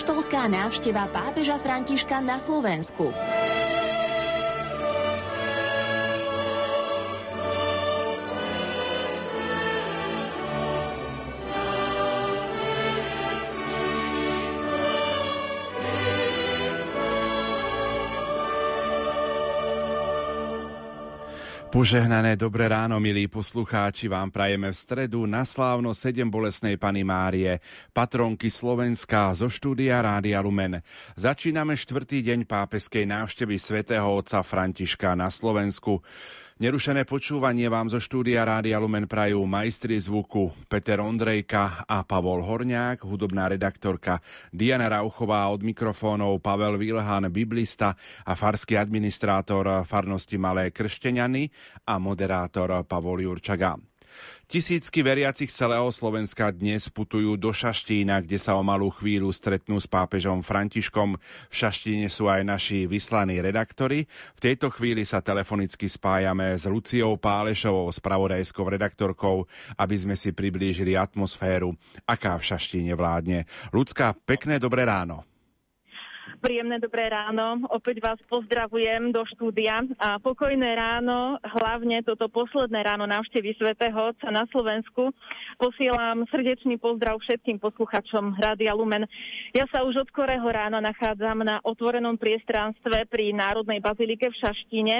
Apoštolská návšteva pápeža Františka na Slovensku. Požehnané dobré ráno, milí poslucháči, vám prajeme v stredu na slávno 7 bolesnej Pany Márie, patronky Slovenska zo štúdia Rádia Lumen. Začíname štvrtý deň pápeskej návštevy svätého otca Františka na Slovensku. Nerušené počúvanie vám zo štúdia Rádia Lumen prajú majstri zvuku Peter Ondrejka a Pavol Horňák, hudobná redaktorka Diana Rauchová od mikrofónov Pavel Vilhan, biblista a farský administrátor farnosti Malé Kršteňany a moderátor Pavol Jurčaga. Tisícky veriacich celého Slovenska dnes putujú do Šaštína, kde sa o malú chvíľu stretnú s pápežom Františkom. V Šaštíne sú aj naši vyslaní redaktori. V tejto chvíli sa telefonicky spájame s Luciou Pálešovou, spravodajskou redaktorkou, aby sme si priblížili atmosféru, aká v Šaštíne vládne. Ľudská, pekné dobré ráno. Príjemné dobré ráno. Opäť vás pozdravujem do štúdia a pokojné ráno, hlavne toto posledné ráno návštevy svätého Otca na Slovensku. Posielam srdečný pozdrav všetkým posluchačom Rádia Lumen. Ja sa už od skorého rána nachádzam na otvorenom priestranstve pri Národnej bazilike v Šaštine.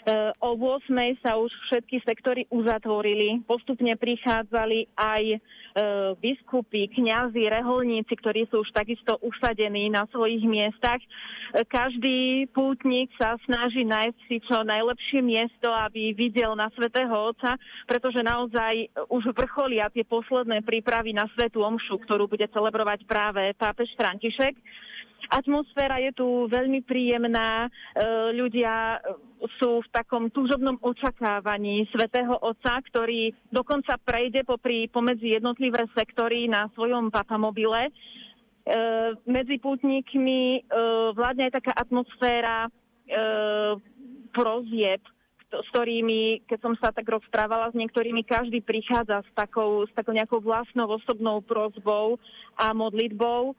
E, o 8. sa už všetky sektory uzatvorili. Postupne prichádzali aj e, biskupy, kňazi, reholníci, ktorí sú už takisto usadení na svojich miestach. E, každý pútnik sa snaží nájsť si čo najlepšie miesto, aby videl na Svetého Otca, pretože naozaj už vrcholia tie posledné prípravy na Svetú Omšu, ktorú bude celebrovať práve pápež František. Atmosféra je tu veľmi príjemná, e, ľudia sú v takom túžobnom očakávaní svätého Otca, ktorý dokonca prejde popri, pomedzi jednotlivé sektory na svojom papamobile. E, medzi pútnikmi e, vládne aj taká atmosféra prozieb, s ktorými, keď som sa tak rozprávala s niektorými, každý prichádza s takou, s takou nejakou vlastnou osobnou prozbou a modlitbou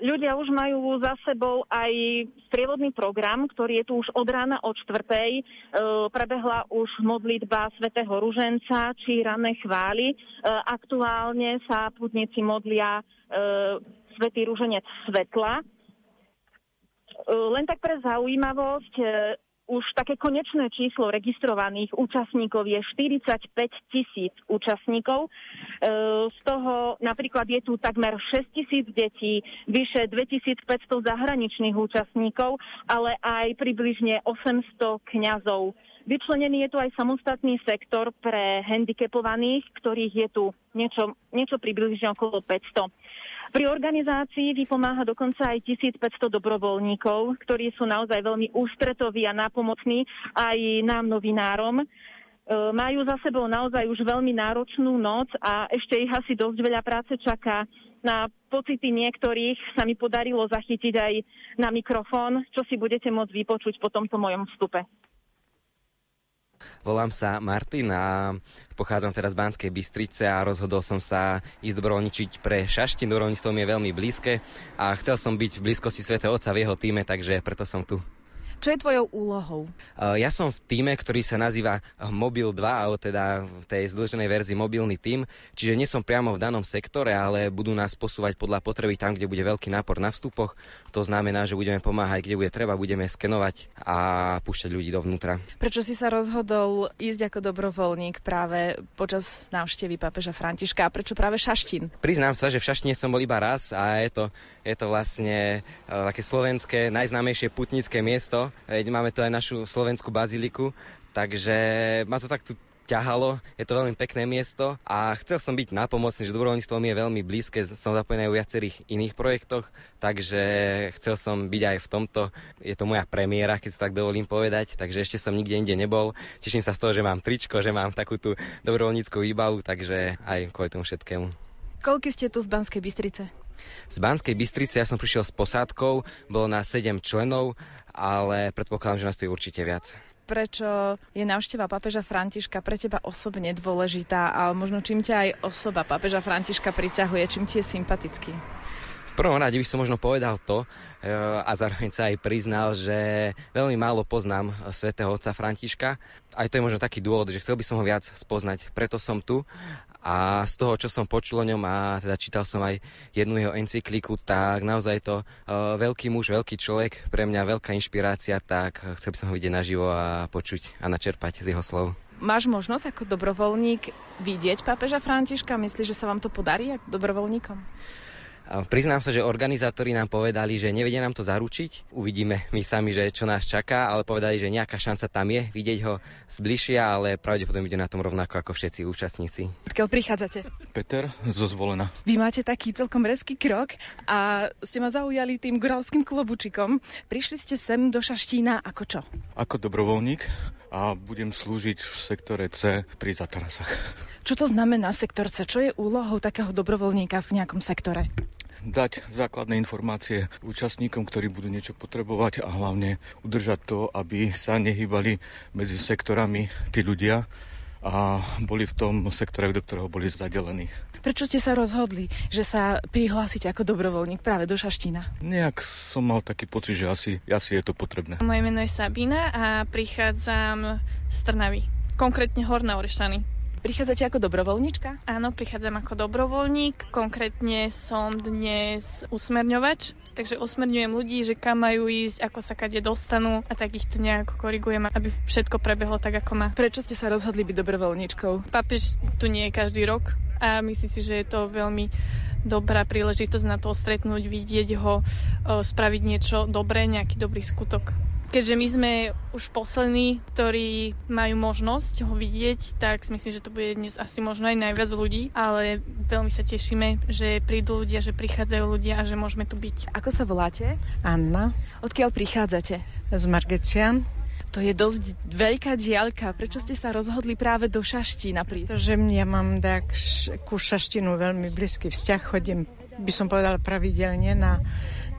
ľudia už majú za sebou aj strievodný program, ktorý je tu už od rána od štvrtej. E, prebehla už modlitba svätého Ruženca či ranné chvály. E, aktuálne sa putníci modlia e, svätý Ruženec svetla. E, len tak pre zaujímavosť, e, už také konečné číslo registrovaných účastníkov je 45 tisíc účastníkov. E, z toho napríklad je tu takmer 6 tisíc detí, vyše 2500 zahraničných účastníkov, ale aj približne 800 kňazov. Vyčlenený je tu aj samostatný sektor pre handicapovaných, ktorých je tu niečo, niečo približne okolo 500. Pri organizácii vypomáha dokonca aj 1500 dobrovoľníkov, ktorí sú naozaj veľmi ústretoví a nápomocní aj nám novinárom. E, majú za sebou naozaj už veľmi náročnú noc a ešte ich asi dosť veľa práce čaká. Na pocity niektorých sa mi podarilo zachytiť aj na mikrofón, čo si budete môcť vypočuť po tomto mojom vstupe. Volám sa Martin a pochádzam teraz z Banskej Bystrice a rozhodol som sa ísť dobrovoľničiť pre Šaštin. Dobrovoľníctvo mi je veľmi blízke a chcel som byť v blízkosti Svetého Otca v jeho týme, takže preto som tu. Čo je tvojou úlohou? Ja som v týme, ktorý sa nazýva Mobil 2, alebo teda v tej zdĺženej verzii mobilný tím, čiže nie som priamo v danom sektore, ale budú nás posúvať podľa potreby tam, kde bude veľký nápor na vstupoch. To znamená, že budeme pomáhať, kde bude treba, budeme skenovať a púšťať ľudí dovnútra. Prečo si sa rozhodol ísť ako dobrovoľník práve počas návštevy pápeža Františka a prečo práve Šaštín? Priznám sa, že v Šaštine som bol iba raz a je to, je to vlastne e, také slovenské najznámejšie putnické miesto, Veď máme tu aj našu slovenskú baziliku, takže ma to tak tu ťahalo, je to veľmi pekné miesto a chcel som byť nápomocný, že dobrovoľníctvo mi je veľmi blízke, som zapojený aj v viacerých iných projektoch, takže chcel som byť aj v tomto. Je to moja premiéra, keď sa tak dovolím povedať, takže ešte som nikde inde nebol. Teším sa z toho, že mám tričko, že mám takú tú dobrovoľníckú výbavu, takže aj kvôli tomu všetkému. Koľky ste tu z Banskej Bystrice? Z Banskej Bystrice ja som prišiel s posádkou, bolo na 7 členov, ale predpokladám, že nás tu je určite viac prečo je návšteva pápeža Františka pre teba osobne dôležitá a možno čím ťa aj osoba pápeža Františka priťahuje, čím ti je sympatický? V prvom rade by som možno povedal to e, a zároveň sa aj priznal, že veľmi málo poznám svätého otca Františka. Aj to je možno taký dôvod, že chcel by som ho viac spoznať. Preto som tu a z toho, čo som počul o ňom a teda čítal som aj jednu jeho encykliku, tak naozaj to uh, veľký muž, veľký človek, pre mňa veľká inšpirácia, tak chcel by som ho vidieť naživo a počuť a načerpať z jeho slov. Máš možnosť ako dobrovoľník vidieť pápeža Františka? Myslíš, že sa vám to podarí ako dobrovoľníkom? Priznám sa, že organizátori nám povedali, že nevedia nám to zaručiť. Uvidíme my sami, že čo nás čaká, ale povedali, že nejaká šanca tam je vidieť ho zbližšia, ale pravdepodobne bude na tom rovnako ako všetci účastníci. Odkiaľ prichádzate? Peter zo Zvolena. Vy máte taký celkom rezký krok a ste ma zaujali tým goralským klobučikom. Prišli ste sem do Šaštína ako čo? Ako dobrovoľník a budem slúžiť v sektore C pri Zatarasách. Čo to znamená sektor C? Čo je úlohou takého dobrovoľníka v nejakom sektore? dať základné informácie účastníkom, ktorí budú niečo potrebovať a hlavne udržať to, aby sa nehýbali medzi sektorami tí ľudia a boli v tom sektore, do ktorého boli zadelení. Prečo ste sa rozhodli, že sa prihlásite ako dobrovoľník práve do Šaštína? Nejak som mal taký pocit, že asi, asi je to potrebné. Moje meno je Sabina a prichádzam z Trnavy, konkrétne Horné Orešany. Prichádzate ako dobrovoľníčka? Áno, prichádzam ako dobrovoľník. Konkrétne som dnes usmerňovač, takže usmerňujem ľudí, že kam majú ísť, ako sa kade dostanú a tak ich tu nejako korigujem, aby všetko prebehlo tak, ako má. Prečo ste sa rozhodli byť dobrovoľníčkou? Papež tu nie je každý rok a myslím si, že je to veľmi dobrá príležitosť na to stretnúť, vidieť ho, spraviť niečo dobré, nejaký dobrý skutok. Keďže my sme už poslední, ktorí majú možnosť ho vidieť, tak myslím, že to bude dnes asi možno aj najviac ľudí, ale veľmi sa tešíme, že prídu ľudia, že prichádzajú ľudia a že môžeme tu byť. Ako sa voláte? Anna. Odkiaľ prichádzate? Z Margecian. To je dosť veľká diaľka. Prečo ste sa rozhodli práve do Šaštína prísť? Že ja mám tak ku Šaštinu veľmi blízky vzťah. Chodím, by som povedala, pravidelne na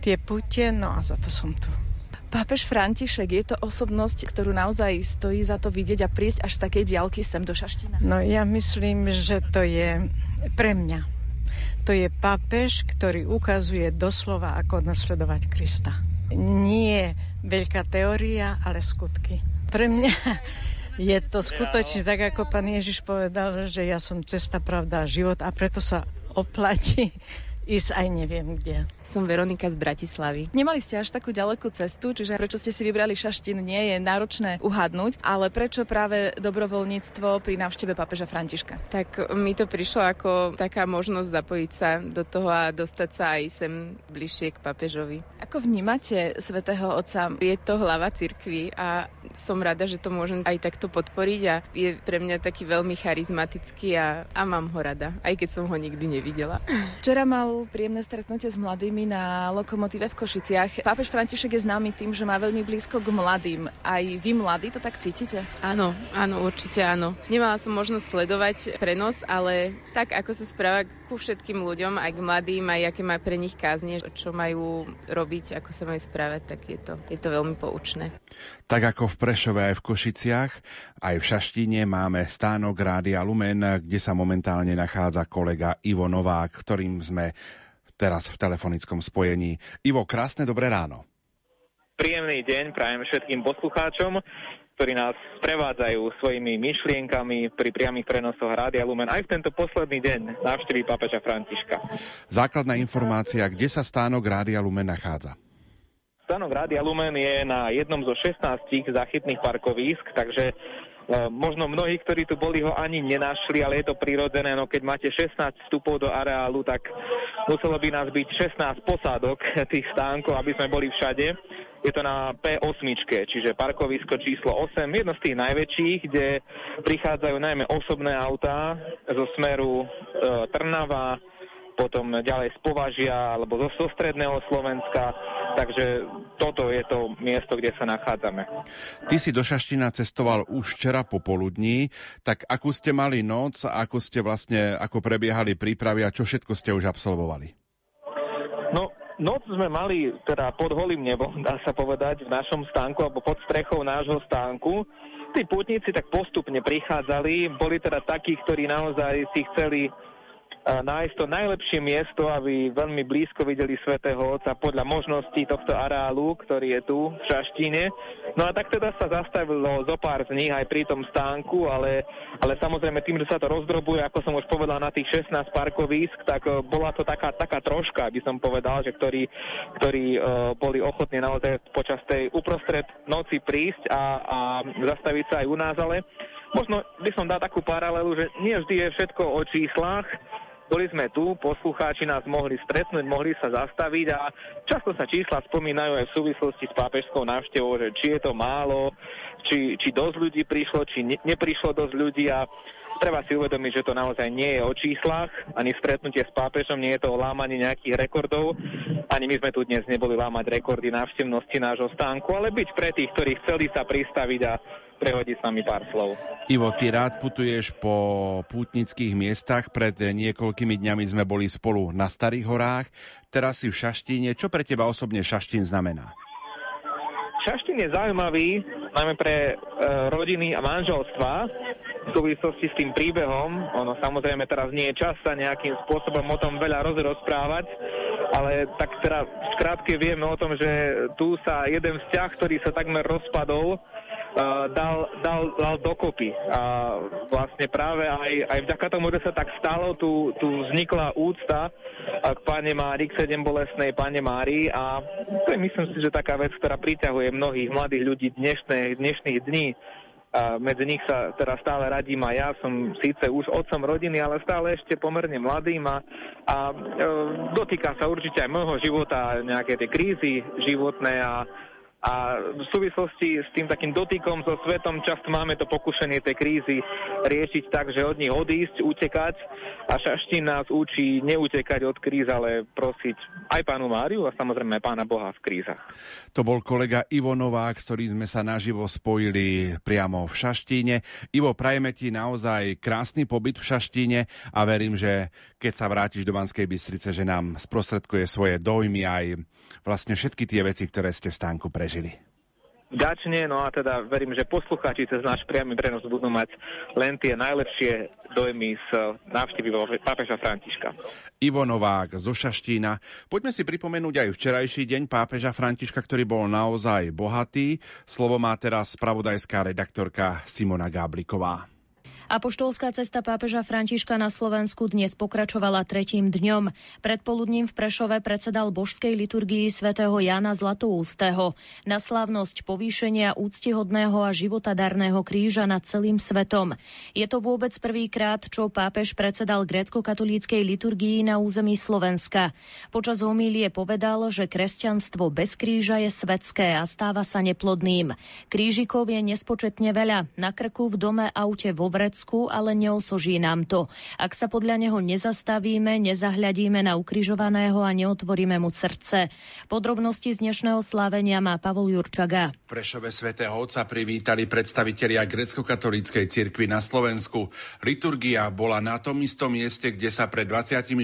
tie pute, no a za to som tu. Pápež František, je to osobnosť, ktorú naozaj stojí za to vidieť a prísť až z takej diálky sem do Šaština? No ja myslím, že to je pre mňa. To je pápež, ktorý ukazuje doslova, ako nasledovať Krista. Nie veľká teória, ale skutky. Pre mňa je to skutočne tak, ako pán Ježiš povedal, že ja som cesta, pravda a život a preto sa oplatí ísť aj neviem kde. Som Veronika z Bratislavy. Nemali ste až takú ďalekú cestu, čiže prečo ste si vybrali Šaštín nie je náročné uhadnúť, ale prečo práve dobrovoľníctvo pri návšteve pápeža Františka? Tak mi to prišlo ako taká možnosť zapojiť sa do toho a dostať sa aj sem bližšie k pápežovi. Ako vnímate svätého Otca? Je to hlava cirkvi a som rada, že to môžem aj takto podporiť a je pre mňa taký veľmi charizmatický a, a mám ho rada, aj keď som ho nikdy nevidela. Včera mal príjemné stretnutie s mladými na Lokomotíve v Košiciach. Pápež František je známy tým, že má veľmi blízko k mladým. Aj vy mladí to tak cítite? Áno, áno, určite áno. Nemala som možnosť sledovať prenos, ale tak, ako sa správa ku všetkým ľuďom, aj k mladým, aj aké má pre nich kázne, čo majú robiť, ako sa majú správať, tak je to, je to veľmi poučné. Tak ako v Prešove aj v Košiciach, aj v Šaštíne máme stánok Rádia Lumen, kde sa momentálne nachádza kolega Ivo Novák, ktorým sme teraz v telefonickom spojení. Ivo, krásne dobré ráno. Príjemný deň prajem všetkým poslucháčom ktorí nás prevádzajú svojimi myšlienkami pri priamých prenosoch Rádia Lumen aj v tento posledný deň návštevy pápeža Františka. Základná informácia, kde sa stánok Rádia Lumen nachádza? Stánok Rádia Lumen je na jednom zo 16 záchytných parkovísk, takže e, možno mnohí, ktorí tu boli, ho ani nenašli, ale je to prirodzené. No keď máte 16 vstupov do areálu, tak muselo by nás byť 16 posádok tých stánkov, aby sme boli všade. Je to na P8, čiže parkovisko číslo 8, jedno z tých najväčších, kde prichádzajú najmä osobné autá zo smeru e, Trnava, potom ďalej z Považia alebo zo, zo stredného Slovenska. Takže toto je to miesto, kde sa nachádzame. Ty si do Šaština cestoval už včera popoludní, tak akú ste mali noc, ako ste vlastne, ako prebiehali prípravy a čo všetko ste už absolvovali? No, Noc sme mali teda pod holým nebom, dá sa povedať, v našom stánku alebo pod strechou nášho stánku. Tí pútnici tak postupne prichádzali, boli teda takí, ktorí naozaj si chceli nájsť to najlepšie miesto, aby veľmi blízko videli svätého Otca podľa možností tohto areálu, ktorý je tu v Šaštíne. No a tak teda sa zastavilo zo pár z nich aj pri tom stánku, ale, ale samozrejme tým, že sa to rozdrobuje, ako som už povedal, na tých 16 parkovísk, tak e, bola to taká, taká troška, by som povedal, že ktorí, ktorí uh, boli ochotní naozaj počas tej uprostred noci prísť a, a zastaviť sa aj u nás, ale možno by som dal takú paralelu, že nie vždy je všetko o číslach, boli sme tu, poslucháči nás mohli stretnúť, mohli sa zastaviť a často sa čísla spomínajú aj v súvislosti s pápežskou návštevou, že či je to málo, či, či dosť ľudí prišlo, či ne, neprišlo dosť ľudí a treba si uvedomiť, že to naozaj nie je o číslach, ani stretnutie s pápežom, nie je to o lámaní nejakých rekordov, ani my sme tu dnes neboli lámať rekordy návštevnosti nášho stánku, ale byť pre tých, ktorí chceli sa pristaviť a prehodiť s nami pár slov. Ivo, ty rád putuješ po pútnických miestach. Pred niekoľkými dňami sme boli spolu na Starých horách. Teraz si v Šaštíne. Čo pre teba osobne Šaštín znamená? Šaštín je zaujímavý, najmä pre e, rodiny a manželstva v súvislosti s tým príbehom. Ono samozrejme teraz nie je čas sa nejakým spôsobom o tom veľa rozprávať, ale tak teda v skrátke vieme o tom, že tu sa jeden vzťah, ktorý sa takmer rozpadol, dal, dal, dal dokopy. A vlastne práve aj, aj vďaka tomu, že sa tak stalo, tu, tu vznikla úcta k Pane Mári, k sedem bolesnej Pane Mári a to je myslím si, že taká vec, ktorá priťahuje mnohých mladých ľudí dnešné, dnešných dní. A medzi nich sa teraz stále radím a ja som síce už otcom rodiny, ale stále ešte pomerne mladým a, a e, dotýka sa určite aj môjho života, nejaké tie krízy životné a a v súvislosti s tým takým dotýkom so svetom často máme to pokušenie tej krízy riešiť tak, že od nich odísť, utekať a Šaštín nás učí neutekať od kríz, ale prosiť aj pánu Máriu a samozrejme aj pána Boha v krízach. To bol kolega Ivo Novák, s ktorým sme sa naživo spojili priamo v Šaštíne. Ivo, prajeme ti naozaj krásny pobyt v Šaštíne a verím, že keď sa vrátiš do Banskej Bystrice, že nám sprostredkuje svoje dojmy aj vlastne všetky tie veci, ktoré ste v stánku prežili. Ďačne, no a teda verím, že poslucháči cez náš priamy prenos budú mať len tie najlepšie dojmy z návštevy pápeža Františka. Ivo Novák zo Šaštína. Poďme si pripomenúť aj včerajší deň pápeža Františka, ktorý bol naozaj bohatý. Slovo má teraz spravodajská redaktorka Simona Gábliková. Apoštolská cesta pápeža Františka na Slovensku dnes pokračovala tretím dňom. Predpoludním v Prešove predsedal božskej liturgii svätého Jana Zlatoústého na slávnosť povýšenia úctihodného a životadarného kríža nad celým svetom. Je to vôbec prvýkrát, čo pápež predsedal grécko-katolíckej liturgii na území Slovenska. Počas homílie povedal, že kresťanstvo bez kríža je svetské a stáva sa neplodným. Krížikov je nespočetne veľa. Na krku, v dome, aute, vo vrec Grécku, ale neosoží nám to. Ak sa podľa neho nezastavíme, nezahľadíme na ukrižovaného a neotvoríme mu srdce. Podrobnosti z dnešného slávenia má Pavol Jurčaga. V Prešove svätého Otca privítali predstavitelia grecko-katolíckej cirkvi na Slovensku. Liturgia bola na tom istom mieste, kde sa pred 26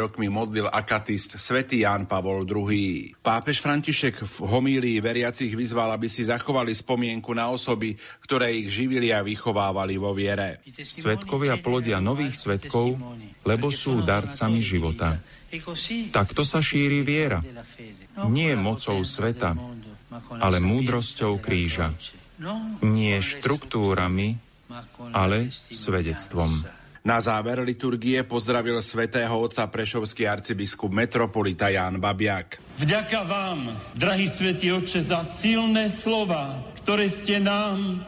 rokmi modlil akatist svätý Ján Pavol II. Pápež František v homílii veriacich vyzval, aby si zachovali spomienku na osoby, ktoré ich živili a vychovávali vo viere. Svetkovia plodia nových svetkov, lebo sú darcami života. Takto sa šíri viera. Nie mocou sveta, ale múdrosťou kríža. Nie štruktúrami, ale svedectvom. Na záver liturgie pozdravil svätého otca prešovský arcibiskup metropolita Ján Babiak. Vďaka vám, drahý svätý oče, za silné slova, ktoré ste nám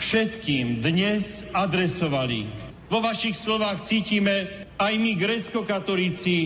všetkým dnes adresovali. Vo vašich slovách cítime aj my grecko-katolíci,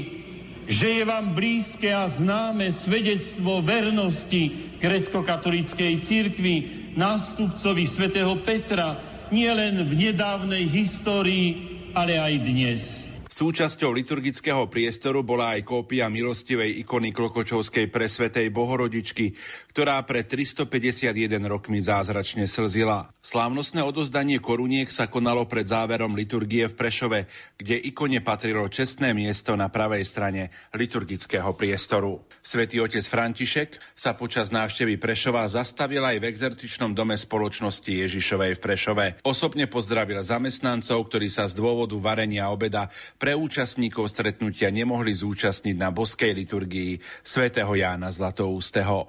že je vám blízke a známe svedectvo vernosti grecko-katolíckej církvy, nástupcovi svätého Petra, nielen v nedávnej histórii, ale aj dnes. Súčasťou liturgického priestoru bola aj kópia milostivej ikony Klokočovskej presvetej Bohorodičky, ktorá pred 351 rokmi zázračne slzila. Slávnostné odozdanie koruniek sa konalo pred záverom liturgie v Prešove, kde ikone patrilo čestné miesto na pravej strane liturgického priestoru. Svetý otec František sa počas návštevy Prešova zastavil aj v exertičnom dome spoločnosti Ježišovej v Prešove. Osobne pozdravil zamestnancov, ktorí sa z dôvodu varenia obeda pre účastníkov stretnutia nemohli zúčastniť na boskej liturgii svätého Jána Zlatoústeho.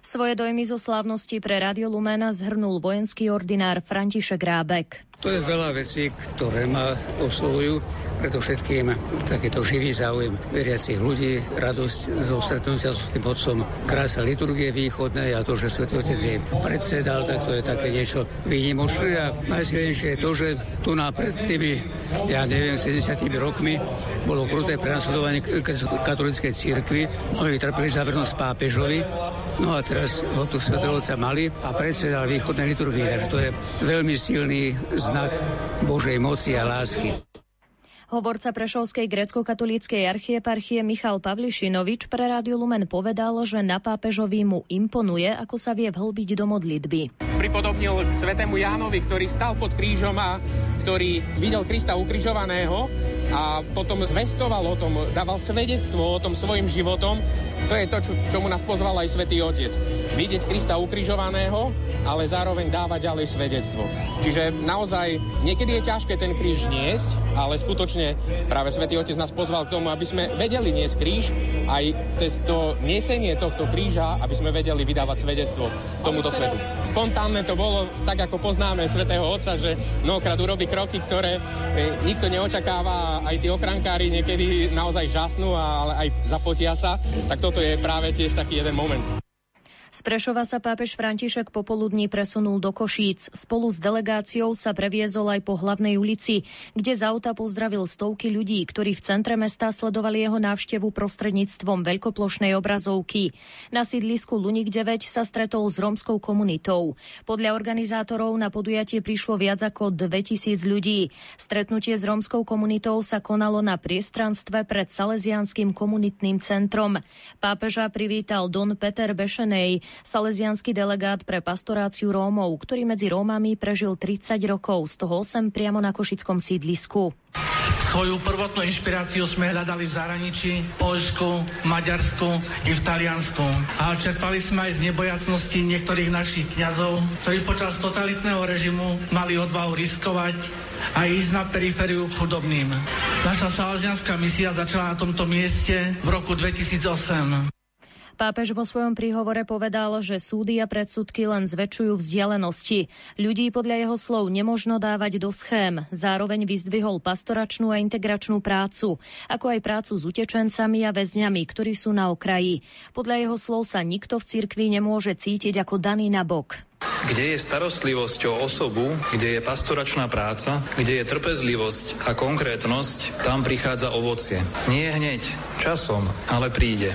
Svoje dojmy zo slávnosti pre Radio Lumena zhrnul vojenský ordinár František Rábek. To je veľa vecí, ktoré ma oslovujú, preto všetkým takýto živý záujem veriacich ľudí, radosť zo stretnutia s tým otcom, krása liturgie východnej a to, že Svetý Otec jej predsedal, tak to je také niečo výnimočné. A najsilnejšie je to, že tu na pred tými, ja neviem, 70 rokmi bolo kruté prenasledovanie katolíckej církvy, oni trpeli za vernosť pápežovi, no a teraz ho tu Svetého Otca mali a predsedal východnej liturgii, takže to je veľmi silný znak Božej moci a lásky. Hovorca Prešovskej grecko-katolíckej archieparchie Michal Pavlišinovič pre Rádio Lumen povedal, že na pápežovi mu imponuje, ako sa vie vhlbiť do modlitby. Pripodobnil k svetému Jánovi, ktorý stal pod krížom a ktorý videl Krista ukrižovaného a potom zvestoval o tom, dával svedectvo o tom svojim životom. To je to, čo, čomu nás pozval aj Svetý Otec. Vidieť Krista ukrižovaného, ale zároveň dávať ďalej svedectvo. Čiže naozaj niekedy je ťažké ten kríž niesť, ale skutočne práve Svetý Otec nás pozval k tomu, aby sme vedeli niesť kríž aj cez to niesenie tohto kríža, aby sme vedeli vydávať svedectvo tomuto svetu. Spontánne to bolo tak, ako poznáme Svetého Otca, že mnohokrát urobí kroky, ktoré e, nikto neočakáva aj tí ochrankári niekedy naozaj žasnú, ale aj zapotia sa, tak toto je práve tiež taký jeden moment. Z Prešova sa pápež František popoludní presunul do Košíc. Spolu s delegáciou sa previezol aj po hlavnej ulici, kde z auta pozdravil stovky ľudí, ktorí v centre mesta sledovali jeho návštevu prostredníctvom veľkoplošnej obrazovky. Na sídlisku Lunik 9 sa stretol s rómskou komunitou. Podľa organizátorov na podujatie prišlo viac ako 2000 ľudí. Stretnutie s rómskou komunitou sa konalo na priestranstve pred Salesianským komunitným centrom. Pápeža privítal Don Peter Bešenej, salesianský delegát pre pastoráciu Rómov, ktorý medzi Rómami prežil 30 rokov, z toho 8 priamo na Košickom sídlisku. Svoju prvotnú inšpiráciu sme hľadali v zahraničí, v Poľsku, Maďarsku i v Taliansku. A čerpali sme aj z nebojacnosti niektorých našich kňazov, ktorí počas totalitného režimu mali odvahu riskovať a ísť na perifériu chudobným. Naša salesianská misia začala na tomto mieste v roku 2008. Pápež vo svojom príhovore povedal, že súdy a predsudky len zväčšujú vzdialenosti. Ľudí podľa jeho slov nemožno dávať do schém. Zároveň vyzdvihol pastoračnú a integračnú prácu, ako aj prácu s utečencami a väzňami, ktorí sú na okraji. Podľa jeho slov sa nikto v cirkvi nemôže cítiť ako daný na bok. Kde je starostlivosť o osobu, kde je pastoračná práca, kde je trpezlivosť a konkrétnosť, tam prichádza ovocie. Nie hneď, časom, ale príde.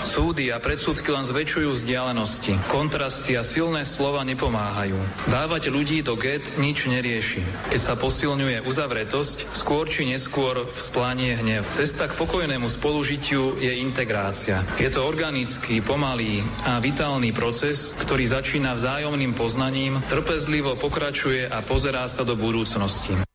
Súdy a predsudky len zväčšujú vzdialenosti. Kontrasty a silné slova nepomáhajú. Dávať ľudí do get nič nerieši. Keď sa posilňuje uzavretosť, skôr či neskôr vzplánie hnev. Cesta k pokojnému spolužitiu je integrácia. Je to organický, pomalý a vitálny proces, ktorý začína vzájomným poznaním, trpezlivo pokračuje a pozerá sa do budúcnosti.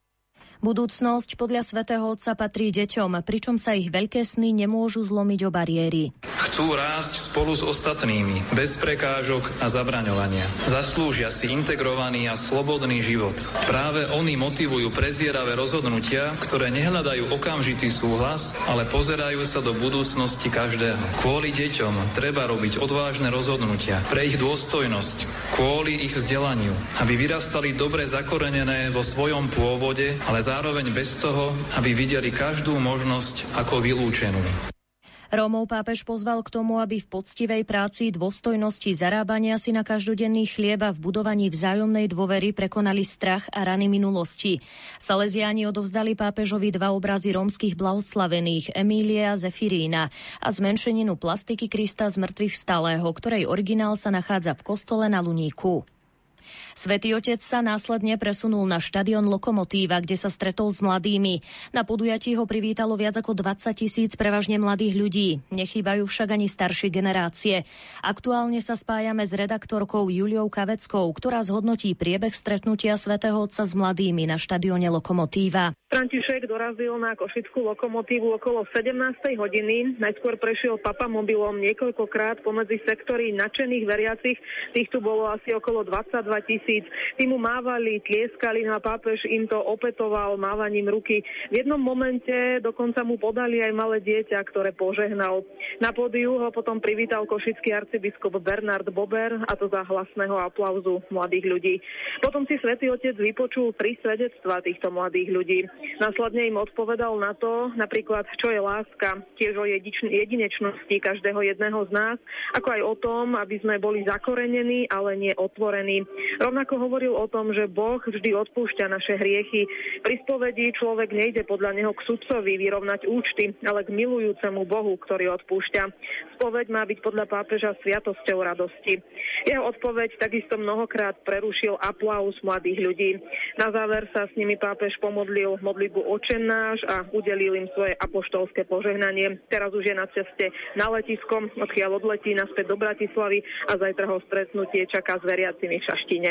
Budúcnosť podľa svätého Otca patrí deťom, pričom sa ich veľké sny nemôžu zlomiť o bariéry. Chcú rásť spolu s ostatnými, bez prekážok a zabraňovania. Zaslúžia si integrovaný a slobodný život. Práve oni motivujú prezieravé rozhodnutia, ktoré nehľadajú okamžitý súhlas, ale pozerajú sa do budúcnosti každého. Kvôli deťom treba robiť odvážne rozhodnutia pre ich dôstojnosť, kvôli ich vzdelaniu, aby vyrastali dobre zakorenené vo svojom pôvode, ale zároveň bez toho, aby videli každú možnosť ako vylúčenú. Rómov pápež pozval k tomu, aby v poctivej práci, dôstojnosti, zarábania si na každodenný chlieb a v budovaní vzájomnej dôvery prekonali strach a rany minulosti. Salesiáni odovzdali pápežovi dva obrazy rómskych blahoslavených Emília a Zefirína a zmenšeninu plastiky Krista z mŕtvych stalého, ktorej originál sa nachádza v kostole na Luníku. Svetý otec sa následne presunul na štadión Lokomotíva, kde sa stretol s mladými. Na podujatí ho privítalo viac ako 20 tisíc prevažne mladých ľudí. Nechýbajú však ani staršie generácie. Aktuálne sa spájame s redaktorkou Juliou Kaveckou, ktorá zhodnotí priebeh stretnutia svätého Otca s mladými na štadióne Lokomotíva. František dorazil na Košickú lokomotívu okolo 17. hodiny. Najskôr prešiel papa mobilom niekoľkokrát pomedzi sektory nadšených veriacich. Tých tu bolo asi okolo 22 tisíc tisíc. Tí mu mávali, tlieskali a pápež im to opetoval mávaním ruky. V jednom momente dokonca mu podali aj malé dieťa, ktoré požehnal. Na pódiu ho potom privítal košický arcibiskup Bernard Bober a to za hlasného aplauzu mladých ľudí. Potom si svätý Otec vypočul tri svedectva týchto mladých ľudí. Následne im odpovedal na to, napríklad, čo je láska, tiež o jedinečnosti každého jedného z nás, ako aj o tom, aby sme boli zakorenení, ale nie otvorení. Rovnako hovoril o tom, že Boh vždy odpúšťa naše hriechy. Pri spovedi človek nejde podľa neho k sudcovi vyrovnať účty, ale k milujúcemu Bohu, ktorý odpúšťa. Spoveď má byť podľa pápeža sviatosťou radosti. Jeho odpoveď takisto mnohokrát prerušil aplaus mladých ľudí. Na záver sa s nimi pápež pomodlil modlitbu očenáš a udelil im svoje apoštolské požehnanie. Teraz už je na ceste na letisko, odkiaľ odletí naspäť do Bratislavy a zajtra ho stretnutie čaká s veriacimi v Šaštine.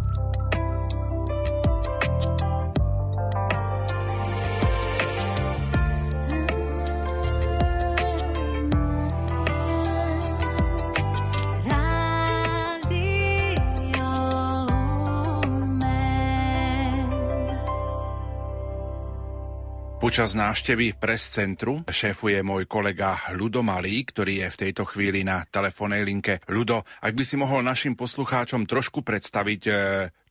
Počas návštevy pres centru šéfuje môj kolega Ludo Malý, ktorý je v tejto chvíli na telefónnej linke. Ludo, ak by si mohol našim poslucháčom trošku predstaviť, e,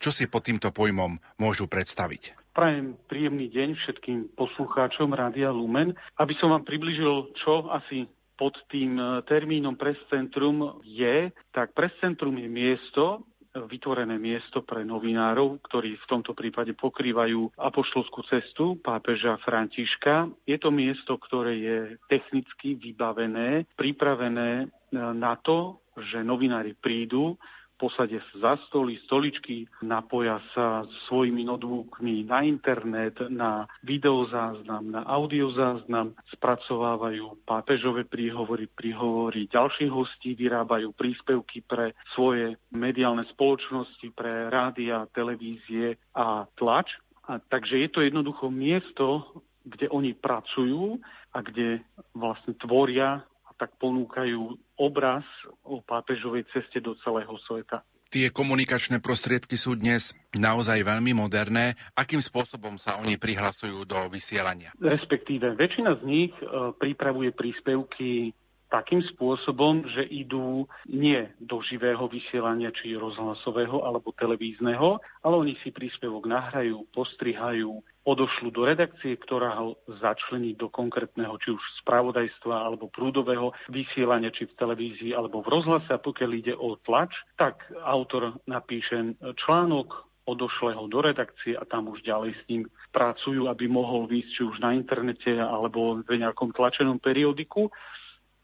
čo si pod týmto pojmom môžu predstaviť. Prajem príjemný deň všetkým poslucháčom Rádia Lumen. Aby som vám približil, čo asi pod tým e, termínom pres centrum je, tak pres centrum je miesto, vytvorené miesto pre novinárov, ktorí v tomto prípade pokrývajú apoštolskú cestu pápeža Františka. Je to miesto, ktoré je technicky vybavené, pripravené e, na to, že novinári prídu, posadia sa za stoly, stoličky, napoja sa svojimi notebookmi na internet, na videozáznam, na audiozáznam, spracovávajú pápežové príhovory, príhovory ďalších hostí, vyrábajú príspevky pre svoje mediálne spoločnosti, pre rádia, televízie a tlač. A takže je to jednoducho miesto, kde oni pracujú a kde vlastne tvoria tak ponúkajú obraz o pápežovej ceste do celého sveta. Tie komunikačné prostriedky sú dnes naozaj veľmi moderné. Akým spôsobom sa oni prihlasujú do vysielania? Respektíve, väčšina z nich e, pripravuje príspevky takým spôsobom, že idú nie do živého vysielania, či rozhlasového alebo televízneho, ale oni si príspevok nahrajú, postrihajú, odošľú do redakcie, ktorá ho začlení do konkrétneho či už spravodajstva alebo prúdového vysielania, či v televízii alebo v rozhlase. A pokiaľ ide o tlač, tak autor napíše článok, odošle ho do redakcie a tam už ďalej s ním pracujú, aby mohol výjsť či už na internete alebo v nejakom tlačenom periodiku.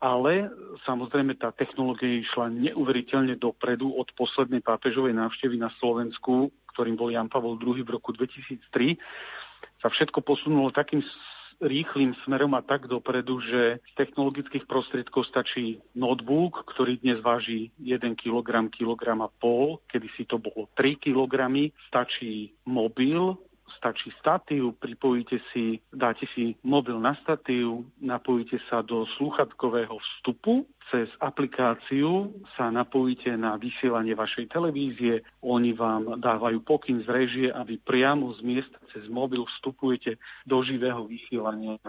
Ale samozrejme tá technológia išla neuveriteľne dopredu od poslednej pápežovej návštevy na Slovensku, ktorým bol Jan Pavol II v roku 2003 sa všetko posunulo takým rýchlým smerom a tak dopredu, že z technologických prostriedkov stačí notebook, ktorý dnes váži 1 kg, kilogram a pol, kedy si to bolo 3 kg, stačí mobil, stačí statív, pripojíte si, dáte si mobil na statív, napojíte sa do slúchatkového vstupu cez aplikáciu sa napojíte na vysielanie vašej televízie, oni vám dávajú pokyn z režie a vy priamo z miesta cez mobil vstupujete do živého vysielania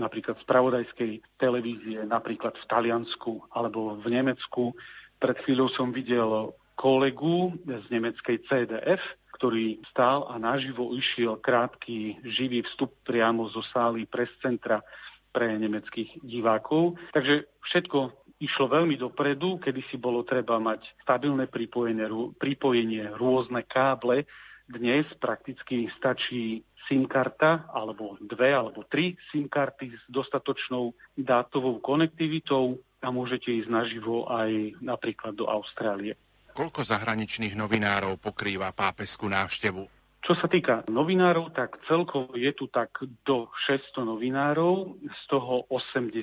napríklad spravodajskej televízie, napríklad v Taliansku alebo v Nemecku. Pred chvíľou som videl kolegu z nemeckej CDF, ktorý stál a naživo išiel krátky živý vstup priamo zo sály pres centra pre nemeckých divákov. Takže všetko išlo veľmi dopredu, kedy si bolo treba mať stabilné pripojenie, pripojenie rôzne káble. Dnes prakticky stačí SIM karta, alebo dve, alebo tri SIM karty s dostatočnou dátovou konektivitou a môžete ísť naživo aj napríklad do Austrálie. Koľko zahraničných novinárov pokrýva pápeskú návštevu? Čo sa týka novinárov, tak celkovo je tu tak do 600 novinárov, z toho 80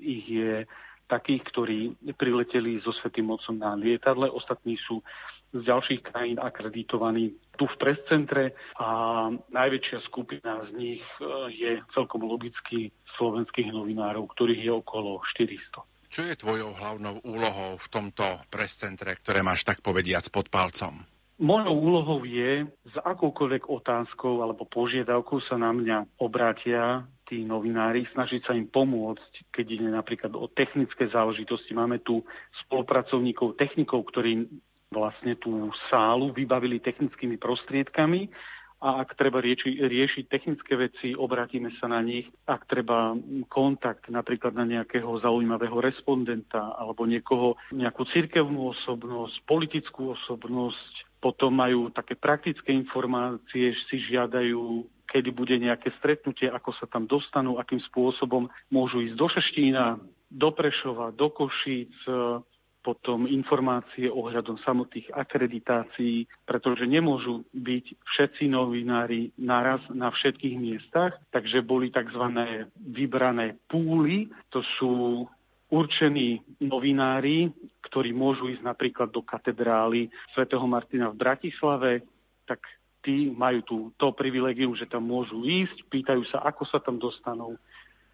ich je takých, ktorí prileteli so Svetým Mocom na lietadle. Ostatní sú z ďalších krajín akreditovaní tu v prescentre a najväčšia skupina z nich e, je celkom logicky slovenských novinárov, ktorých je okolo 400. Čo je tvojou hlavnou úlohou v tomto prescentre, ktoré máš tak povediac pod palcom? Mojou úlohou je s akoukoľvek otázkou alebo požiadavkou sa na mňa obrátia tí novinári, snažiť sa im pomôcť, keď ide napríklad o technické záležitosti. Máme tu spolupracovníkov, technikov, ktorí vlastne tú sálu vybavili technickými prostriedkami a ak treba rieši, riešiť technické veci, obratíme sa na nich. Ak treba kontakt napríklad na nejakého zaujímavého respondenta alebo niekoho, nejakú cirkevnú osobnosť, politickú osobnosť, potom majú také praktické informácie, si žiadajú kedy bude nejaké stretnutie, ako sa tam dostanú, akým spôsobom môžu ísť do Šeštína, do Prešova, do Košíc, potom informácie ohľadom samotných akreditácií, pretože nemôžu byť všetci novinári naraz na všetkých miestach, takže boli tzv. vybrané púly, to sú určení novinári, ktorí môžu ísť napríklad do katedrály svätého Martina v Bratislave, tak tí majú tú, to privilegium, že tam môžu ísť, pýtajú sa, ako sa tam dostanú.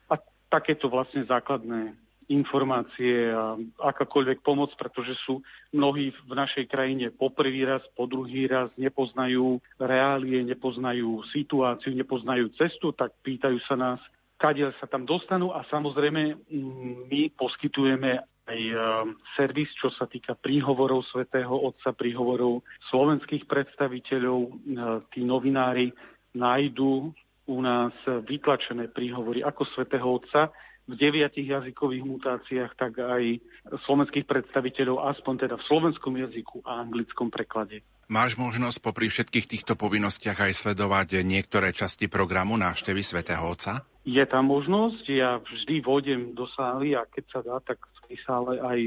A takéto vlastne základné informácie a akákoľvek pomoc, pretože sú mnohí v našej krajine po prvý raz, po druhý raz nepoznajú reálie, nepoznajú situáciu, nepoznajú cestu, tak pýtajú sa nás, kadiaľ sa tam dostanú a samozrejme my poskytujeme aj eh, servis, čo sa týka príhovorov svätého Otca, príhovorov slovenských predstaviteľov. Eh, tí novinári nájdú u nás vytlačené príhovory ako svätého Otca v deviatich jazykových mutáciách, tak aj slovenských predstaviteľov, aspoň teda v slovenskom jazyku a anglickom preklade. Máš možnosť popri všetkých týchto povinnostiach aj sledovať niektoré časti programu návštevy svätého Otca? Je tam možnosť, ja vždy vodem do sály a keď sa dá, tak v tej sále aj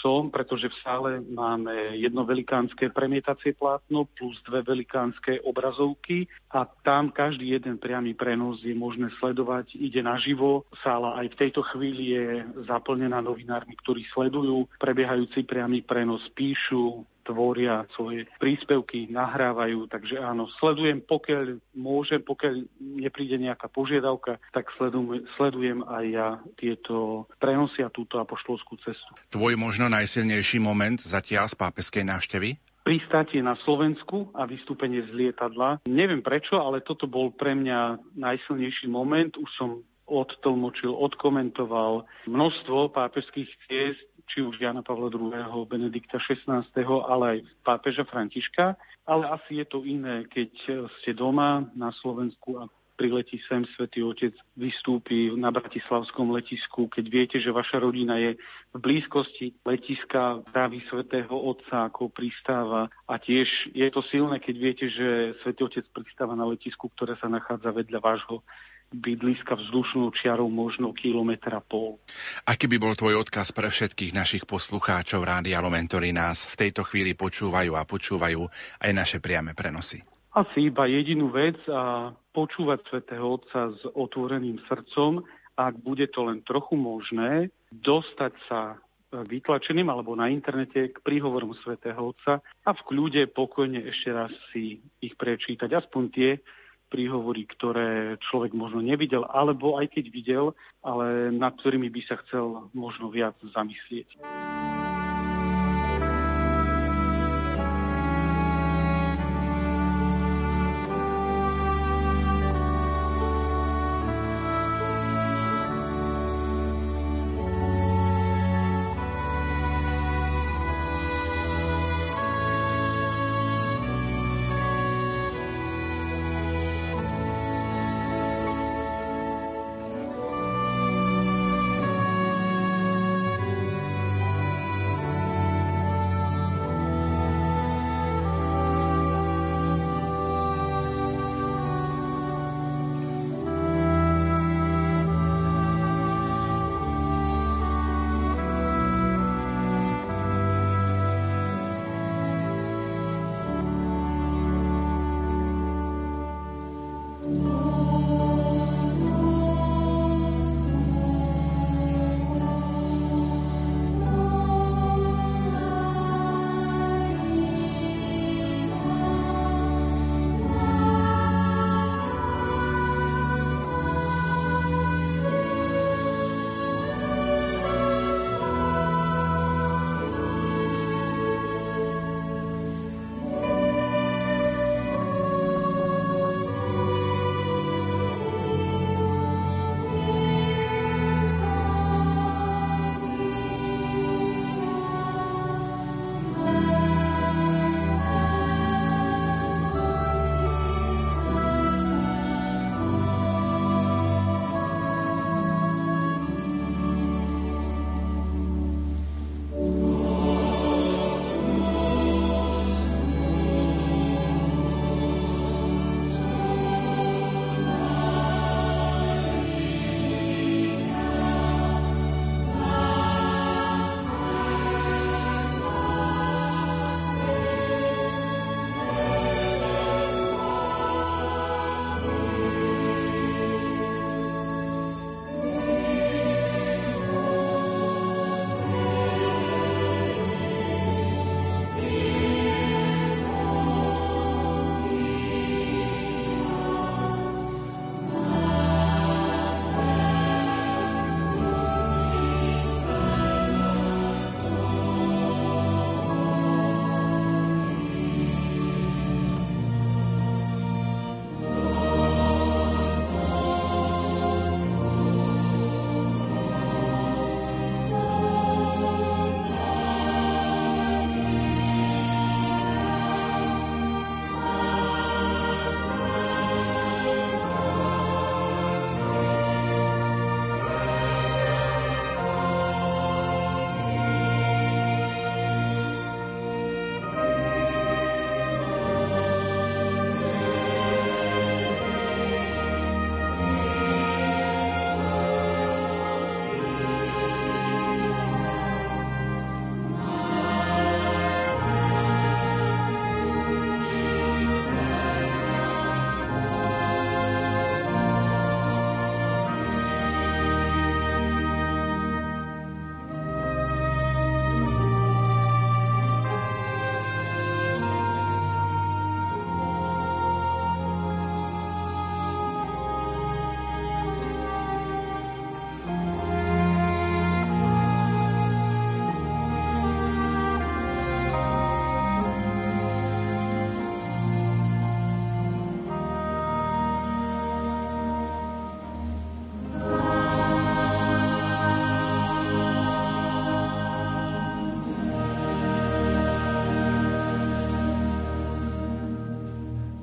som, pretože v sále máme jedno velikánske premietacie plátno plus dve velikánske obrazovky a tam každý jeden priamy prenos je možné sledovať, ide naživo. Sála aj v tejto chvíli je zaplnená novinármi, ktorí sledujú prebiehajúci priamy prenos, píšu, tvoria svoje príspevky, nahrávajú, takže áno, sledujem, pokiaľ môžem, pokiaľ nepríde nejaká požiadavka, tak sledujem, sledujem aj ja tieto prenosy a túto apoštolskú cestu. Tvoj možno najsilnejší moment zatiaľ z pápeskej návštevy? pristátie na Slovensku a vystúpenie z lietadla. Neviem prečo, ale toto bol pre mňa najsilnejší moment. Už som odtlmočil, odkomentoval množstvo pápežských ciest, či už Jana Pavla II., Benedikta XVI., ale aj pápeža Františka. Ale asi je to iné, keď ste doma na Slovensku a priletí sem Svetý Otec, vystúpi na Bratislavskom letisku, keď viete, že vaša rodina je v blízkosti letiska, zdraví Svetého Otca, ako pristáva. A tiež je to silné, keď viete, že Svetý Otec pristáva na letisku, ktoré sa nachádza vedľa vášho bydliska vzdušnou čiarou možno kilometra pol. Aký by bol tvoj odkaz pre všetkých našich poslucháčov Rádia Lumen, ktorí nás v tejto chvíli počúvajú a počúvajú aj naše priame prenosy? Asi iba jedinú vec a počúvať svätého Otca s otvoreným srdcom, ak bude to len trochu možné, dostať sa vytlačeným alebo na internete k príhovorom svätého Otca a v kľude pokojne ešte raz si ich prečítať, aspoň tie, príhovory, ktoré človek možno nevidel, alebo aj keď videl, ale nad ktorými by sa chcel možno viac zamyslieť.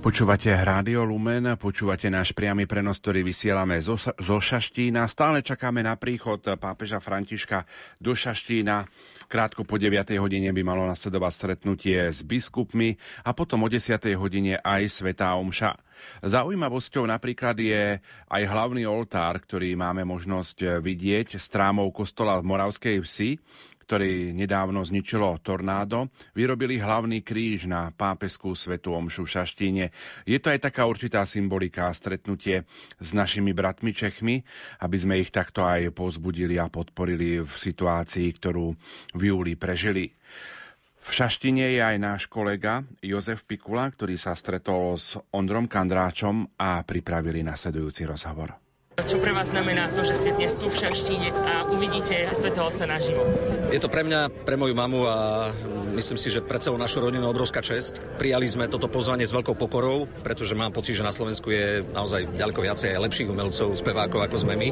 Počúvate Rádio Lumen, počúvate náš priamy prenos, ktorý vysielame zo, zo Šaštína. Stále čakáme na príchod pápeža Františka do Šaštína. Krátko po 9. hodine by malo nasledovať stretnutie s biskupmi a potom o 10. hodine aj Svetá Omša. Zaujímavosťou napríklad je aj hlavný oltár, ktorý máme možnosť vidieť s trámou kostola v Moravskej vsi, ktorý nedávno zničilo tornádo, vyrobili hlavný kríž na pápeskú svetu omšu v Šaštíne. Je to aj taká určitá symbolika stretnutie s našimi bratmi Čechmi, aby sme ich takto aj pozbudili a podporili v situácii, ktorú v júli prežili. V Šaštine je aj náš kolega Jozef Pikula, ktorý sa stretol s Ondrom Kandráčom a pripravili nasledujúci rozhovor. Čo pre vás znamená to, že ste dnes tu v Šaštíne a uvidíte Svetého Otca naživo? Je to pre mňa, pre moju mamu a myslím si, že pre celú našu rodinu obrovská čest. Prijali sme toto pozvanie s veľkou pokorou, pretože mám pocit, že na Slovensku je naozaj ďaleko viacej lepších umelcov, spevákov ako sme my.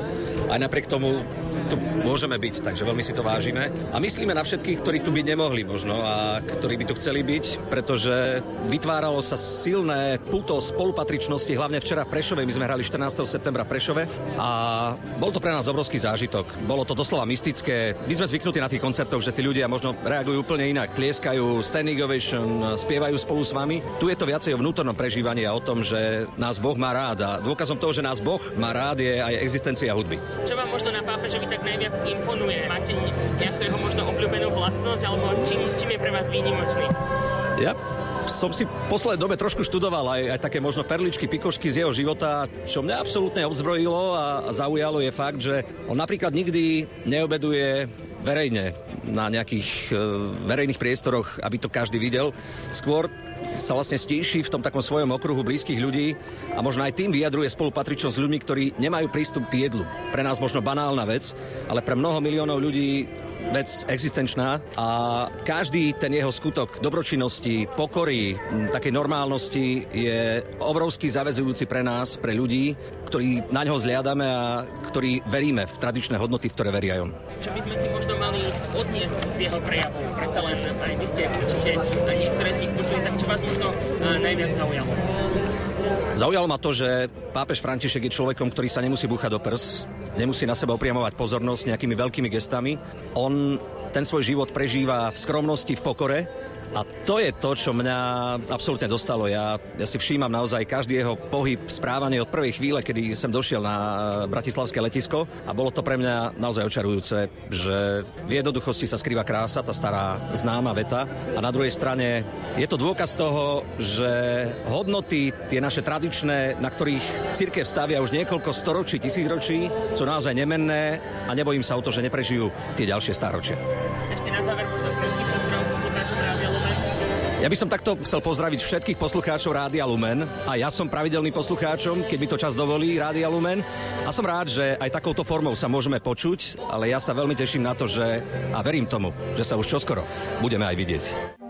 Aj napriek tomu tu môžeme byť, takže veľmi si to vážime. A myslíme na všetkých, ktorí tu byť nemohli možno a ktorí by tu chceli byť, pretože vytváralo sa silné puto spolupatričnosti, hlavne včera v Prešove. My sme hrali 14. septembra v Prešove a bol to pre nás obrovský zážitok. Bolo to doslova mystické. My sme zvyknutí na tých koncertoch, že tí ľudia možno reagujú úplne inak. Tlieskajú, standing ovation, spievajú spolu s vami. Tu je to viacej o vnútornom prežívaní a o tom, že nás Boh má rád. A dôkazom toho, že nás Boh má rád, je aj existencia hudby. Čo vám možno na pápežovi tak najviac imponuje? Máte nejakú jeho možno obľúbenú vlastnosť, alebo čím, čím je pre vás výnimočný? Ja som si v poslednej dobe trošku študoval aj, aj také možno perličky, pikošky z jeho života. Čo mňa absolútne odzbrojilo a zaujalo je fakt, že on napríklad nikdy neobeduje verejne na nejakých e, verejných priestoroch, aby to každý videl. Skôr sa vlastne stíši v tom takom svojom okruhu blízkych ľudí a možno aj tým vyjadruje spolupatričnosť s ľuďmi, ktorí nemajú prístup k jedlu. Pre nás možno banálna vec, ale pre mnoho miliónov ľudí vec existenčná a každý ten jeho skutok dobročinnosti, pokory, takej normálnosti je obrovský zavezujúci pre nás, pre ľudí, ktorí na ňo zliadame a ktorí veríme v tradičné hodnoty, v ktoré veria on. Čo by sme si možno mali odniesť z jeho prejavu? Predsa len aj vy ste určite niektoré z nich počuli, tak čo vás možno najviac zaujalo? Zaujalo ma to, že pápež František je človekom, ktorý sa nemusí búchať do prs, nemusí na seba upriamovať pozornosť nejakými veľkými gestami. On ten svoj život prežíva v skromnosti, v pokore a to je to, čo mňa absolútne dostalo. Ja, ja si všímam naozaj každý jeho pohyb, správanie od prvej chvíle, kedy som došiel na eh, Bratislavské letisko a bolo to pre mňa naozaj očarujúce, že v jednoduchosti sa skrýva krása, tá stará známa veta a na druhej strane je to dôkaz toho, že hodnoty, tie naše tradičné, na ktorých církev stavia už niekoľko storočí, tisícročí, sú naozaj nemenné a nebojím sa o to, že neprežijú tie ďalšie stáročia. Ešte na záver ja by som takto chcel pozdraviť všetkých poslucháčov Rádia Lumen a ja som pravidelný poslucháčom, keď mi to čas dovolí Rádia Lumen a som rád, že aj takouto formou sa môžeme počuť, ale ja sa veľmi teším na to, že a verím tomu, že sa už čoskoro budeme aj vidieť.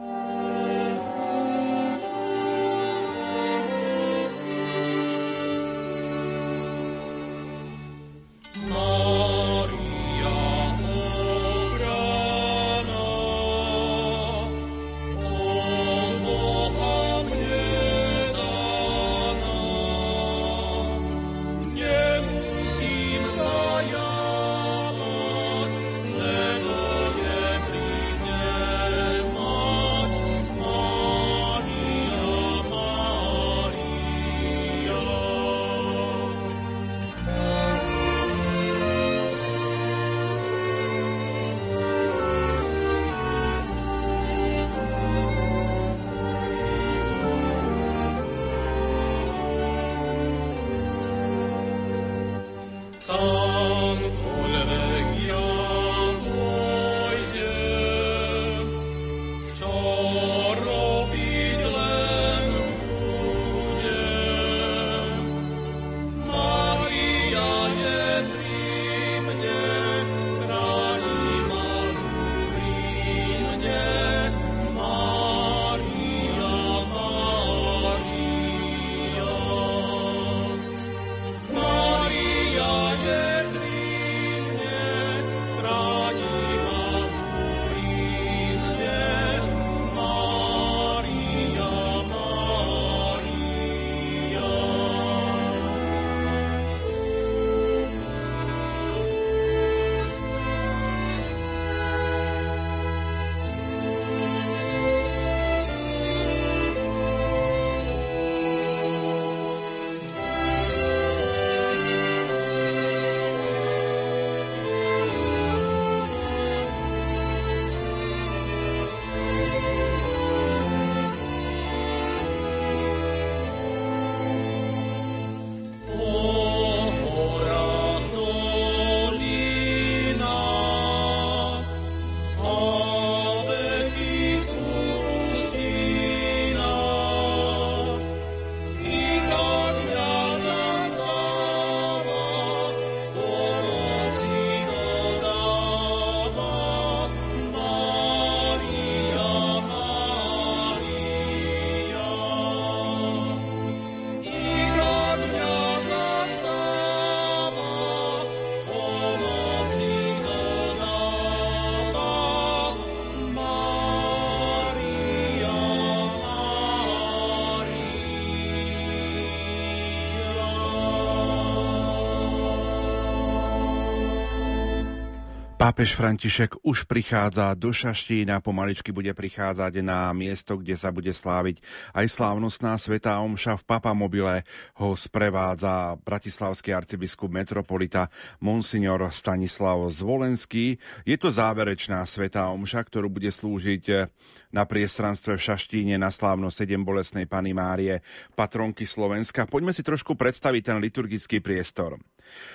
Pápež František už prichádza do Šaštína, pomaličky bude prichádzať na miesto, kde sa bude sláviť aj slávnostná svetá omša v Papamobile. Ho sprevádza bratislavský arcibiskup metropolita Monsignor Stanislav Zvolenský. Je to záverečná svetá omša, ktorú bude slúžiť na priestranstve v Šaštíne na slávno 7 bolesnej Pany Márie, patronky Slovenska. Poďme si trošku predstaviť ten liturgický priestor.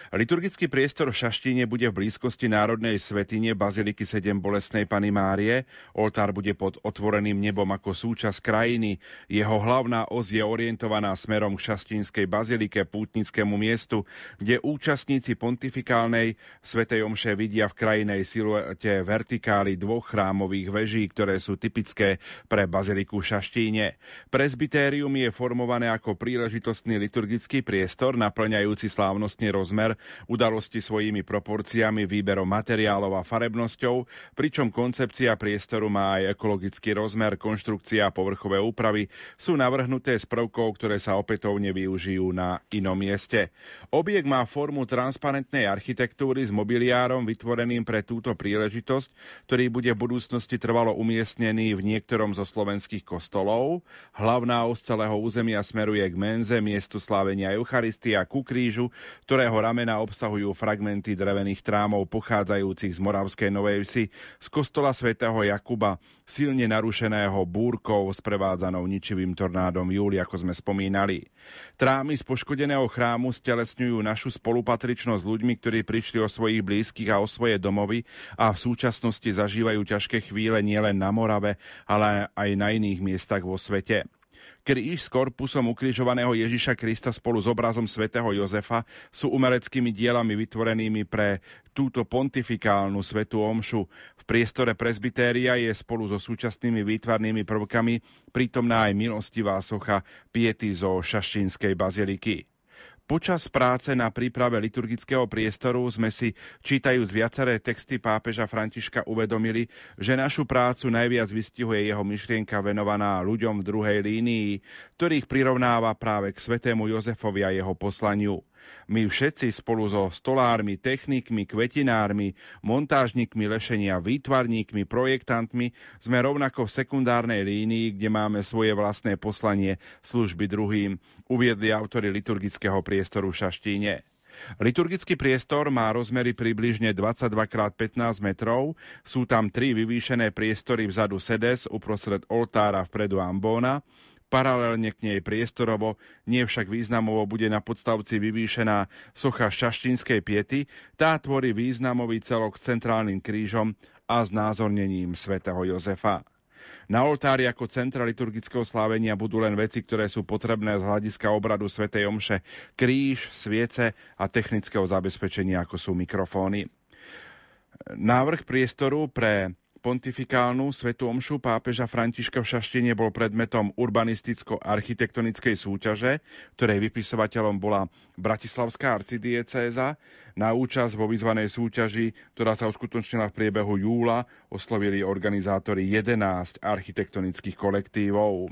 Liturgický priestor v Šaštíne bude v blízkosti Národnej svetine Baziliky 7 Bolesnej Pany Márie. Oltár bude pod otvoreným nebom ako súčasť krajiny. Jeho hlavná os je orientovaná smerom k Šaštínskej bazilike, pútnickému miestu, kde účastníci pontifikálnej svetej omše vidia v krajinej siluete vertikály dvoch chrámových veží, ktoré sú typické pre baziliku Šaštíne. Presbytérium je formované ako príležitostný liturgický priestor, naplňajúci slávnostný roz rozmer udalosti svojimi proporciami, výberom materiálov a farebnosťou, pričom koncepcia priestoru má aj ekologický rozmer, konštrukcia a povrchové úpravy sú navrhnuté z prvkov, ktoré sa opätovne využijú na inom mieste. Objekt má formu transparentnej architektúry s mobiliárom vytvoreným pre túto príležitosť, ktorý bude v budúcnosti trvalo umiestnený v niektorom zo slovenských kostolov. Hlavná os celého územia smeruje k menze, miestu slávenia Eucharistia ku krížu, ktorého ramena obsahujú fragmenty drevených trámov pochádzajúcich z Moravskej Novej Vsi, z kostola svätého Jakuba, silne narušeného búrkou sprevádzanou ničivým tornádom júli, ako sme spomínali. Trámy z poškodeného chrámu stelesňujú našu spolupatričnosť s ľuďmi, ktorí prišli o svojich blízkych a o svoje domovy a v súčasnosti zažívajú ťažké chvíle nielen na Morave, ale aj na iných miestach vo svete. Kríž s korpusom ukrižovaného Ježiša Krista spolu s obrazom svätého Jozefa sú umeleckými dielami vytvorenými pre túto pontifikálnu svetú omšu. V priestore presbytéria je spolu so súčasnými výtvarnými prvkami prítomná aj milostivá socha Piety zo Šaštínskej baziliky. Počas práce na príprave liturgického priestoru sme si, čítajúc viaceré texty pápeža Františka, uvedomili, že našu prácu najviac vystihuje jeho myšlienka venovaná ľuďom v druhej línii, ktorých prirovnáva práve k svetému Jozefovi a jeho poslaniu. My všetci spolu so stolármi, technikmi, kvetinármi, montážnikmi lešenia, výtvarníkmi, projektantmi sme rovnako v sekundárnej línii, kde máme svoje vlastné poslanie služby druhým, uviedli autory liturgického priestoru v Šaštíne. Liturgický priestor má rozmery približne 22x15 metrov, sú tam tri vyvýšené priestory vzadu sedes, uprostred oltára vpredu ambóna, Paralelne k nej priestorovo, nie však významovo bude na podstavci vyvýšená socha šaštínskej piety, tá tvorí významový celok s centrálnym krížom a znázornením svätého Jozefa. Na oltári ako centra liturgického slávenia budú len veci, ktoré sú potrebné z hľadiska obradu svätej Omše, kríž, sviece a technického zabezpečenia, ako sú mikrofóny. Návrh priestoru pre pontifikálnu svetú omšu pápeža Františka v Šaštine bol predmetom urbanisticko-architektonickej súťaže, ktorej vypisovateľom bola Bratislavská arcidiecéza. Na účasť vo vyzvanej súťaži, ktorá sa uskutočnila v priebehu júla, oslovili organizátori 11 architektonických kolektívov.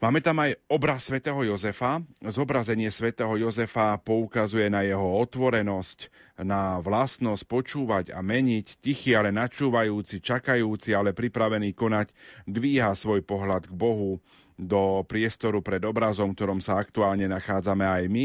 Máme tam aj obraz svätého Jozefa. Zobrazenie svätého Jozefa poukazuje na jeho otvorenosť, na vlastnosť počúvať a meniť, tichý, ale načúvajúci, čakajúci, ale pripravený konať, dvíha svoj pohľad k Bohu, do priestoru pred obrazom, ktorom sa aktuálne nachádzame aj my.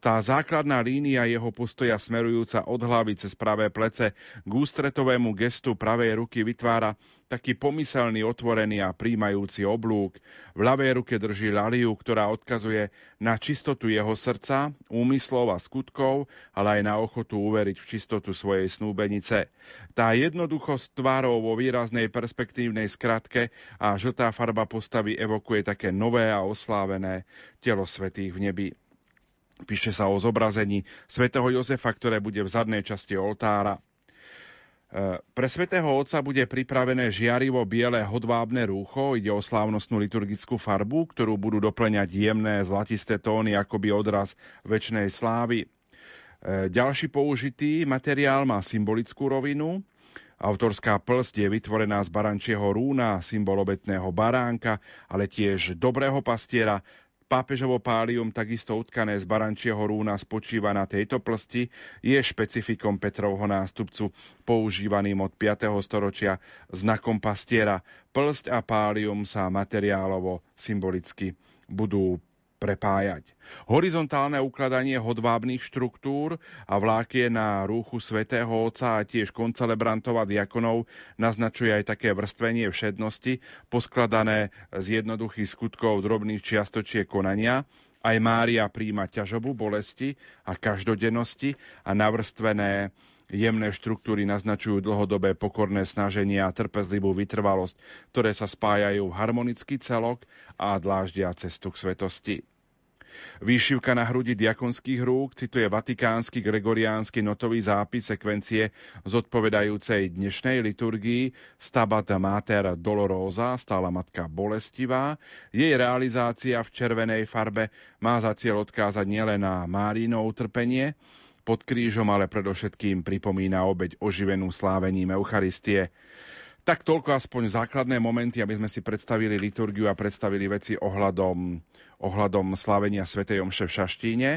Tá základná línia jeho postoja smerujúca od hlavy cez pravé plece k ústretovému gestu pravej ruky vytvára taký pomyselný, otvorený a príjmajúci oblúk. V ľavej ruke drží laliu, ktorá odkazuje na čistotu jeho srdca, úmyslov a skutkov, ale aj na ochotu uveriť v čistotu svojej snúbenice. Tá jednoduchosť tvárov vo výraznej perspektívnej skratke a žltá farba postavy evokuje také nové a oslávené telo svetých v nebi. Píše sa o zobrazení svätého Jozefa, ktoré bude v zadnej časti oltára. Pre svätého Otca bude pripravené žiarivo biele hodvábne rúcho, ide o slávnostnú liturgickú farbu, ktorú budú doplňať jemné zlatisté tóny akoby odraz väčšnej slávy. E, ďalší použitý materiál má symbolickú rovinu. Autorská plsť je vytvorená z barančieho rúna, symbol obetného baránka, ale tiež dobrého pastiera, Pápežovo pálium, takisto utkané z barančieho rúna, spočíva na tejto plsti, je špecifikom Petrovho nástupcu, používaným od 5. storočia znakom pastiera. Plsť a pálium sa materiálovo symbolicky budú prepájať. Horizontálne ukladanie hodvábnych štruktúr a vlákie na rúchu svätého Otca a tiež koncelebrantov a diakonov naznačuje aj také vrstvenie všednosti, poskladané z jednoduchých skutkov drobných čiastočiek konania, aj Mária príjma ťažobu bolesti a každodennosti a navrstvené Jemné štruktúry naznačujú dlhodobé pokorné snaženie a trpezlivú vytrvalosť, ktoré sa spájajú v harmonický celok a dláždia cestu k svetosti. Výšivka na hrudi diakonských rúk cituje vatikánsky gregoriánsky notový zápis sekvencie zodpovedajúcej dnešnej liturgii Stabat Mater Dolorosa, stála matka bolestivá. Jej realizácia v červenej farbe má za cieľ odkázať nielen na Márino utrpenie, pod krížom, ale predovšetkým pripomína obeď oživenú slávením Eucharistie. Tak toľko aspoň základné momenty, aby sme si predstavili liturgiu a predstavili veci ohľadom, ohľadom slávenia Sv. Omše v Šaštíne.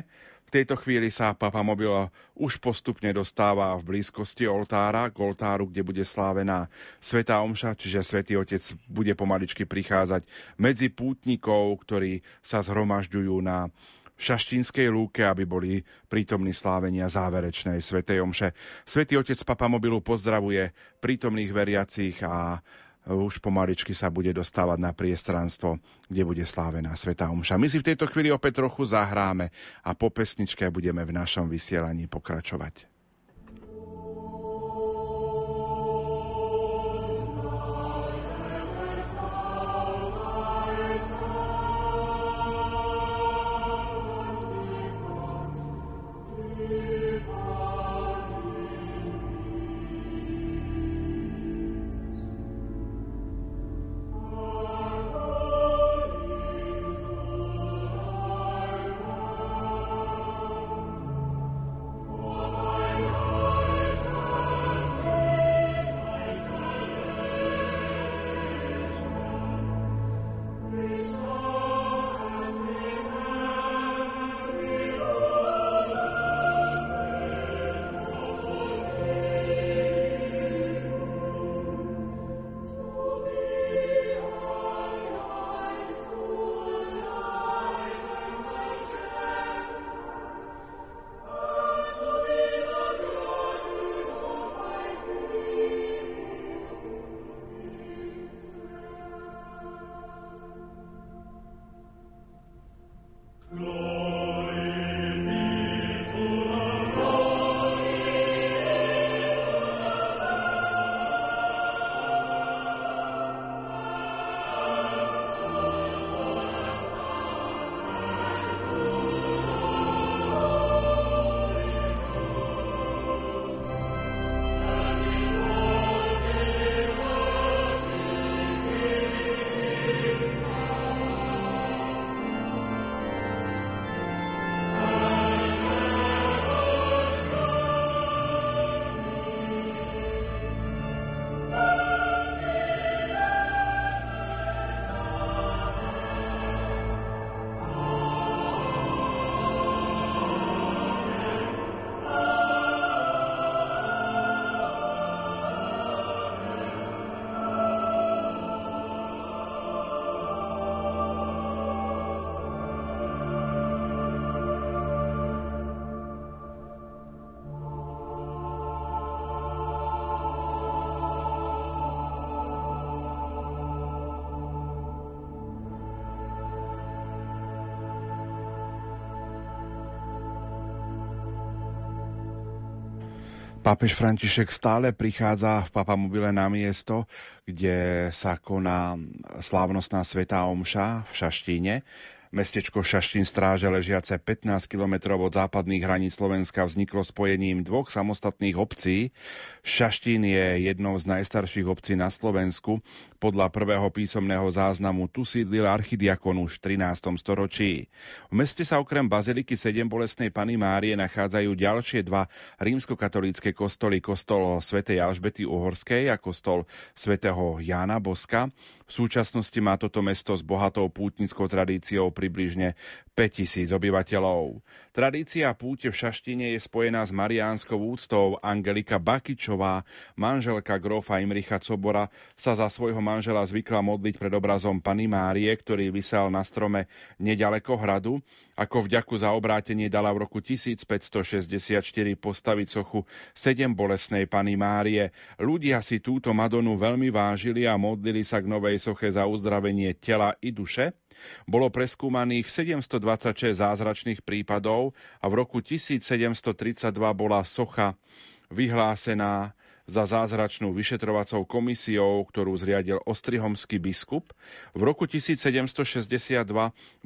V tejto chvíli sa Papa Mobil už postupne dostáva v blízkosti oltára, k oltáru, kde bude slávená Sveta Omša, čiže Svetý Otec bude pomaličky prichádzať medzi pútnikov, ktorí sa zhromažďujú na Šaštínskej lúke, aby boli prítomní slávenia záverečnej Svetej Omše. Svetý Otec Papa Mobilu pozdravuje prítomných veriacich a už pomaličky sa bude dostávať na priestranstvo, kde bude slávená Sveta Omša. My si v tejto chvíli opäť trochu zahráme a po pesničke budeme v našom vysielaní pokračovať. Pápež František stále prichádza v Papamobile na miesto, kde sa koná slávnostná svetá omša v Šaštíne. Mestečko Šaštín stráže ležiace 15 km od západných hraníc Slovenska vzniklo spojením dvoch samostatných obcí. Šaštín je jednou z najstarších obcí na Slovensku. Podľa prvého písomného záznamu tu sídlil archidiakon už v 13. storočí. V meste sa okrem baziliky 7 bolestnej Pany Márie nachádzajú ďalšie dva rímskokatolícke kostoly, kostol svätej Alžbety Uhorskej a kostol svätého Jána Boska. V súčasnosti má toto mesto s bohatou pútnickou tradíciou približne 5000 obyvateľov. Tradícia púte v Šaštine je spojená s mariánskou úctou. Angelika Bakičová, manželka grofa Imricha Cobora, sa za svojho manžela zvykla modliť pred obrazom Pany Márie, ktorý vysel na strome nedaleko hradu. Ako vďaku za obrátenie dala v roku 1564 postaviť sochu sedem bolesnej Pany Márie. Ľudia si túto Madonu veľmi vážili a modlili sa k novej soche za uzdravenie tela i duše. Bolo preskúmaných 726 zázračných prípadov a v roku 1732 bola socha vyhlásená za zázračnú vyšetrovacou komisiou, ktorú zriadil ostrihomský biskup. V roku 1762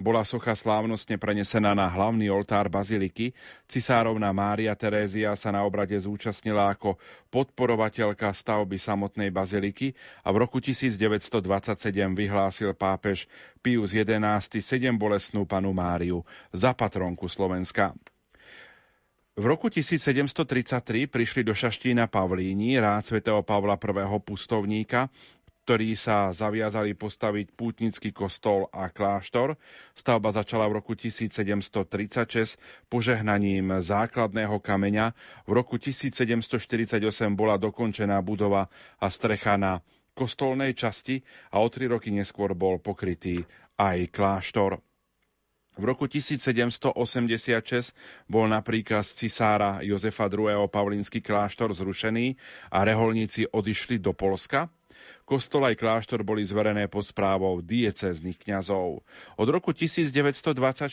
bola socha slávnostne prenesená na hlavný oltár baziliky. Cisárovna Mária Terézia sa na obrade zúčastnila ako podporovateľka stavby samotnej baziliky a v roku 1927 vyhlásil pápež Pius XI sedem bolestnú panu Máriu za patronku Slovenska. V roku 1733 prišli do Šaštína Pavlíni, rád svätého Pavla I. pustovníka, ktorí sa zaviazali postaviť pútnický kostol a kláštor. Stavba začala v roku 1736 požehnaním základného kameňa. V roku 1748 bola dokončená budova a strecha na kostolnej časti a o tri roky neskôr bol pokrytý aj kláštor. V roku 1786 bol napríklad z cisára Jozefa II. Pavlínsky kláštor zrušený a reholníci odišli do Polska. Kostol aj kláštor boli zverené pod správou dieceznych kňazov. Od roku 1924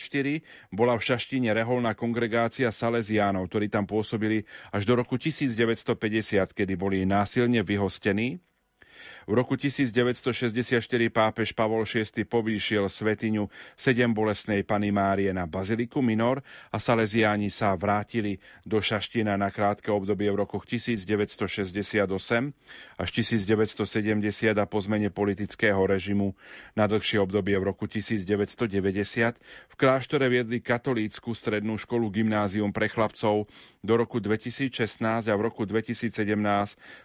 bola v Šaštine reholná kongregácia Salesiánov, ktorí tam pôsobili až do roku 1950, kedy boli násilne vyhostení v roku 1964 pápež Pavol VI povýšil svetiňu sedem bolesnej Pany Márie na Baziliku Minor a Salesiáni sa vrátili do Šaština na krátke obdobie v rokoch 1968 až 1970 a po zmene politického režimu na dlhšie obdobie v roku 1990 v kláštore viedli katolícku strednú školu gymnázium pre chlapcov do roku 2016 a v roku 2017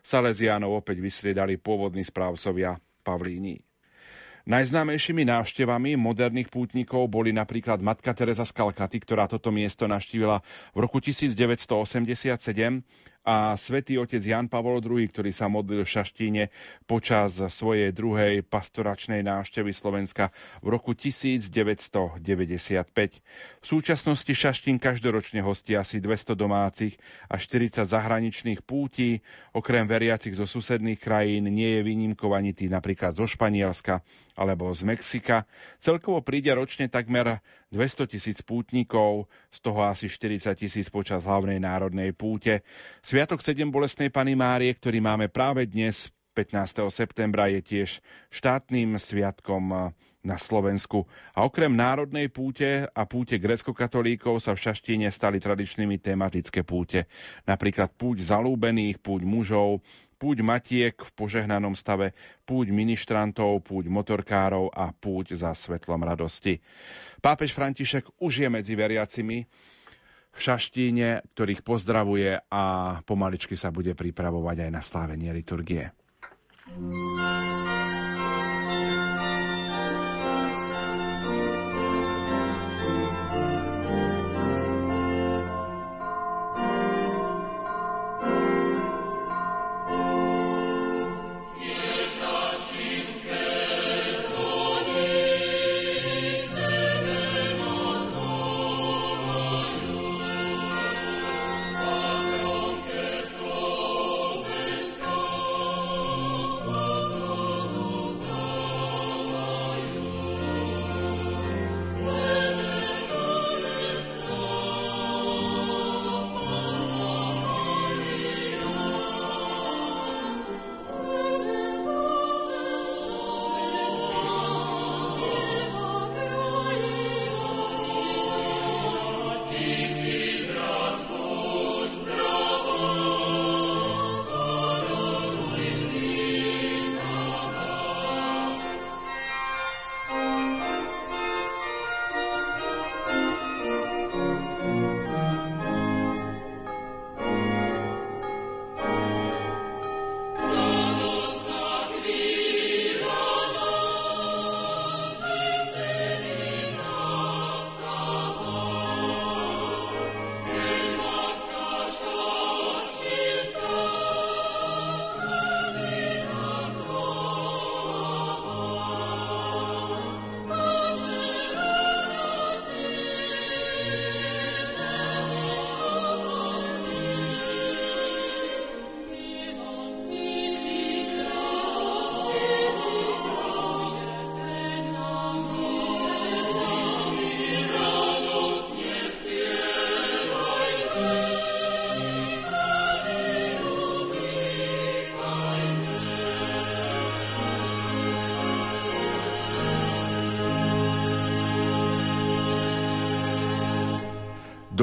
Salesiánov opäť vysriedali pôvodný správcovia Pavlíni. Najznámejšími návštevami moderných pútnikov boli napríklad matka Teresa z Kalkaty, ktorá toto miesto navštívila v roku 1987 a svätý otec Jan Pavol II, ktorý sa modlil v Šaštíne počas svojej druhej pastoračnej návštevy Slovenska v roku 1995. V súčasnosti Šaštín každoročne hostí asi 200 domácich a 40 zahraničných pútí. Okrem veriacich zo susedných krajín nie je výnimkov ani tí napríklad zo Španielska alebo z Mexika. Celkovo príde ročne takmer 200 tisíc pútnikov, z toho asi 40 tisíc počas hlavnej národnej púte. Sviatok 7 bolestnej Pany Márie, ktorý máme práve dnes, 15. septembra, je tiež štátnym sviatkom na Slovensku. A okrem národnej púte a púte grecko-katolíkov sa v Šaštíne stali tradičnými tematické púte. Napríklad púť zalúbených, púť mužov, púť matiek v požehnanom stave, púť ministrantov, púť motorkárov a púť za svetlom radosti. Pápež František už je medzi veriacimi v Šaštíne, ktorých pozdravuje a pomaličky sa bude pripravovať aj na slávenie liturgie. thank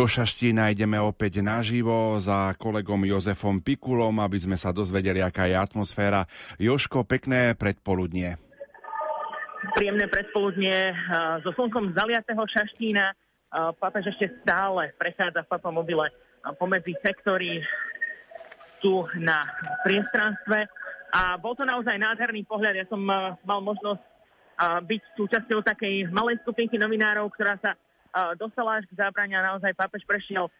Do Šaštína ideme opäť naživo za kolegom Jozefom Pikulom, aby sme sa dozvedeli, aká je atmosféra. Joško, pekné predpoludnie. Príjemné predpoludnie so slnkom zaliatého Šaštína. Pápež ešte stále prechádza v papamobile pomedzi sektory tu na priestranstve. A bol to naozaj nádherný pohľad. Ja som mal možnosť byť súčasťou takej malej skupinky novinárov, ktorá sa dostala až k zábrania. Naozaj pápež prešiel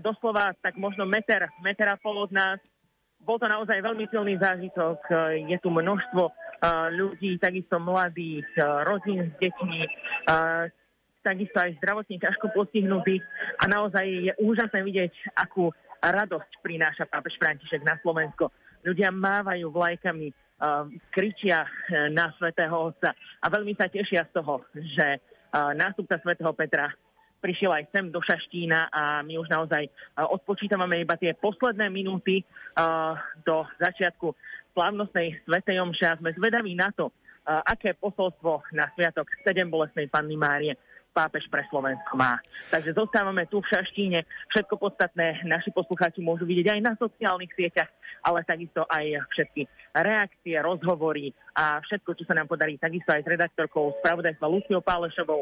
doslova tak možno meter, meter a pol od nás. Bol to naozaj veľmi silný zážitok. Je tu množstvo ľudí, takisto mladých, rodín s deťmi, takisto aj zdravotne ťažko postihnutých a naozaj je úžasné vidieť, akú radosť prináša pápež František na Slovensko. Ľudia mávajú vlajkami, kričia e, na svätého Otca a veľmi sa tešia z toho, že nástupca svätého Petra prišiel aj sem do Šaštína a my už naozaj odpočítavame iba tie posledné minúty do začiatku slávnostnej svetej omše a sme zvedaví na to, aké posolstvo na sviatok 7 bolesnej Panny Márie pápež pre Slovensko má. Takže zostávame tu v Šaštíne. Všetko podstatné naši poslucháči môžu vidieť aj na sociálnych sieťach, ale takisto aj všetky reakcie, rozhovory a všetko, čo sa nám podarí takisto aj s redaktorkou spravodajstva Luciou Pálešovou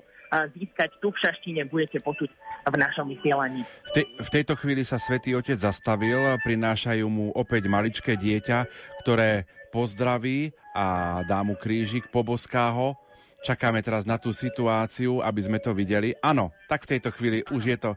získať tu v Šaštíne, budete počuť v našom vysielaní. V, te, v tejto chvíli sa Svetý Otec zastavil, prinášajú mu opäť maličké dieťa, ktoré pozdraví a dá mu krížik, poboská ho Čakáme teraz na tú situáciu, aby sme to videli. Áno, tak v tejto chvíli už je to...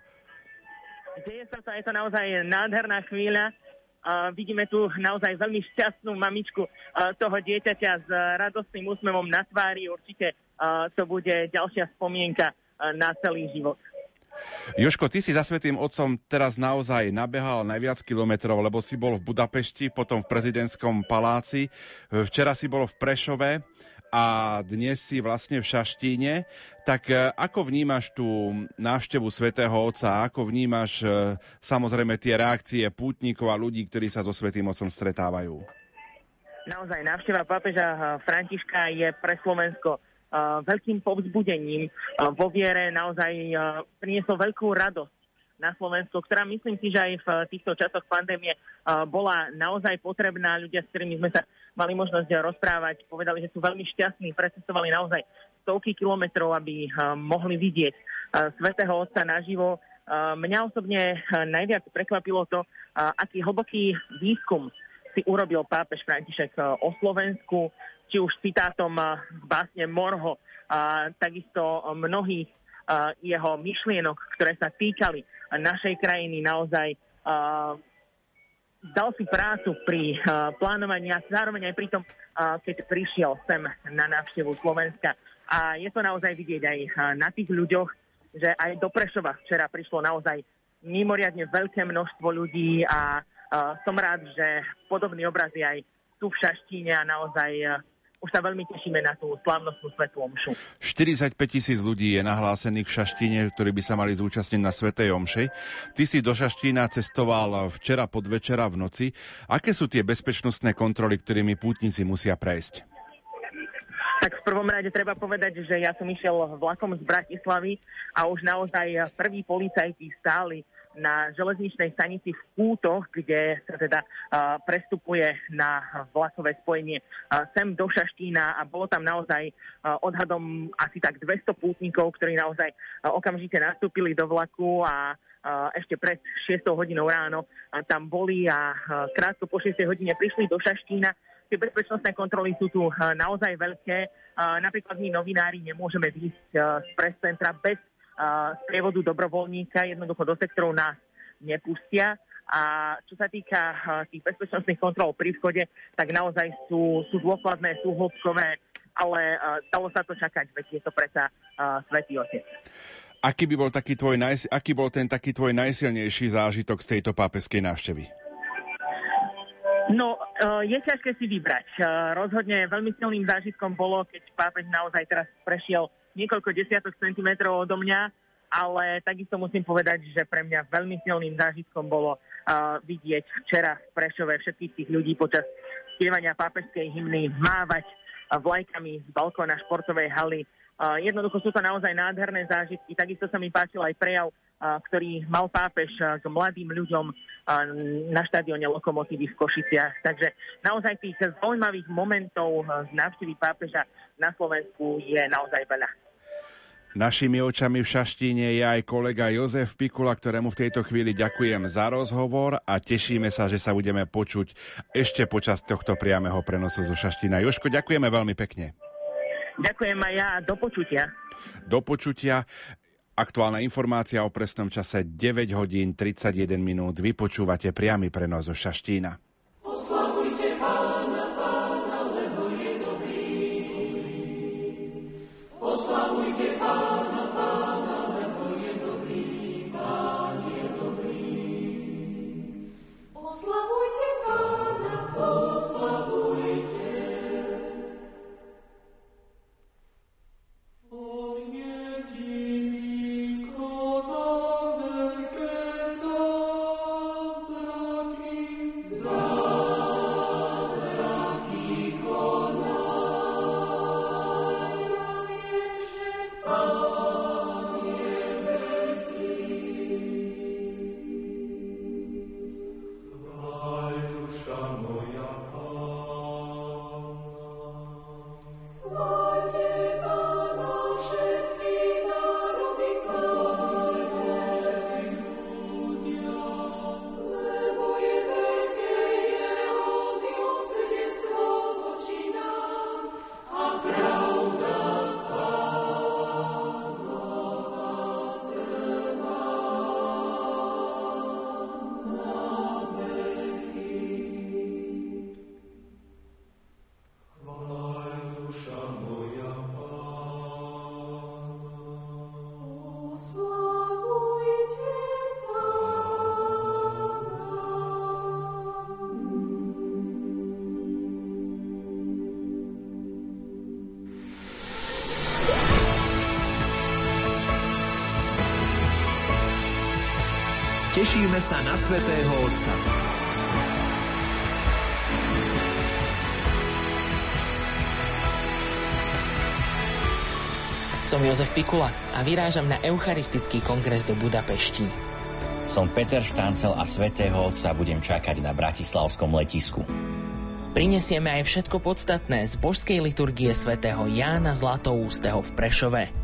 Deje sa to, je to naozaj nádherná chvíľa. Uh, vidíme tu naozaj veľmi šťastnú mamičku uh, toho dieťaťa s radostným úsmevom na tvári. Určite uh, to bude ďalšia spomienka uh, na celý život. Joško, ty si za Svetým Otcom teraz naozaj nabehal najviac kilometrov, lebo si bol v Budapešti, potom v prezidentskom paláci, včera si bol v Prešove a dnes si vlastne v Šaštíne. Tak e, ako vnímaš tú návštevu svätého Otca? Ako vnímaš e, samozrejme tie reakcie pútnikov a ľudí, ktorí sa so Svetým Otcom stretávajú? Naozaj návšteva pápeža e, Františka je pre Slovensko veľkým povzbudením vo viere, naozaj priniesol veľkú radosť na Slovensku, ktorá myslím si, že aj v týchto časoch pandémie bola naozaj potrebná. Ľudia, s ktorými sme sa mali možnosť rozprávať, povedali, že sú veľmi šťastní, precestovali naozaj stovky kilometrov, aby uh, mohli vidieť svätého Otca naživo. Mňa osobne najviac prekvapilo to, aký hlboký výskum si urobil pápež František o Slovensku, či už citátom z básne Morho, a takisto mnohých jeho myšlienok, ktoré sa týkali našej krajiny naozaj dal si prácu pri uh, plánovaní a zároveň aj pri tom, uh, keď prišiel sem na návštevu Slovenska. A je to naozaj vidieť aj uh, na tých ľuďoch, že aj do Prešova včera prišlo naozaj mimoriadne veľké množstvo ľudí a uh, som rád, že podobný obraz je aj tu v Šaštíne a naozaj uh, už sa veľmi tešíme na tú slavnostnú svetú omšu. 45 tisíc ľudí je nahlásených v Šaštine, ktorí by sa mali zúčastniť na svetej omši. Ty si do Šaštína cestoval včera podvečera v noci. Aké sú tie bezpečnostné kontroly, ktorými pútnici musia prejsť? Tak v prvom rade treba povedať, že ja som išiel vlakom z Bratislavy a už naozaj prví policajti stáli na železničnej stanici v Kútoch, kde sa teda prestupuje na vlakové spojenie sem do Šaštína a bolo tam naozaj odhadom asi tak 200 pútnikov, ktorí naozaj okamžite nastúpili do vlaku a ešte pred 6 hodinou ráno tam boli a krátko po 6 hodine prišli do Šaštína. Tie bezpečnostné kontroly sú tu naozaj veľké. Napríklad my novinári nemôžeme výjsť z press centra bez z prievodu dobrovoľníka jednoducho do sektorov nás nepustia. A čo sa týka tých bezpečnostných kontrol pri vchode, tak naozaj sú, sú dôkladné, sú hĺbkové, ale uh, dalo sa to čakať, veď je to predsa uh, Svetý Otec. Aký, by bol taký tvoj naj, aký bol ten taký tvoj najsilnejší zážitok z tejto pápeskej návštevy? No, uh, je ťažké si vybrať. Uh, rozhodne veľmi silným zážitkom bolo, keď pápež naozaj teraz prešiel niekoľko desiatok centimetrov odo mňa, ale takisto musím povedať, že pre mňa veľmi silným zážitkom bolo uh, vidieť včera v Prešove všetkých tých ľudí počas spievania pápežskej hymny mávať uh, vlajkami z balkóna športovej haly. Uh, jednoducho sú to naozaj nádherné zážitky. Takisto sa mi páčil aj prejav ktorý mal pápež k mladým ľuďom na štadióne Lokomotívy v Košiciach. Takže naozaj tých zaujímavých momentov z návštevy pápeža na Slovensku je naozaj veľa. Našimi očami v Šaštíne je aj kolega Jozef Pikula, ktorému v tejto chvíli ďakujem za rozhovor a tešíme sa, že sa budeme počuť ešte počas tohto priameho prenosu zo Šaštína. Joško, ďakujeme veľmi pekne. Ďakujem aj ja. Do počutia. Do počutia. Aktuálna informácia o presnom čase 9 hodín 31 minút. Vypočúvate priamy prenos zo Šaštína. Tešíme sa na Svetého Otca. Som Jozef Pikula a vyrážam na Eucharistický kongres do Budapešti. Som Peter Štancel a Svetého Otca budem čakať na Bratislavskom letisku. Prinesieme aj všetko podstatné z božskej liturgie svätého Jána Zlatoústeho v Prešove.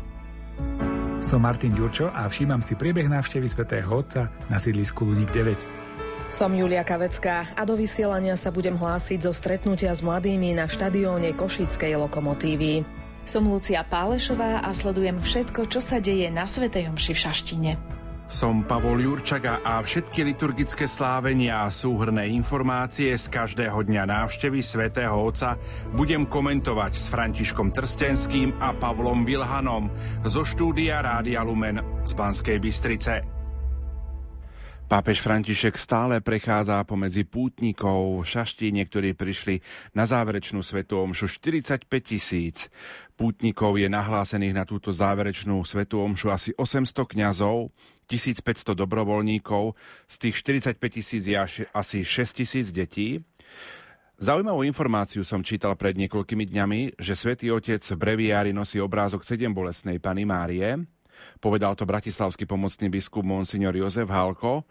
Som Martin Ďurčo a všímam si priebeh návštevy svätého Otca na sídlisku Luník 9. Som Julia Kavecká a do vysielania sa budem hlásiť zo stretnutia s mladými na štadióne Košickej lokomotívy. Som Lucia Pálešová a sledujem všetko, čo sa deje na Svetej Omši v Šaštine. Som Pavol Jurčaga a všetky liturgické slávenia a súhrné informácie z každého dňa návštevy svätého Otca budem komentovať s Františkom Trstenským a Pavlom Vilhanom zo štúdia Rádia Lumen z Banskej Bystrice. Pápež František stále prechádza pomedzi pútnikov Šaštíne, ktorí prišli na záverečnú svetú omšu 45 tisíc. Pútnikov je nahlásených na túto záverečnú svetú omšu asi 800 kňazov, 1500 dobrovoľníkov, z tých 45 tisíc je asi 6 tisíc detí. Zaujímavú informáciu som čítal pred niekoľkými dňami, že svätý Otec v breviári nosí obrázok sedem bolesnej Pany Márie, Povedal to bratislavský pomocný biskup Monsignor Jozef Halko.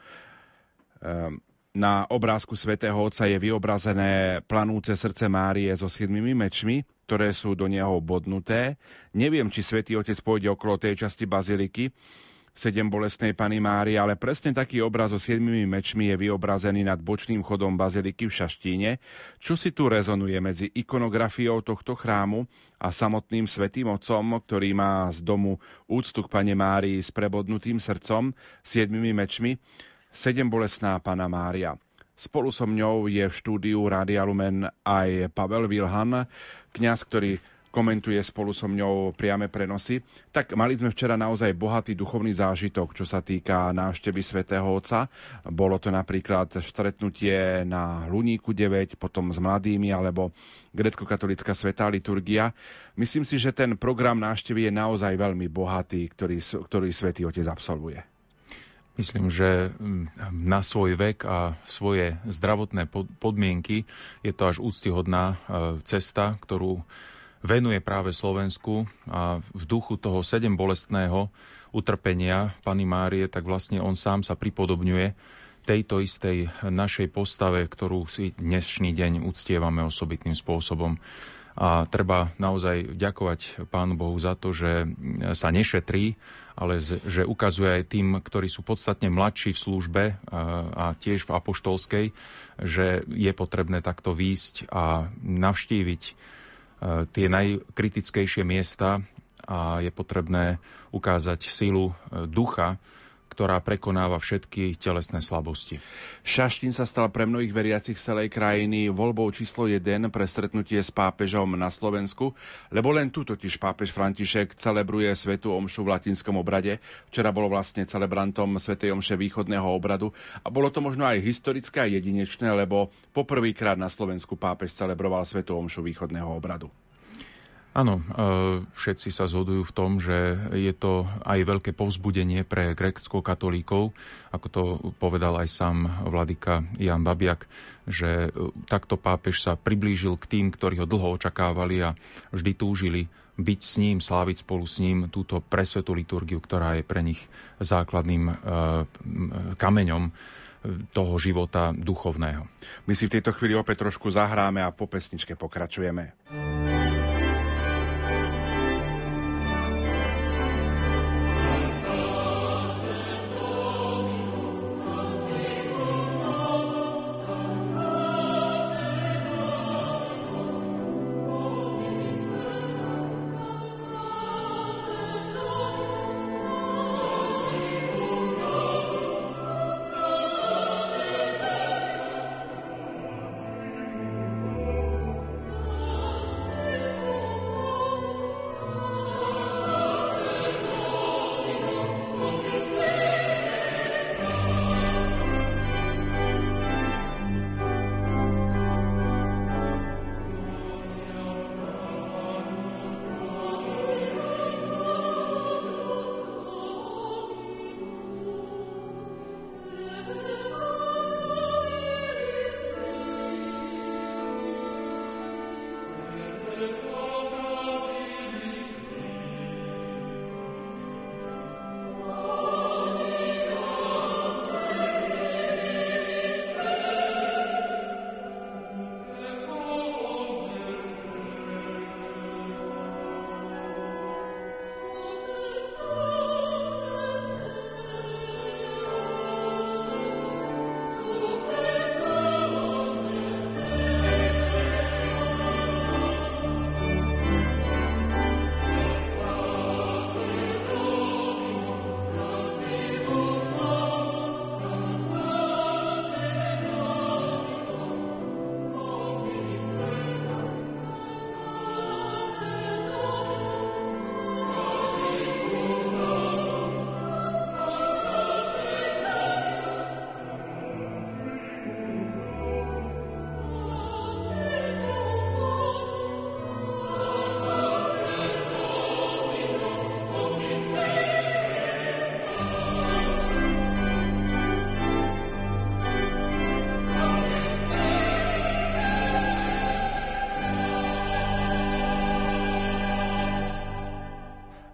Ehm, na obrázku svätého Otca je vyobrazené planúce srdce Márie so siedmimi mečmi, ktoré sú do neho bodnuté. Neviem, či svätý Otec pôjde okolo tej časti baziliky, sedem bolestnej Pany Márie, ale presne taký obraz so siedmimi mečmi je vyobrazený nad bočným chodom baziliky v Šaštíne, čo si tu rezonuje medzi ikonografiou tohto chrámu a samotným svetým otcom, ktorý má z domu úctu k Pane Márii s prebodnutým srdcom, siedmimi mečmi, sedem bolestná Pana Mária. Spolu so mňou je v štúdiu Rádia Lumen aj Pavel Vilhan, kňaz, ktorý komentuje spolu so mňou priame prenosy. Tak mali sme včera naozaj bohatý duchovný zážitok, čo sa týka návštevy svätého Otca. Bolo to napríklad stretnutie na Luníku 9, potom s mladými, alebo grecko-katolická svetá liturgia. Myslím si, že ten program návštevy je naozaj veľmi bohatý, ktorý, ktorý svätý Otec absolvuje. Myslím, že mm, na svoj vek a svoje zdravotné podmienky je to až úctyhodná e, cesta, ktorú venuje práve Slovensku a v duchu toho sedem bolestného utrpenia Pany Márie, tak vlastne on sám sa pripodobňuje tejto istej našej postave, ktorú si dnešný deň uctievame osobitným spôsobom. A treba naozaj ďakovať Pánu Bohu za to, že sa nešetrí, ale že ukazuje aj tým, ktorí sú podstatne mladší v službe a tiež v apoštolskej, že je potrebné takto výjsť a navštíviť tie najkritickejšie miesta a je potrebné ukázať silu ducha, ktorá prekonáva všetky telesné slabosti. Šaštín sa stal pre mnohých veriacich celej krajiny voľbou číslo 1 pre stretnutie s pápežom na Slovensku, lebo len tu totiž pápež František celebruje svetu omšu v latinskom obrade. Včera bolo vlastne celebrantom svetej omše východného obradu a bolo to možno aj historické a jedinečné, lebo poprvýkrát na Slovensku pápež celebroval svetu omšu východného obradu. Áno, e, všetci sa zhodujú v tom, že je to aj veľké povzbudenie pre grécko-katolíkov, ako to povedal aj sám vladyka Jan Babiak, že e, takto pápež sa priblížil k tým, ktorí ho dlho očakávali a vždy túžili byť s ním, sláviť spolu s ním túto presvetú liturgiu, ktorá je pre nich základným e, kameňom toho života duchovného. My si v tejto chvíli opäť trošku zahráme a po pesničke pokračujeme.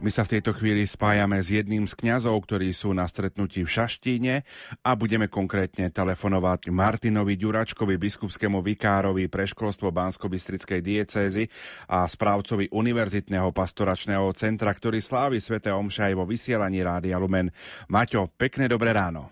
My sa v tejto chvíli spájame s jedným z kňazov, ktorí sú na stretnutí v Šaštíne a budeme konkrétne telefonovať Martinovi Ďuračkovi, biskupskému vikárovi pre školstvo Bansko-Bystrickej diecézy a správcovi Univerzitného pastoračného centra, ktorý slávi Svete Omša aj vo vysielaní Rádia Lumen. Maťo, pekné dobré ráno.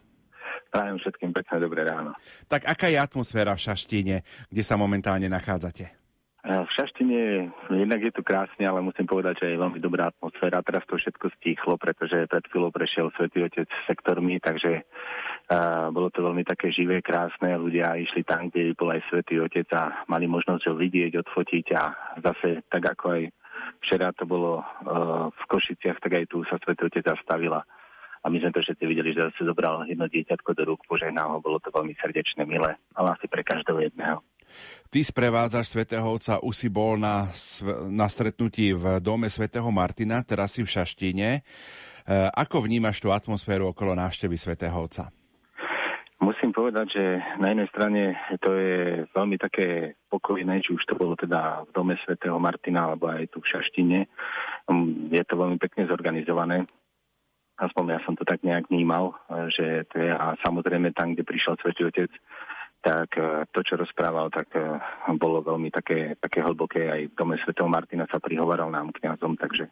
Prajem všetkým pekné dobré ráno. Tak aká je atmosféra v Šaštíne, kde sa momentálne nachádzate? V Šaštine jednak je tu krásne, ale musím povedať, že je veľmi dobrá atmosféra. Teraz to všetko stíchlo, pretože pred chvíľou prešiel Svetý Otec sektormi, takže uh, bolo to veľmi také živé, krásne. Ľudia išli tam, kde bol aj Svetý Otec a mali možnosť ho vidieť, odfotiť a zase tak ako aj včera to bolo uh, v Košiciach, tak aj tu sa Svetý Otec zastavila. A my sme to všetci videli, že zase zobral jedno dieťatko do rúk, požehnal ho, bolo to veľmi srdečné, milé, ale asi pre každého jedného. Ty sprevádzaš svätého Otca, si bol na, na stretnutí v dome svätého Martina, teraz si v Šaštíne. E, ako vnímaš tú atmosféru okolo návštevy svätého Otca? Musím povedať, že na jednej strane to je veľmi také pokojné, či už to bolo teda v dome svätého Martina alebo aj tu v Šaštine. Mm, je to veľmi pekne zorganizované. Aspoň ja som to tak nejak vnímal, že to je a samozrejme tam, kde prišiel Svetý Otec, tak e, to, čo rozprával, tak e, bolo veľmi také, také hlboké. Aj v dome svätého Martina sa prihovaral nám kňazom, takže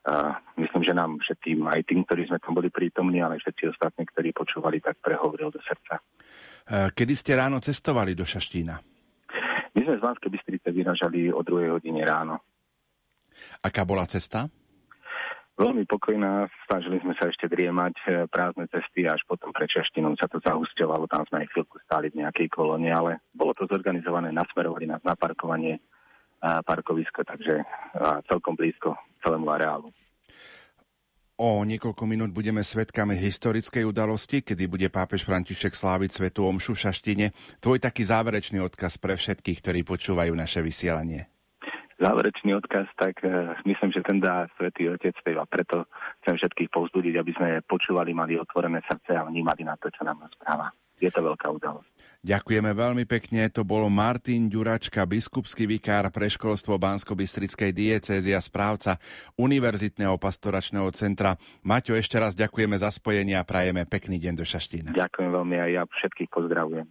a myslím, že nám všetkým, aj tým, ktorí sme tam boli prítomní, ale všetci ostatní, ktorí počúvali, tak prehovoril do srdca. E, kedy ste ráno cestovali do Šaštína? My sme z Banskej Bystrice vyražali o 2 hodine ráno. Aká bola cesta? Veľmi pokojná, snažili sme sa ešte driemať e, prázdne cesty, až potom pred Šaštinou sa to zahusťovalo, tam sme aj chvíľku stáli v nejakej kolóne, ale bolo to zorganizované, nasmerovali nás na parkovanie a parkovisko, takže a celkom blízko celému areálu. O niekoľko minút budeme svetkami historickej udalosti, kedy bude pápež František sláviť svetu Omšu v Šaštine. Tvoj taký záverečný odkaz pre všetkých, ktorí počúvajú naše vysielanie. Záverečný odkaz, tak uh, myslím, že ten dá Svetý Otec a preto chcem všetkých povzbudiť, aby sme počúvali, mali otvorené srdce a vnímali na to, čo nám rozpráva. Je to veľká udalosť. Ďakujeme veľmi pekne. To bol Martin Ďuračka, biskupský vikár pre školstvo Bansko-Bystrickej a správca Univerzitného pastoračného centra. Maťo, ešte raz ďakujeme za spojenie a prajeme pekný deň do Šaštína. Ďakujem veľmi a ja všetkých pozdravujem.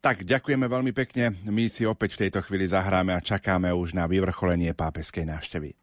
Tak, ďakujeme veľmi pekne. My si opäť v tejto chvíli zahráme a čakáme už na vyvrcholenie pápeskej návštevy.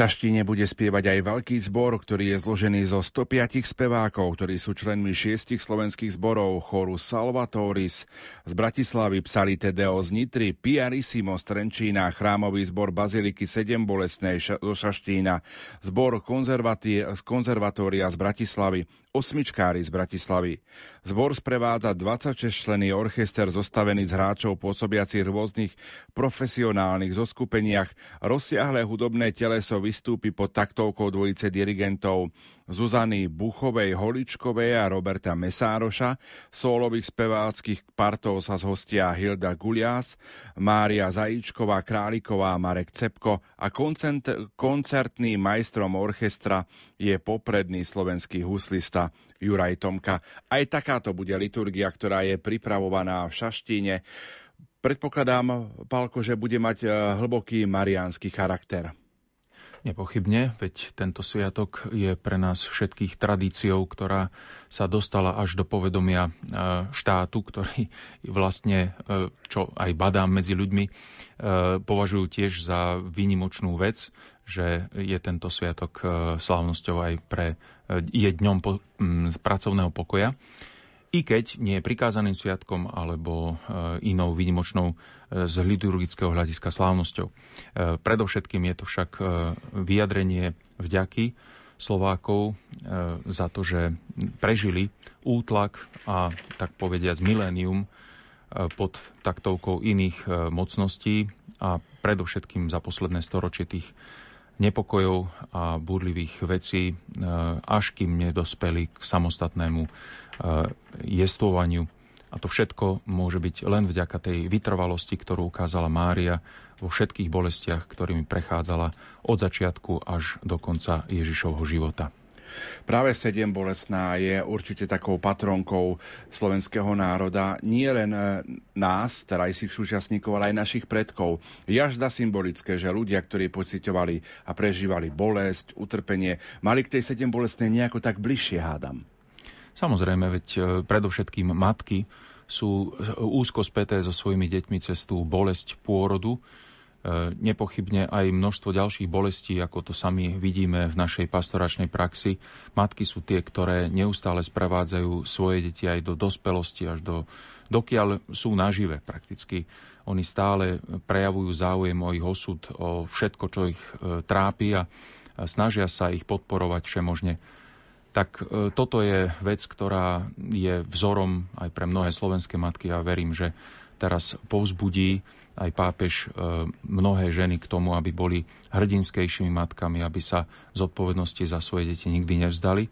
Šaštine bude spievať aj veľký zbor, ktorý je zložený zo 105 spevákov, ktorí sú členmi šiestich slovenských zborov choru Salvatoris. Z Bratislavy, Psali Tedeo z Nitry, Piarissimo z Trenčína, chrámový zbor Baziliky 7 Bolesnej zo Šaštína, zbor konzervatória z Bratislavy, osmičkári z Bratislavy. Zbor sprevádza 26 člený orchester zostavený z hráčov pôsobiacich rôznych profesionálnych zoskupeniach. Rozsiahle hudobné teleso vystúpi pod taktovkou dvojice dirigentov Zuzany Buchovej Holičkovej a Roberta Mesároša. Sólových speváckých partov sa zhostia Hilda Gulias, Mária Zajíčková Králiková a Marek Cepko a koncert, koncertným majstrom orchestra je popredný slovenský huslista Juraj Tomka. Aj takáto bude liturgia, ktorá je pripravovaná v Šaštíne. Predpokladám, Pálko, že bude mať eh, hlboký mariánsky charakter. Nepochybne, veď tento sviatok je pre nás všetkých tradíciou, ktorá sa dostala až do povedomia e, štátu, ktorý vlastne, e, čo aj badám medzi ľuďmi, e, považujú tiež za výnimočnú vec, že je tento sviatok slávnosťou aj pre, je dňom po, m, pracovného pokoja i keď nie je prikázaným sviatkom alebo e, inou výnimočnou e, z liturgického hľadiska slávnosťou. E, predovšetkým je to však vyjadrenie vďaky Slovákov za to, že prežili útlak a tak povediať milénium pod taktovkou iných mocností a predovšetkým za posledné storočie tých nepokojov a búrlivých vecí, až kým nedospeli k samostatnému jestvovaniu. A to všetko môže byť len vďaka tej vytrvalosti, ktorú ukázala Mária vo všetkých bolestiach, ktorými prechádzala od začiatku až do konca Ježišovho života. Práve sedem bolesná je určite takou patronkou slovenského národa, nie len eh, nás, terajších súčasníkov, ale aj našich predkov. Je až symbolické, že ľudia, ktorí pocitovali a prežívali bolesť, utrpenie, mali k tej sedem bolestnej nejako tak bližšie, hádam. Samozrejme, veď e, predovšetkým matky sú úzko späté so svojimi deťmi cez tú bolesť pôrodu. E, nepochybne aj množstvo ďalších bolestí, ako to sami vidíme v našej pastoračnej praxi. Matky sú tie, ktoré neustále sprevádzajú svoje deti aj do dospelosti, až do, dokiaľ sú nažive prakticky. Oni stále prejavujú záujem o ich osud, o všetko, čo ich e, trápi a snažia sa ich podporovať všemožne tak e, toto je vec, ktorá je vzorom aj pre mnohé slovenské matky a verím, že teraz povzbudí aj pápež e, mnohé ženy k tomu, aby boli hrdinskejšími matkami, aby sa zodpovednosti za svoje deti nikdy nevzdali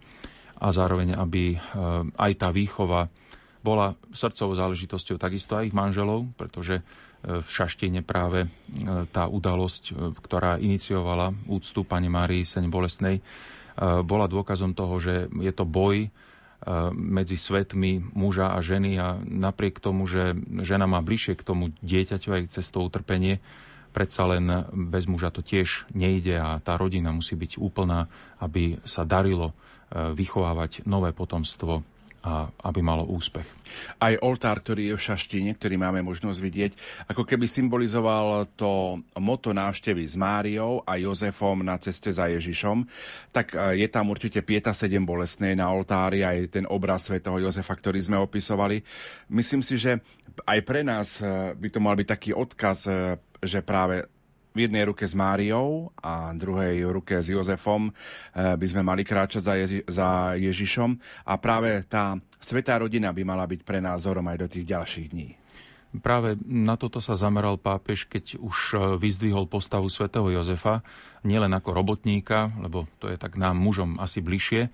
a zároveň, aby e, aj tá výchova bola srdcovou záležitosťou takisto aj ich manželov, pretože v Šaštine práve tá udalosť, ktorá iniciovala úctu pani Márii Seň Bolesnej, bola dôkazom toho, že je to boj eh, medzi svetmi muža a ženy a napriek tomu, že žena má bližšie k tomu dieťaťu aj cez to utrpenie, predsa len bez muža to tiež nejde a tá rodina musí byť úplná, aby sa darilo eh, vychovávať nové potomstvo a aby malo úspech. Aj oltár, ktorý je v Šaštine, ktorý máme možnosť vidieť, ako keby symbolizoval to moto návštevy s Máriou a Jozefom na ceste za Ježišom, tak e, je tam určite Pieta 7 bolestnej na oltári, aj ten obraz svätého Jozefa, ktorý sme opisovali. Myslím si, že aj pre nás e, by to mal byť taký odkaz, e, že práve v jednej ruke s Máriou a druhej ruke s Jozefom eh, by sme mali kráčať za, Ježi- za Ježišom a práve tá svetá rodina by mala byť pre nás vzorom aj do tých ďalších dní. Práve na toto sa zameral pápež, keď už eh, vyzdvihol postavu svätého Jozefa, nielen ako robotníka, lebo to je tak nám mužom asi bližšie,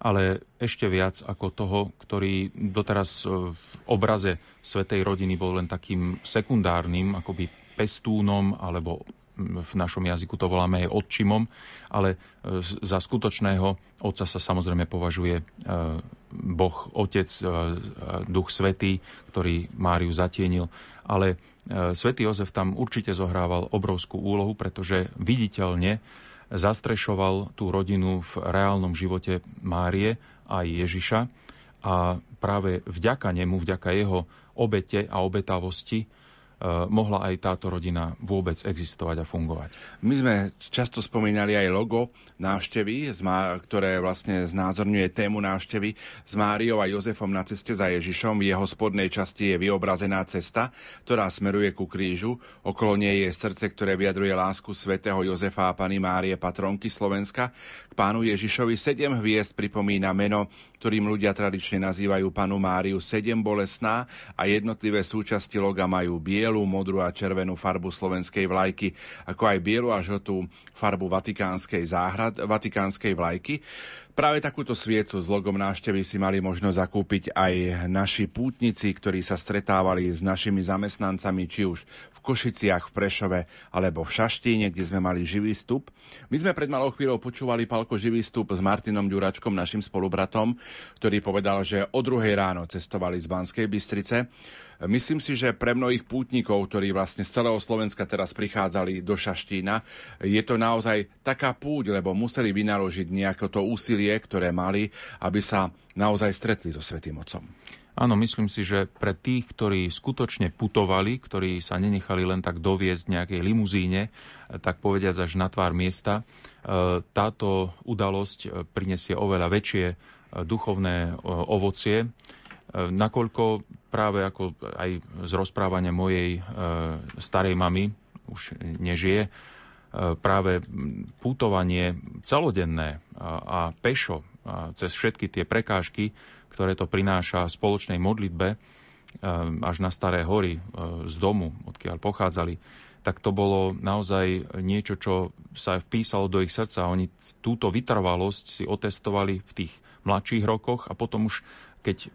ale ešte viac ako toho, ktorý doteraz eh, v obraze svetej rodiny bol len takým sekundárnym, akoby pestúnom alebo v našom jazyku to voláme aj odčimom, ale e, za skutočného otca sa samozrejme považuje e, Boh Otec, e, Duch Svetý, ktorý Máriu zatienil, ale Svetý Jozef tam určite zohrával obrovskú úlohu, pretože viditeľne zastrešoval tú rodinu v reálnom živote Márie a Ježiša. A práve vďaka nemu, vďaka jeho obete a obetavosti mohla aj táto rodina vôbec existovať a fungovať. My sme často spomínali aj logo návštevy, ktoré vlastne znázorňuje tému návštevy s Máriou a Jozefom na ceste za Ježišom. V jeho spodnej časti je vyobrazená cesta, ktorá smeruje ku krížu. Okolo nej je srdce, ktoré vyjadruje lásku svätého Jozefa a Pany Márie, patronky Slovenska. K pánu Ježišovi sedem hviezd pripomína meno ktorým ľudia tradične nazývajú panu Máriu sedem bolesná a jednotlivé súčasti loga majú bielu, modrú a červenú farbu slovenskej vlajky, ako aj bielu a žltú farbu vatikánskej záhrad, vatikánskej vlajky. Práve takúto sviecu s logom návštevy si mali možnosť zakúpiť aj naši pútnici, ktorí sa stretávali s našimi zamestnancami, či už v Košiciach, v Prešove alebo v Šaštíne, kde sme mali živý stup. My sme pred malou chvíľou počúvali Palko živý stup s Martinom Ďuračkom, našim spolubratom, ktorý povedal, že o druhej ráno cestovali z Banskej Bystrice. Myslím si, že pre mnohých pútnikov, ktorí vlastne z celého Slovenska teraz prichádzali do Šaštína, je to naozaj taká púť, lebo museli vynaložiť nejaké to úsilie, ktoré mali, aby sa naozaj stretli so Svetým Otcom. Áno, myslím si, že pre tých, ktorí skutočne putovali, ktorí sa nenechali len tak doviezť nejakej limuzíne, tak povediať až na tvár miesta, e, táto udalosť e, prinesie oveľa väčšie e, duchovné ovocie, nakoľko práve ako aj z rozprávania mojej e, starej mamy, už nežije, e, práve putovanie celodenné a, a pešo cez všetky tie prekážky, ktoré to prináša spoločnej modlitbe e, až na Staré hory e, z domu, odkiaľ pochádzali, tak to bolo naozaj niečo, čo sa vpísalo do ich srdca. Oni túto vytrvalosť si otestovali v tých mladších rokoch a potom už, keď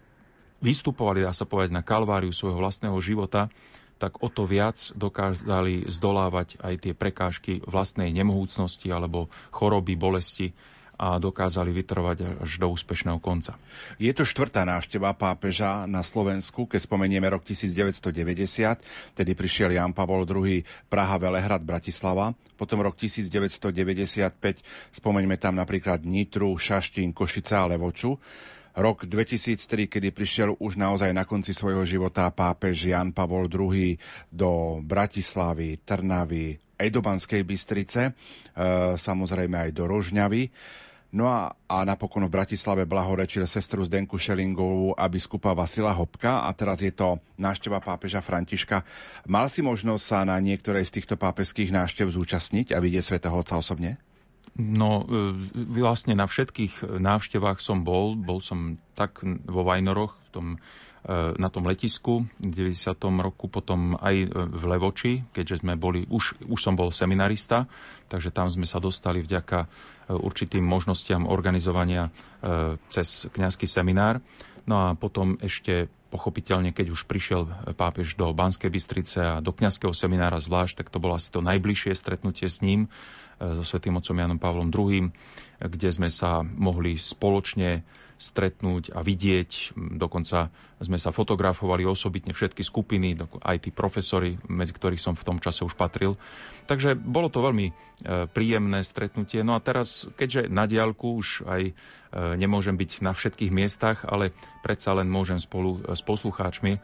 vystupovali, dá sa povedať, na kalváriu svojho vlastného života, tak o to viac dokázali zdolávať aj tie prekážky vlastnej nemohúcnosti alebo choroby, bolesti a dokázali vytrvať až do úspešného konca. Je to štvrtá návšteva pápeža na Slovensku, keď spomenieme rok 1990, tedy prišiel Jan Pavol II Praha, Velehrad, Bratislava, potom rok 1995, spomeňme tam napríklad Nitru, Šaštín, Košica a Levoču. Rok 2003, kedy prišiel už naozaj na konci svojho života pápež Jan Pavol II do Bratislavy, Trnavy, aj do Banskej Bystrice, e, samozrejme aj do Rožňavy. No a, a napokon v Bratislave blahorečil sestru Zdenku Šelingovú a biskupa Vasila Hopka a teraz je to návšteva pápeža Františka. Mal si možnosť sa na niektorej z týchto pápežských návštev zúčastniť a vidieť svätého Otca osobne? No, e, vlastne na všetkých návštevách som bol. Bol som tak vo Vajnoroch, v tom, e, na tom letisku v 90. roku, potom aj e, v Levoči, keďže sme boli, už, už som bol seminarista, takže tam sme sa dostali vďaka určitým možnostiam organizovania cez kňazský seminár. No a potom ešte pochopiteľne, keď už prišiel pápež do Banskej Bystrice a do kňazského seminára zvlášť, tak to bolo asi to najbližšie stretnutie s ním so svetým otcom Janom Pavlom II, kde sme sa mohli spoločne stretnúť a vidieť. Dokonca sme sa fotografovali osobitne všetky skupiny, aj tí profesori, medzi ktorých som v tom čase už patril. Takže bolo to veľmi e, príjemné stretnutie. No a teraz, keďže na diálku už aj e, nemôžem byť na všetkých miestach, ale predsa len môžem spolu s poslucháčmi e,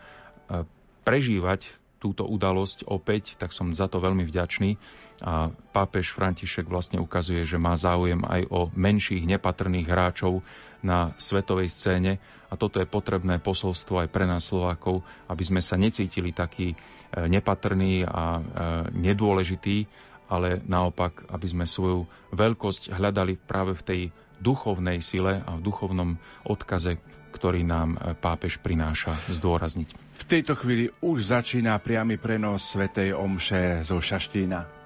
prežívať túto udalosť opäť, tak som za to veľmi vďačný. A pápež František vlastne ukazuje, že má záujem aj o menších nepatrných hráčov na svetovej scéne a toto je potrebné posolstvo aj pre nás Slovákov, aby sme sa necítili takí e, nepatrní a e, nedôležití, ale naopak, aby sme svoju veľkosť hľadali práve v tej duchovnej sile a v duchovnom odkaze, ktorý nám e, pápež prináša zdôrazniť. V tejto chvíli už začína priamy prenos Svetej Omše zo Šaštína.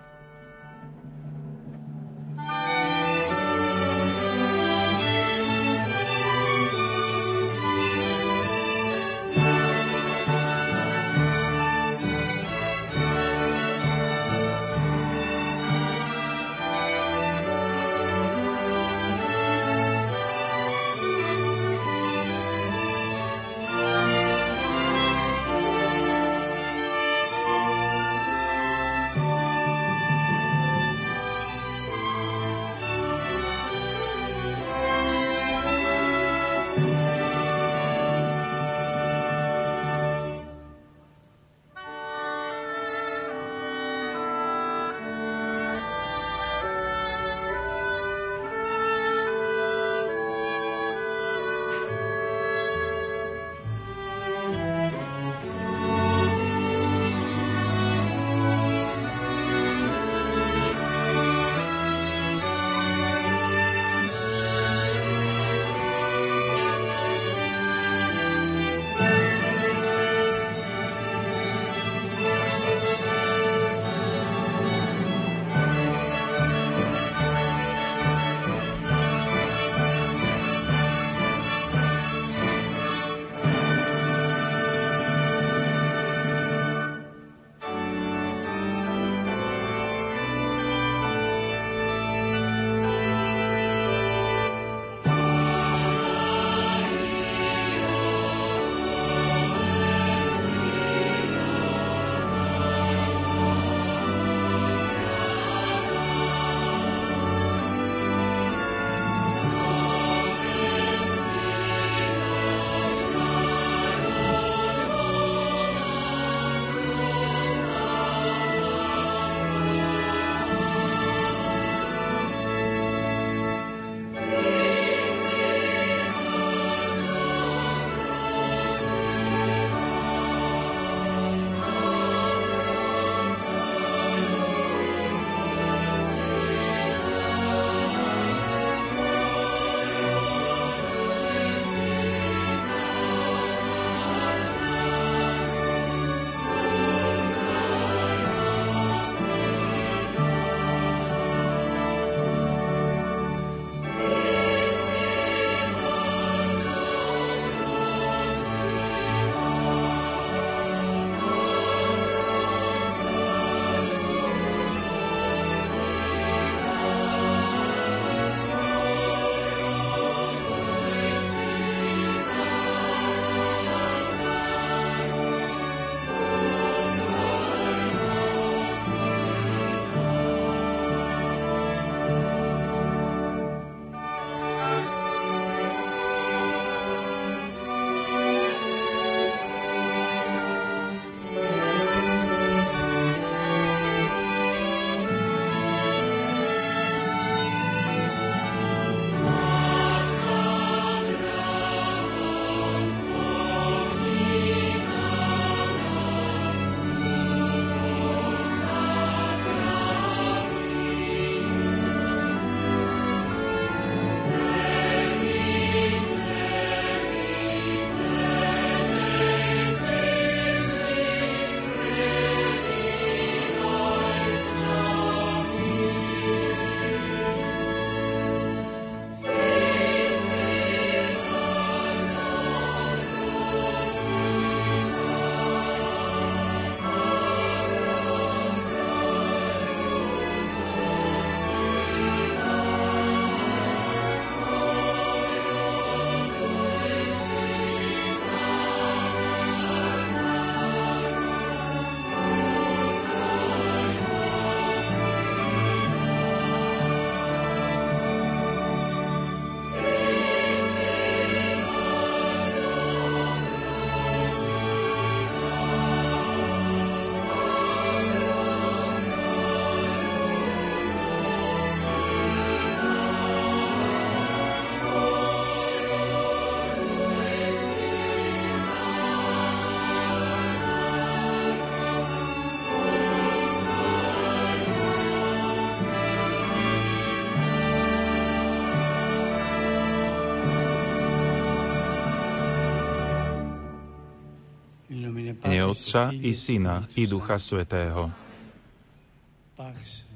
Otca i Syna i Ducha Svetého.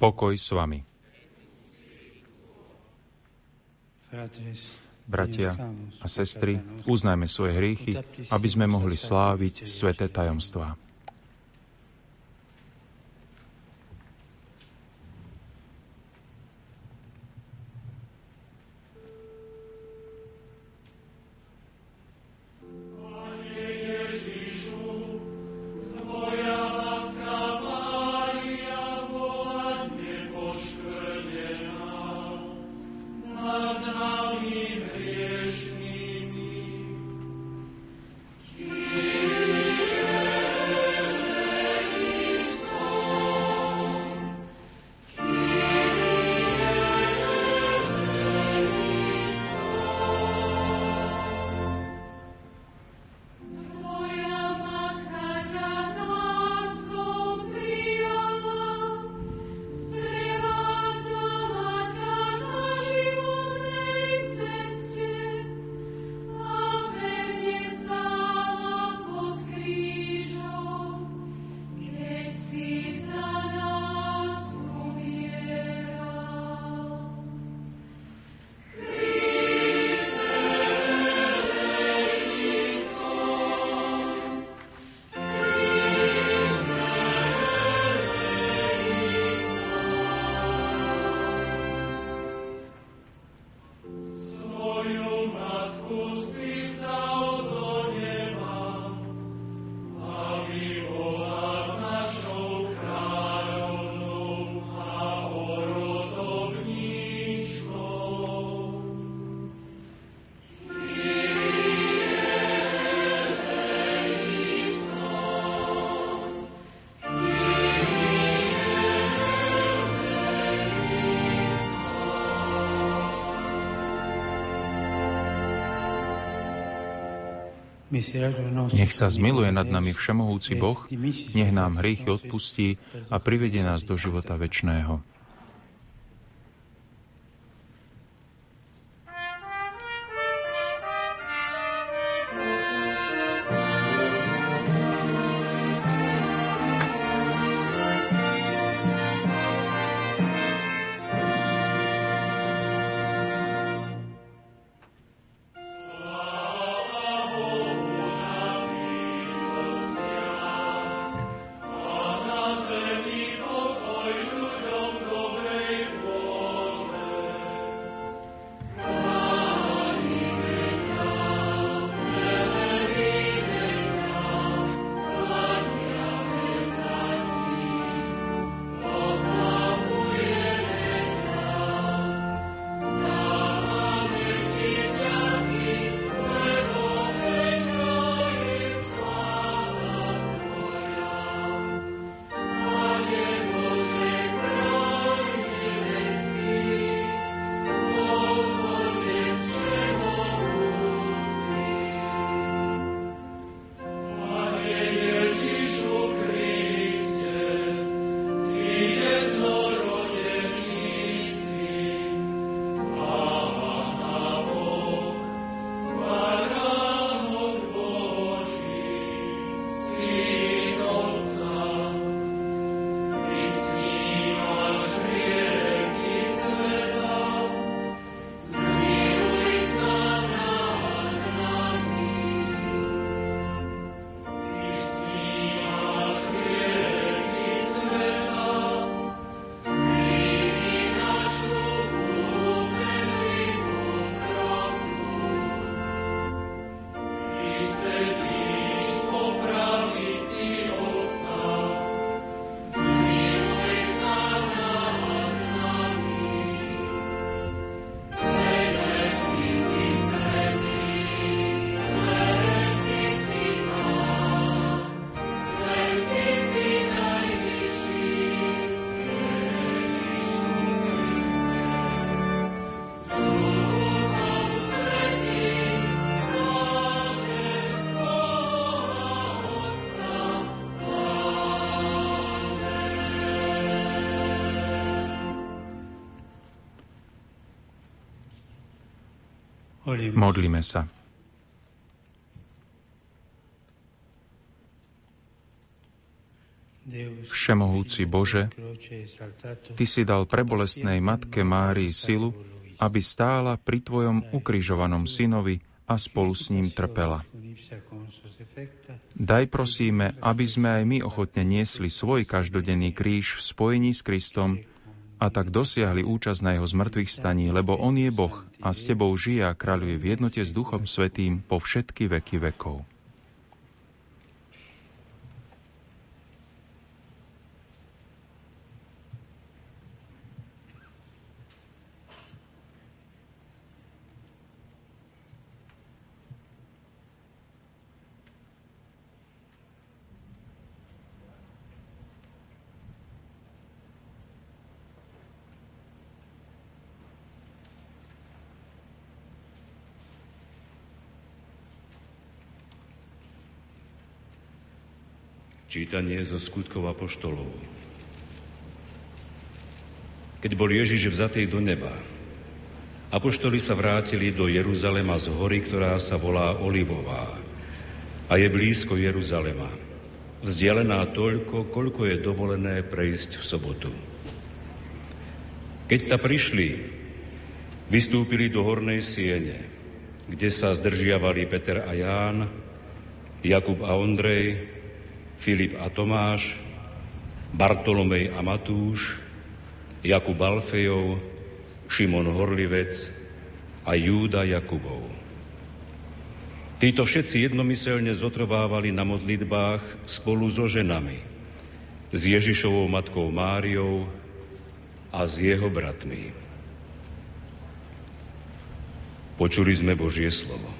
Pokoj s vami. Bratia a sestry, uznajme svoje hriechy, aby sme mohli sláviť sveté tajomstvá. Nech sa zmiluje nad nami Všemohúci Boh, nech nám hriechy odpustí a privedie nás do života večného. Modlíme sa. Všemohúci Bože, Ty si dal prebolestnej Matke Márii silu, aby stála pri Tvojom ukrižovanom synovi a spolu s ním trpela. Daj prosíme, aby sme aj my ochotne niesli svoj každodenný kríž v spojení s Kristom a tak dosiahli účasť na jeho zmrtvých staní, lebo On je Boh a s Tebou žije a kráľuje v jednote s Duchom Svetým po všetky veky vekov. Čítanie zo skutkov apoštolov. Keď bol Ježiš vzatý do neba, apoštoli sa vrátili do Jeruzalema z hory, ktorá sa volá Olivová a je blízko Jeruzalema, vzdialená toľko, koľko je dovolené prejsť v sobotu. Keď ta prišli, vystúpili do hornej siene, kde sa zdržiavali Peter a Ján, Jakub a Ondrej, Filip a Tomáš, Bartolomej a Matúš, Jakub Alfejov, Šimon Horlivec a Júda Jakubov. Títo všetci jednomyselne zotrvávali na modlitbách spolu so ženami, s Ježišovou matkou Máriou a s jeho bratmi. Počuli sme Božie slovo.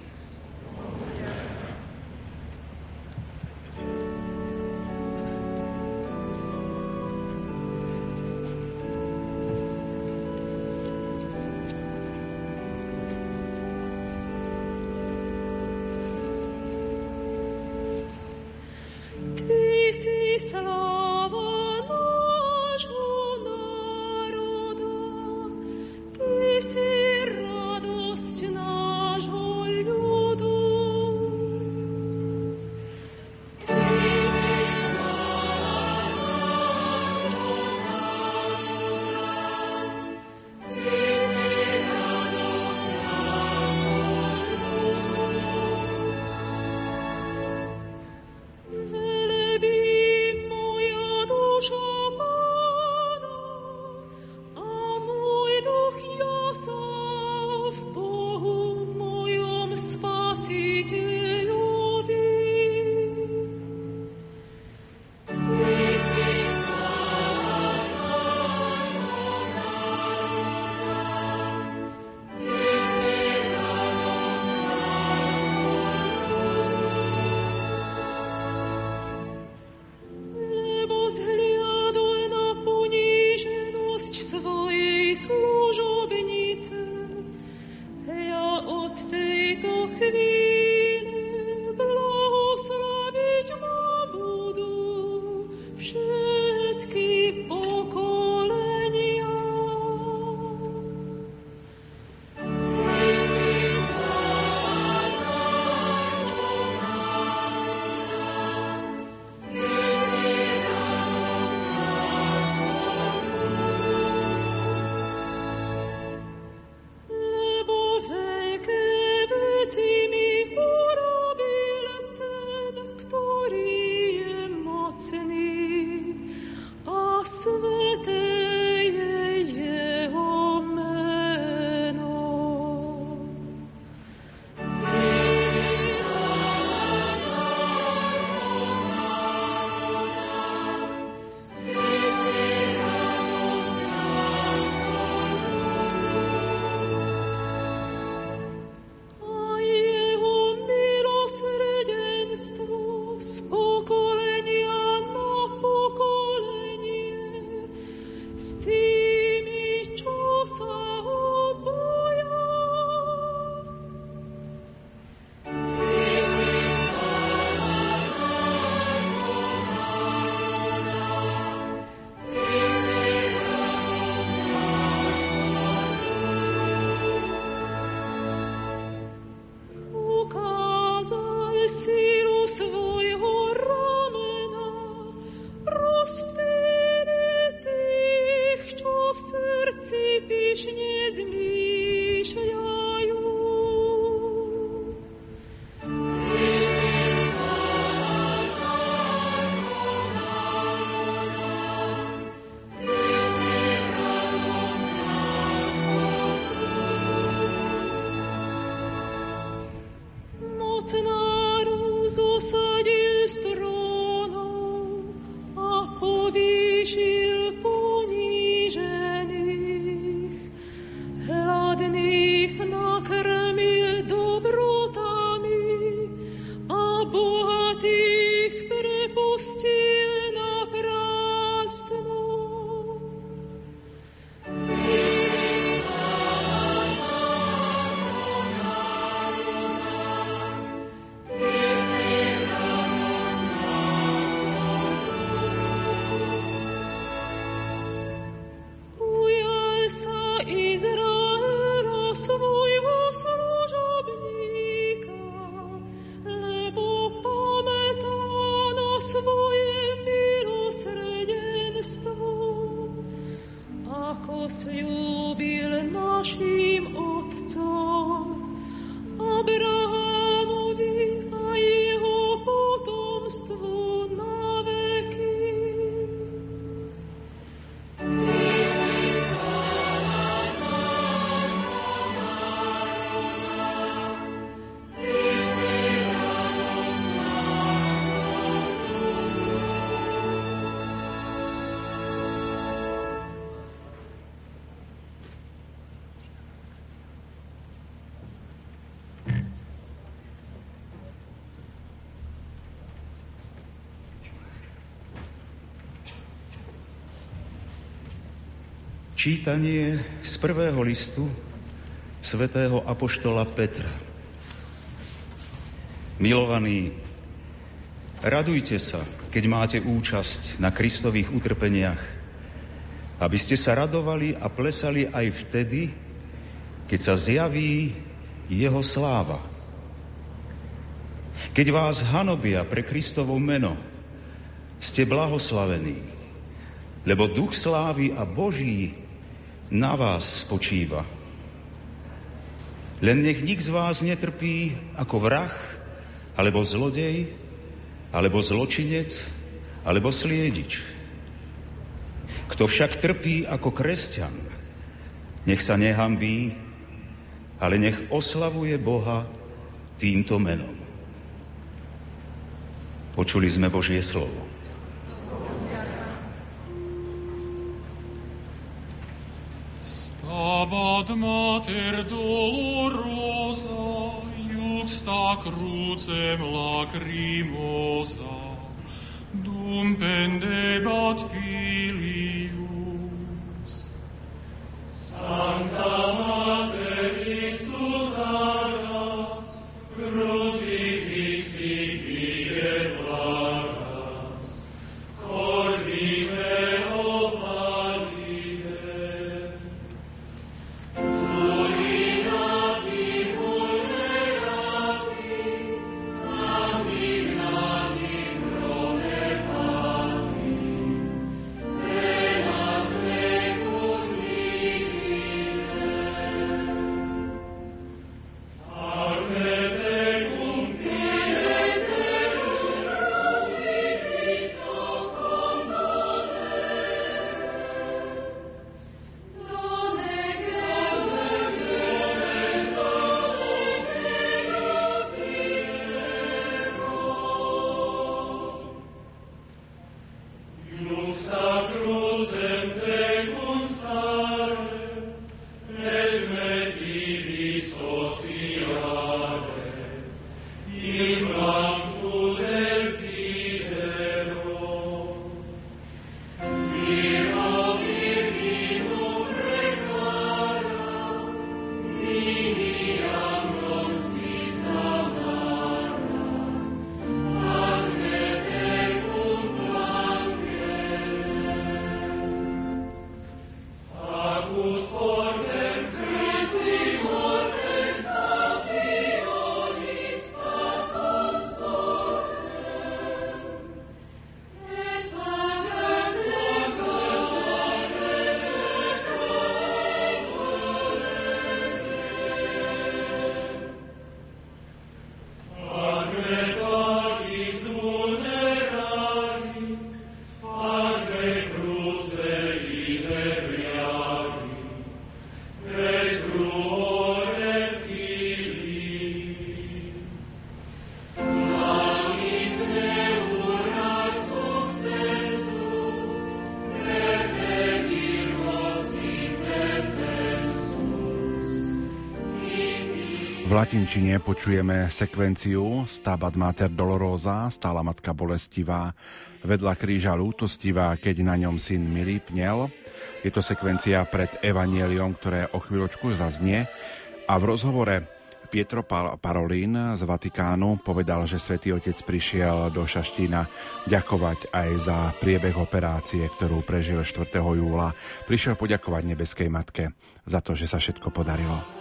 Čítanie z prvého listu svätého Apoštola Petra. Milovaní, radujte sa, keď máte účasť na Kristových utrpeniach, aby ste sa radovali a plesali aj vtedy, keď sa zjaví jeho sláva. Keď vás hanobia pre Kristovo meno, ste blahoslavení, lebo duch slávy a Boží na vás spočíva. Len nech nik z vás netrpí ako vrah, alebo zlodej, alebo zločinec, alebo sliedič. Kto však trpí ako kresťan, nech sa nehambí, ale nech oslavuje Boha týmto menom. Počuli sme Božie slovo. Stabat mater dolorosa, juxta crucem lacrimosa, dum pendebat filius. Latinčine počujeme sekvenciu Stabat Mater Dolorosa, stála matka bolestivá, vedľa kríža lútostivá, keď na ňom syn milý pnel. Je to sekvencia pred Evangeliom, ktoré o chvíľočku zaznie. A v rozhovore Pietro Parolín z Vatikánu povedal, že svätý Otec prišiel do Šaštína ďakovať aj za priebeh operácie, ktorú prežil 4. júla. Prišiel poďakovať Nebeskej Matke za to, že sa všetko podarilo.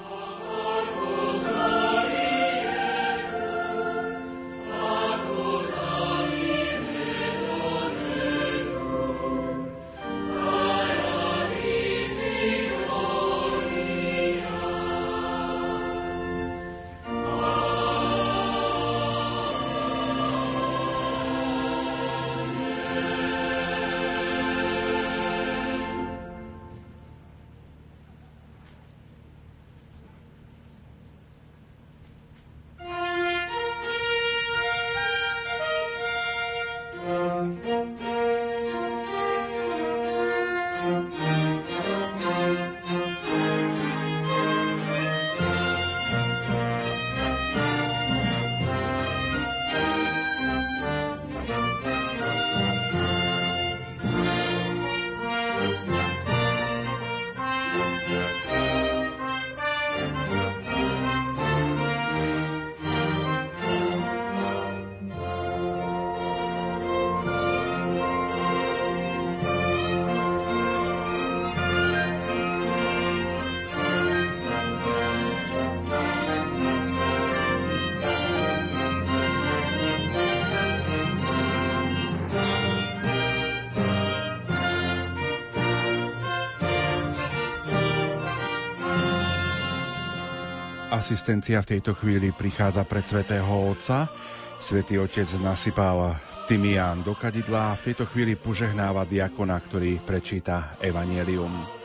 Asistencia v tejto chvíli prichádza pred svätého Otca. Svetý Otec nasypal tymián do kadidla a v tejto chvíli požehnáva diakona, ktorý prečíta Evangelium.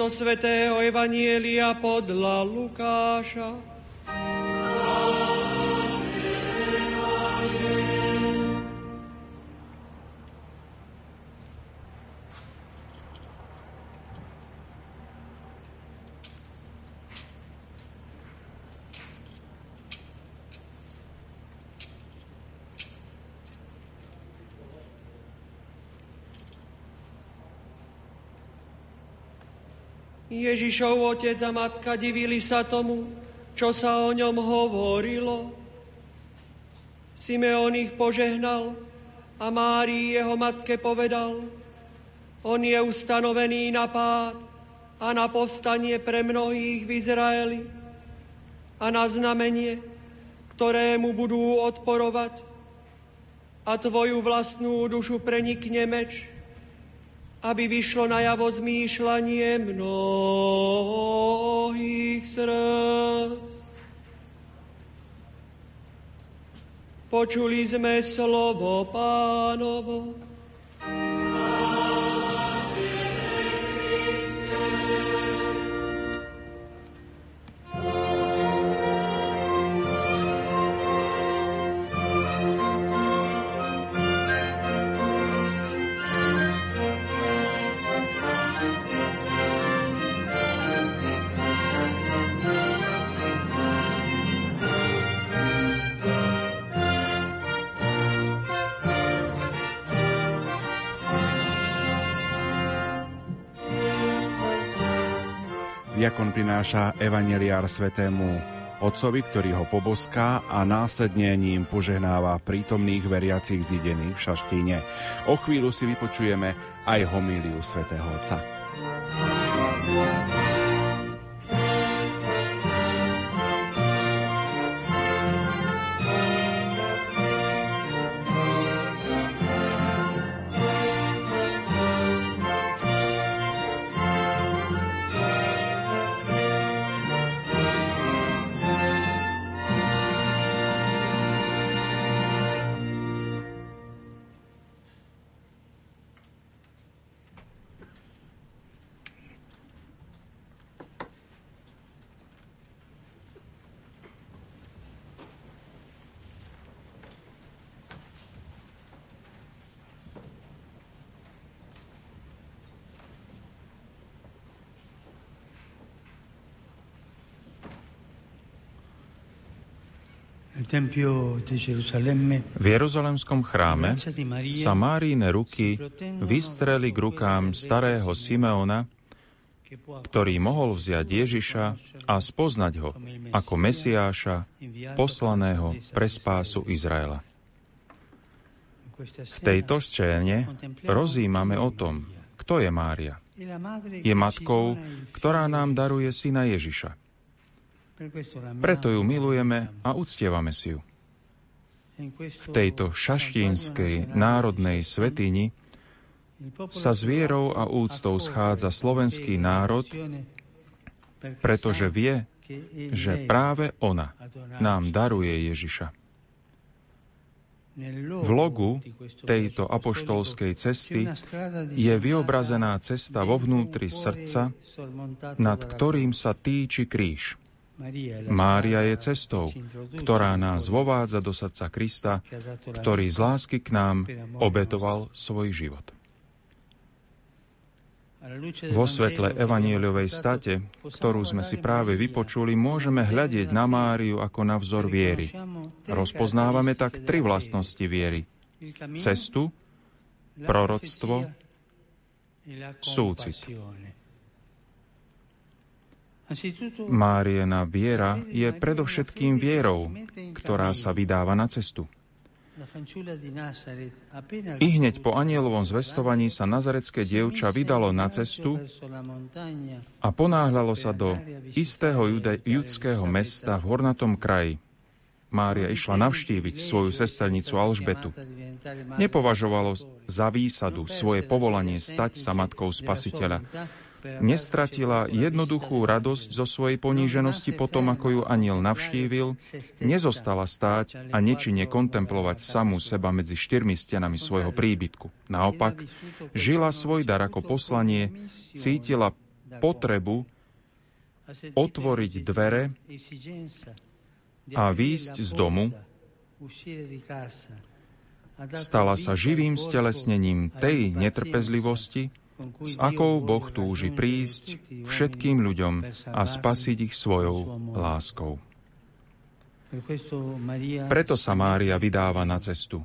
Zo svätého Evanielia Ježišov otec a matka divili sa tomu, čo sa o ňom hovorilo. Simeon ich požehnal a Márii jeho matke povedal, on je ustanovený na pád a na povstanie pre mnohých v Izraeli a na znamenie, ktorému budú odporovať a tvoju vlastnú dušu prenikne meč, aby vyšlo na javo zmýšľanie mnohých srdc. Počuli sme slovo pánovo. Diakon prináša evaneliár svetému otcovi, ktorý ho poboská a následne ním požehnáva prítomných veriacich zidených v Šaštíne. O chvíľu si vypočujeme aj homíliu svätého Otca. V Jeruzalemskom chráme sa Máríne ruky vystreli k rukám starého Simeona, ktorý mohol vziať Ježiša a spoznať ho ako Mesiáša, poslaného pre spásu Izraela. V tejto scéne rozímame o tom, kto je Mária. Je matkou, ktorá nám daruje syna Ježiša. Preto ju milujeme a uctievame si ju. V tejto šaštínskej národnej svetini sa s vierou a úctou schádza slovenský národ, pretože vie, že práve ona nám daruje Ježiša. V logu tejto apoštolskej cesty je vyobrazená cesta vo vnútri srdca, nad ktorým sa týči kríž. Mária je cestou, ktorá nás vovádza do srdca Krista, ktorý z lásky k nám obetoval svoj život. Vo svetle evanieliovej state, ktorú sme si práve vypočuli, môžeme hľadieť na Máriu ako na vzor viery. Rozpoznávame tak tri vlastnosti viery. Cestu, proroctvo, súcit. Máriena viera je predovšetkým vierou, ktorá sa vydáva na cestu. I hneď po anielovom zvestovaní sa nazarecké dievča vydalo na cestu a ponáhľalo sa do istého judského mesta v hornatom kraji. Mária išla navštíviť svoju sesternicu Alžbetu. Nepovažovalo za výsadu svoje povolanie stať sa matkou spasiteľa, nestratila jednoduchú radosť zo svojej poníženosti potom, ako ju aniel navštívil, nezostala stáť a nečine kontemplovať samú seba medzi štyrmi stenami svojho príbytku. Naopak, žila svoj dar ako poslanie, cítila potrebu otvoriť dvere a výjsť z domu, stala sa živým stelesnením tej netrpezlivosti, s akou Boh túži prísť všetkým ľuďom a spasiť ich svojou láskou. Preto sa Mária vydáva na cestu.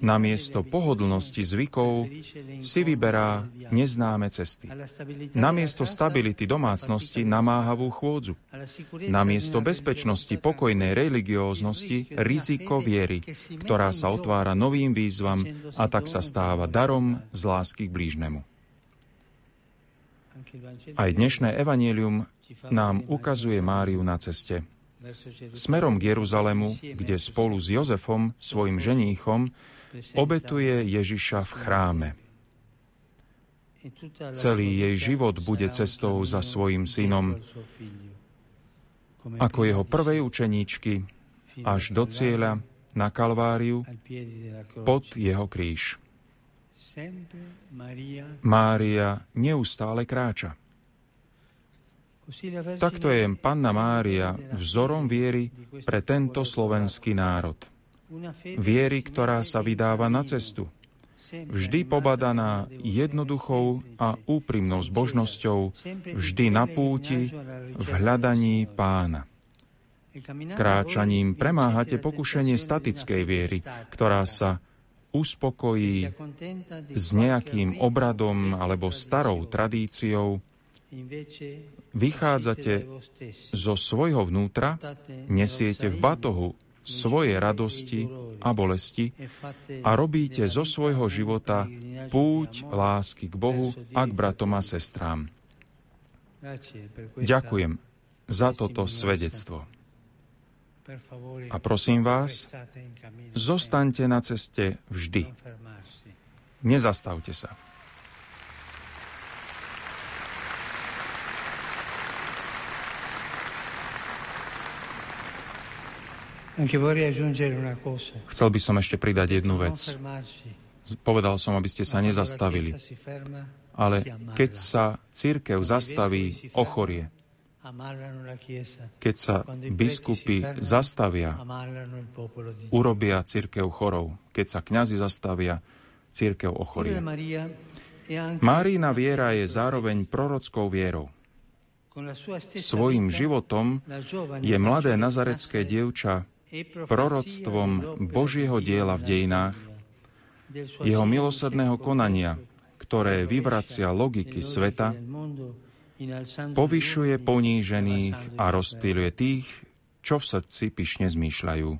Namiesto pohodlnosti zvykov si vyberá neznáme cesty. Namiesto stability domácnosti namáhavú chôdzu. Namiesto bezpečnosti pokojnej religióznosti riziko viery, ktorá sa otvára novým výzvam a tak sa stáva darom z lásky k blížnemu. Aj dnešné evanielium nám ukazuje Máriu na ceste. Smerom k Jeruzalemu, kde spolu s Jozefom, svojim ženíchom, obetuje Ježiša v chráme. Celý jej život bude cestou za svojim synom, ako jeho prvej učeníčky, až do cieľa na Kalváriu pod jeho kríž. Mária neustále kráča. Takto je Panna Mária vzorom viery pre tento slovenský národ. Viery, ktorá sa vydáva na cestu. Vždy pobadaná jednoduchou a úprimnou zbožnosťou, vždy na púti, v hľadaní pána. Kráčaním premáhate pokušenie statickej viery, ktorá sa uspokojí s nejakým obradom alebo starou tradíciou, vychádzate zo svojho vnútra, nesiete v batohu svoje radosti a bolesti a robíte zo svojho života púť lásky k Bohu a k bratom a sestrám. Ďakujem za toto svedectvo. A prosím vás, zostaňte na ceste vždy. Nezastavte sa. Chcel by som ešte pridať jednu vec. Povedal som, aby ste sa nezastavili. Ale keď sa církev zastaví, ochorie. Keď sa biskupy zastavia, urobia církev chorou. Keď sa kňazi zastavia, církev ochorie. Márína viera je zároveň prorockou vierou. Svojím životom je mladé nazarecké dievča proroctvom Božieho diela v dejinách, jeho milosrdného konania, ktoré vyvracia logiky sveta, povyšuje ponížených a rozptýluje tých, čo v srdci pyšne zmýšľajú.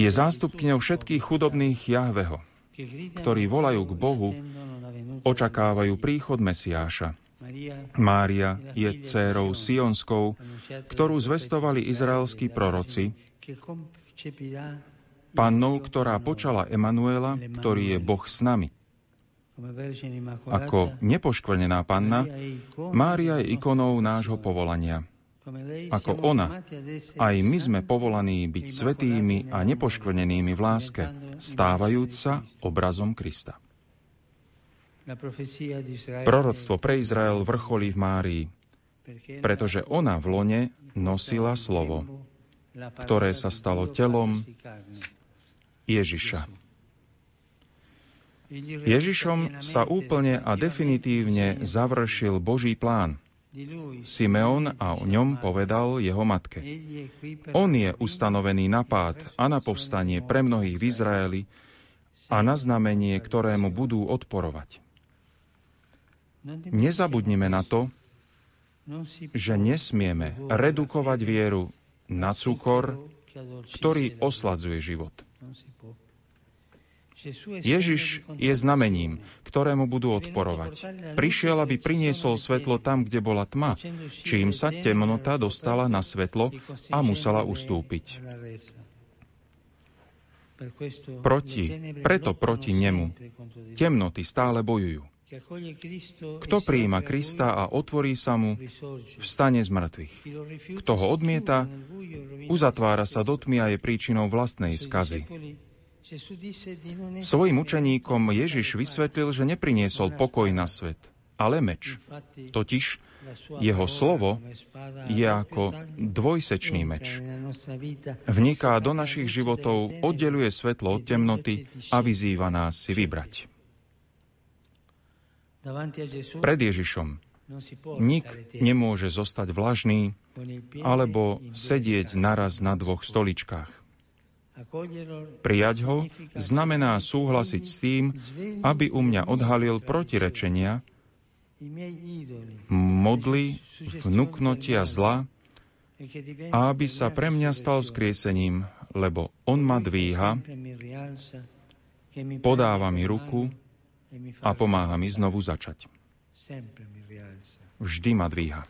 Je zástupkňou všetkých chudobných Jahveho, ktorí volajú k Bohu, očakávajú príchod Mesiáša. Mária je dcérou Sionskou, ktorú zvestovali izraelskí proroci, pannou, ktorá počala Emanuela, ktorý je Boh s nami. Ako nepoškvrnená panna, Mária je ikonou nášho povolania. Ako ona, aj my sme povolaní byť svetými a nepoškvrnenými v láske, stávajúc sa obrazom Krista. Proroctvo pre Izrael vrcholí v Márii, pretože ona v lone nosila slovo, ktoré sa stalo telom Ježiša. Ježišom sa úplne a definitívne završil Boží plán. Simeon a o ňom povedal jeho matke. On je ustanovený na pád a na povstanie pre mnohých v Izraeli a na znamenie, ktorému budú odporovať. Nezabudnime na to, že nesmieme redukovať vieru na cukor, ktorý osladzuje život. Ježiš je znamením, ktorému budú odporovať. Prišiel, aby priniesol svetlo tam, kde bola tma, čím sa temnota dostala na svetlo a musela ustúpiť. Proti, preto proti nemu temnoty stále bojujú. Kto prijíma Krista a otvorí sa mu, vstane z mŕtvych. Kto ho odmieta, uzatvára sa do tmy a je príčinou vlastnej skazy. Svojim učeníkom Ježiš vysvetlil, že nepriniesol pokoj na svet, ale meč. Totiž jeho slovo je ako dvojsečný meč. Vniká do našich životov, oddeluje svetlo od temnoty a vyzýva nás si vybrať. Pred Ježišom. nik nemôže zostať vlažný alebo sedieť naraz na dvoch stoličkách. Prijať ho znamená súhlasiť s tým, aby u mňa odhalil protirečenia, modly, vnúknotia zla a aby sa pre mňa stal skriesením, lebo on ma dvíha, podáva mi ruku a pomáha mi znovu začať. vždy ma dvíha.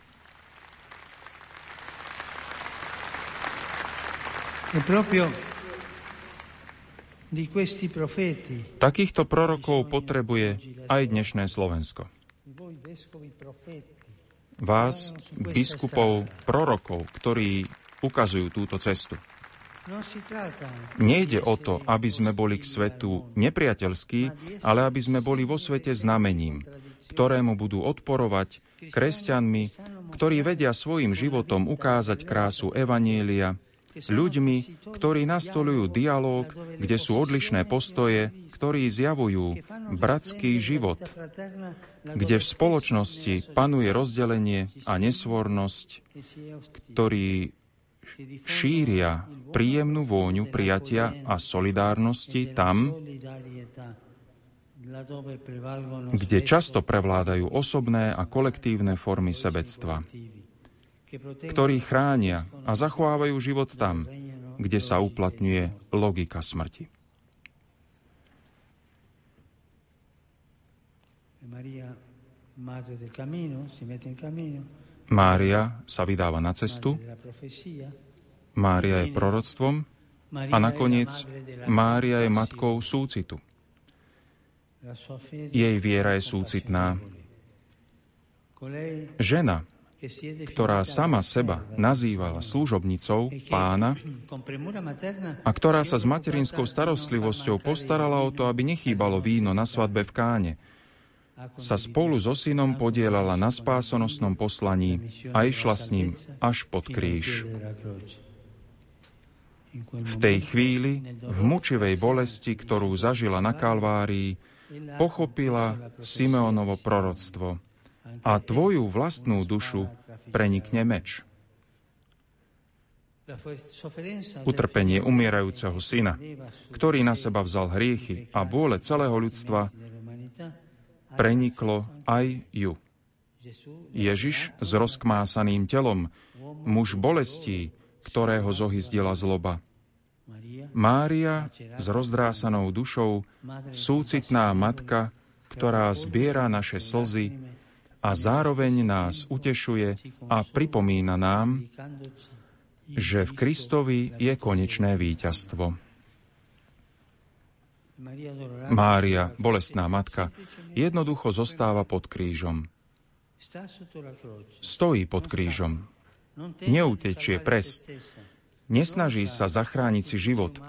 Takýchto prorokov potrebuje aj dnešné Slovensko. Vás, biskupov, prorokov, ktorí ukazujú túto cestu. Nejde o to, aby sme boli k svetu nepriateľskí, ale aby sme boli vo svete znamením, ktorému budú odporovať kresťanmi, ktorí vedia svojim životom ukázať krásu Evanielia, ľuďmi, ktorí nastolujú dialog, kde sú odlišné postoje, ktorí zjavujú bratský život, kde v spoločnosti panuje rozdelenie a nesvornosť, ktorí šíria príjemnú vôňu prijatia a solidárnosti tam, kde často prevládajú osobné a kolektívne formy sebectva, ktorí chránia a zachovávajú život tam, kde sa uplatňuje logika smrti. Mária sa vydáva na cestu, Mária je proroctvom a nakoniec Mária je matkou súcitu. Jej viera je súcitná. Žena, ktorá sama seba nazývala služobnicou pána a ktorá sa s materinskou starostlivosťou postarala o to, aby nechýbalo víno na svadbe v káne, sa spolu so synom podielala na spásonosnom poslaní a išla s ním až pod kríž. V tej chvíli, v mučivej bolesti, ktorú zažila na Kalvárii, pochopila Simeonovo proroctvo a tvoju vlastnú dušu prenikne meč. Utrpenie umierajúceho syna, ktorý na seba vzal hriechy a bôle celého ľudstva, preniklo aj ju. Ježiš s rozkmásaným telom, muž bolestí, ktorého zohyzdila zloba. Mária s rozdrásanou dušou, súcitná matka, ktorá zbiera naše slzy a zároveň nás utešuje a pripomína nám, že v Kristovi je konečné víťazstvo. Mária, bolestná matka, jednoducho zostáva pod krížom. Stojí pod krížom. Neutečie pres. Nesnaží sa zachrániť si život.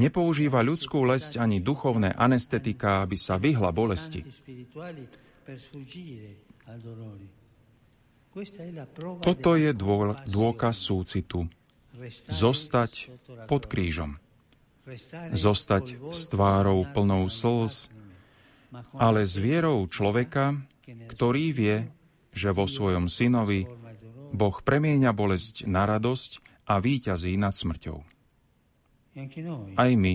Nepoužíva ľudskú lesť ani duchovné anestetika, aby sa vyhla bolesti. Toto je dôkaz súcitu. Zostať pod krížom zostať s tvárou plnou slz, ale s vierou človeka, ktorý vie, že vo svojom synovi Boh premieňa bolesť na radosť a víťazí nad smrťou. Aj my,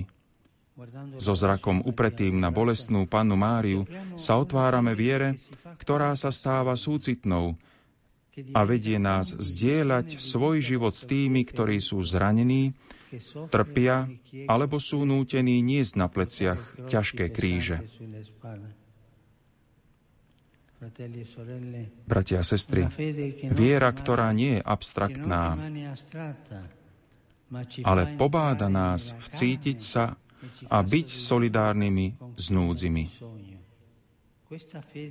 so zrakom upretým na bolestnú pannu Máriu, sa otvárame viere, ktorá sa stáva súcitnou a vedie nás zdieľať svoj život s tými, ktorí sú zranení trpia alebo sú nútení niesť na pleciach ťažké kríže. Bratia a sestry, viera, ktorá nie je abstraktná, ale pobáda nás vcítiť sa a byť solidárnymi s núdzimi.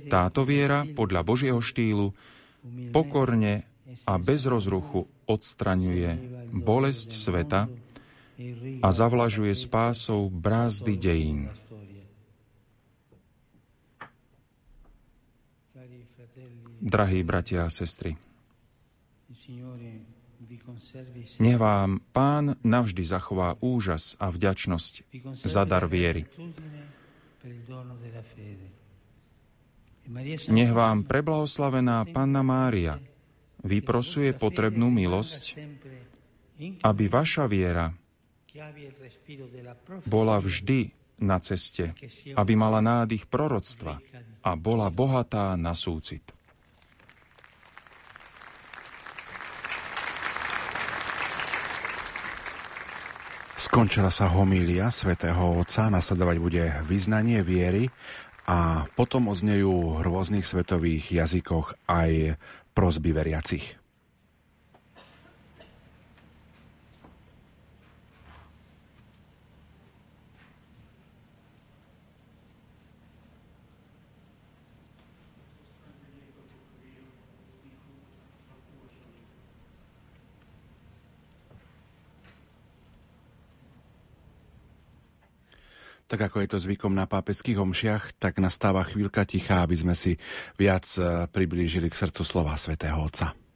Táto viera podľa Božieho štýlu pokorne a bez rozruchu odstraňuje bolesť sveta a zavlažuje spásou brázdy dejín. Drahí bratia a sestry, nech vám Pán navždy zachová úžas a vďačnosť za dar viery. Nech vám preblahoslavená Panna Mária vyprosuje potrebnú milosť, aby vaša viera bola vždy na ceste, aby mala nádych proroctva a bola bohatá na súcit. Skončila sa homília svätého Otca, nasledovať bude vyznanie viery a potom oznejú v rôznych svetových jazykoch aj prosby veriacich. Tak ako je to zvykom na pápežských omšiach, tak nastáva chvíľka tichá, aby sme si viac eh, priblížili k srdcu slova svätého Otca.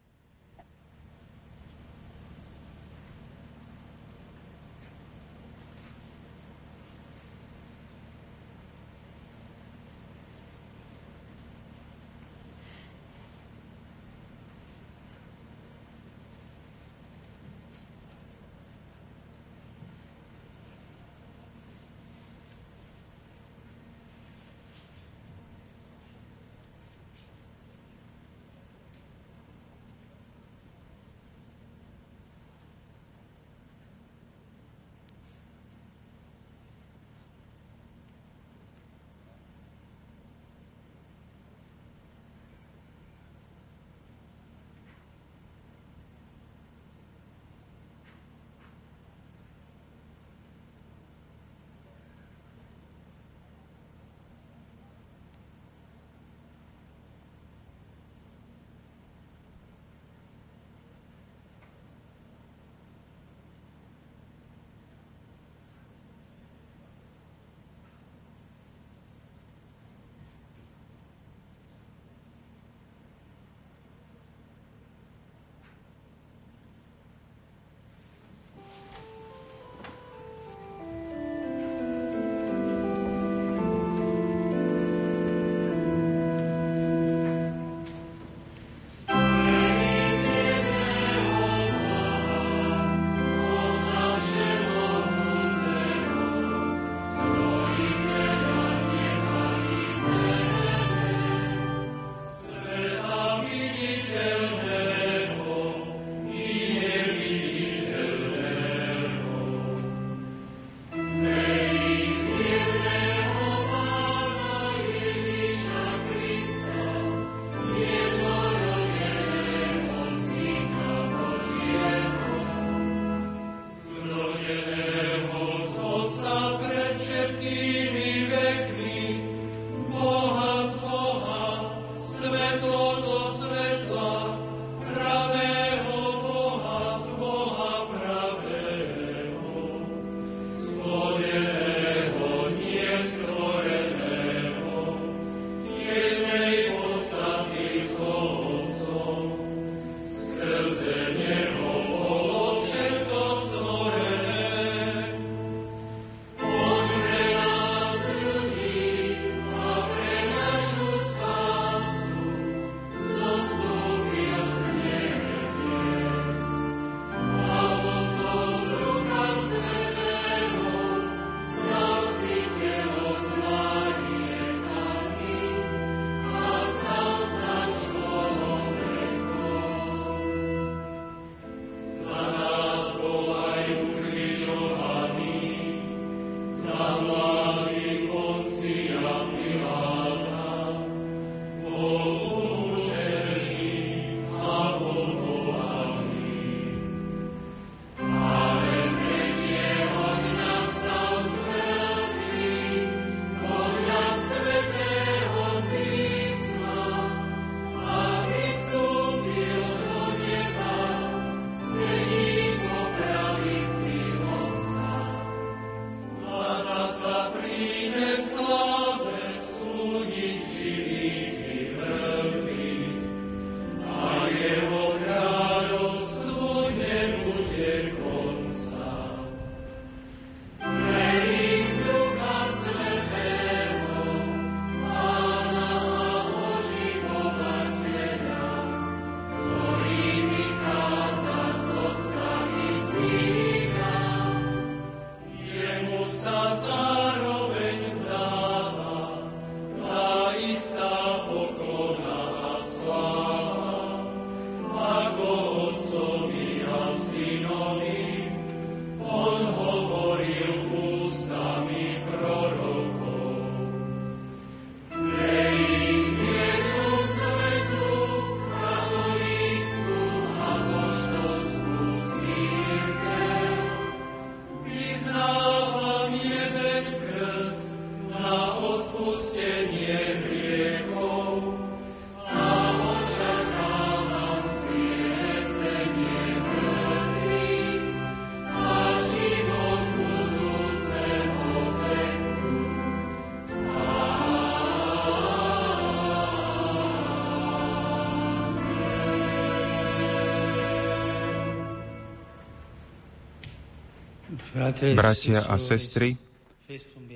Bratia a sestry,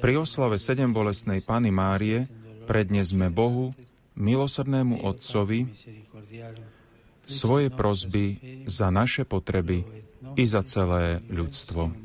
pri oslave sedem bolestnej Pany Márie prednesme Bohu, milosrdnému Otcovi, svoje prosby za naše potreby i za celé ľudstvo.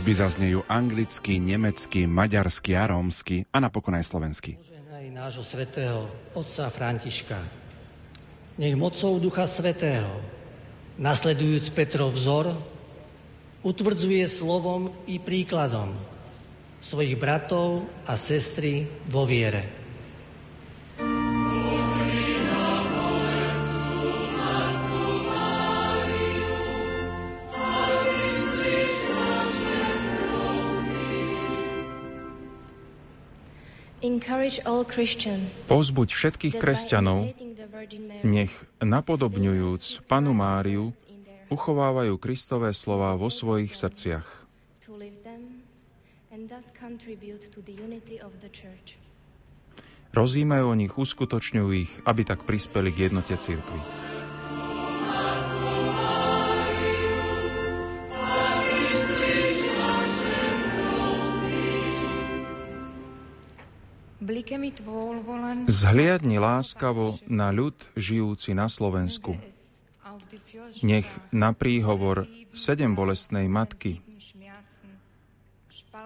Prosby zaznejú anglicky, nemecky, maďarsky a rómsky a napokon aj slovensky. Aj nášho svetého otca Františka. Nech mocou Ducha Svetého, nasledujúc Petrov vzor, utvrdzuje slovom i príkladom svojich bratov a sestry vo viere. Povzbuď všetkých kresťanov, nech napodobňujúc Panu Máriu, uchovávajú Kristové slova vo svojich srdciach. Rozímajú o nich, uskutočňujú ich, aby tak prispeli k jednote cirkvi. Zhliadni láskavo na ľud žijúci na Slovensku. Nech na príhovor sedem bolestnej matky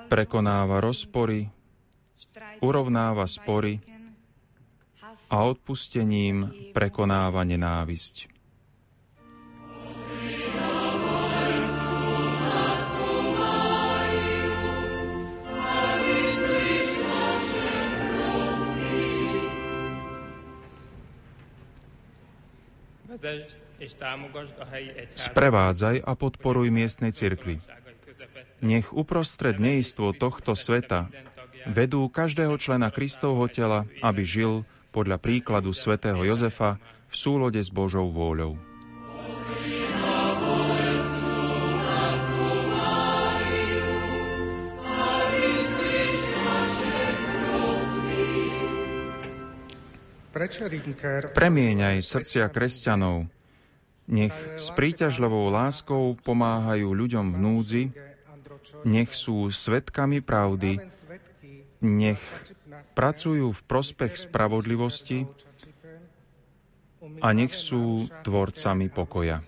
prekonáva rozpory, urovnáva spory a odpustením prekonáva nenávisť. Sprevádzaj a podporuj miestnej cirkvi. Nech uprostred neistvo tohto sveta vedú každého člena Kristovho tela, aby žil podľa príkladu svätého Jozefa v súlode s Božou vôľou. Premieňaj srdcia kresťanov, nech s príťažľovou láskou pomáhajú ľuďom v núdzi, nech sú svetkami pravdy, nech pracujú v prospech spravodlivosti. A nech sú tvorcami pokoja.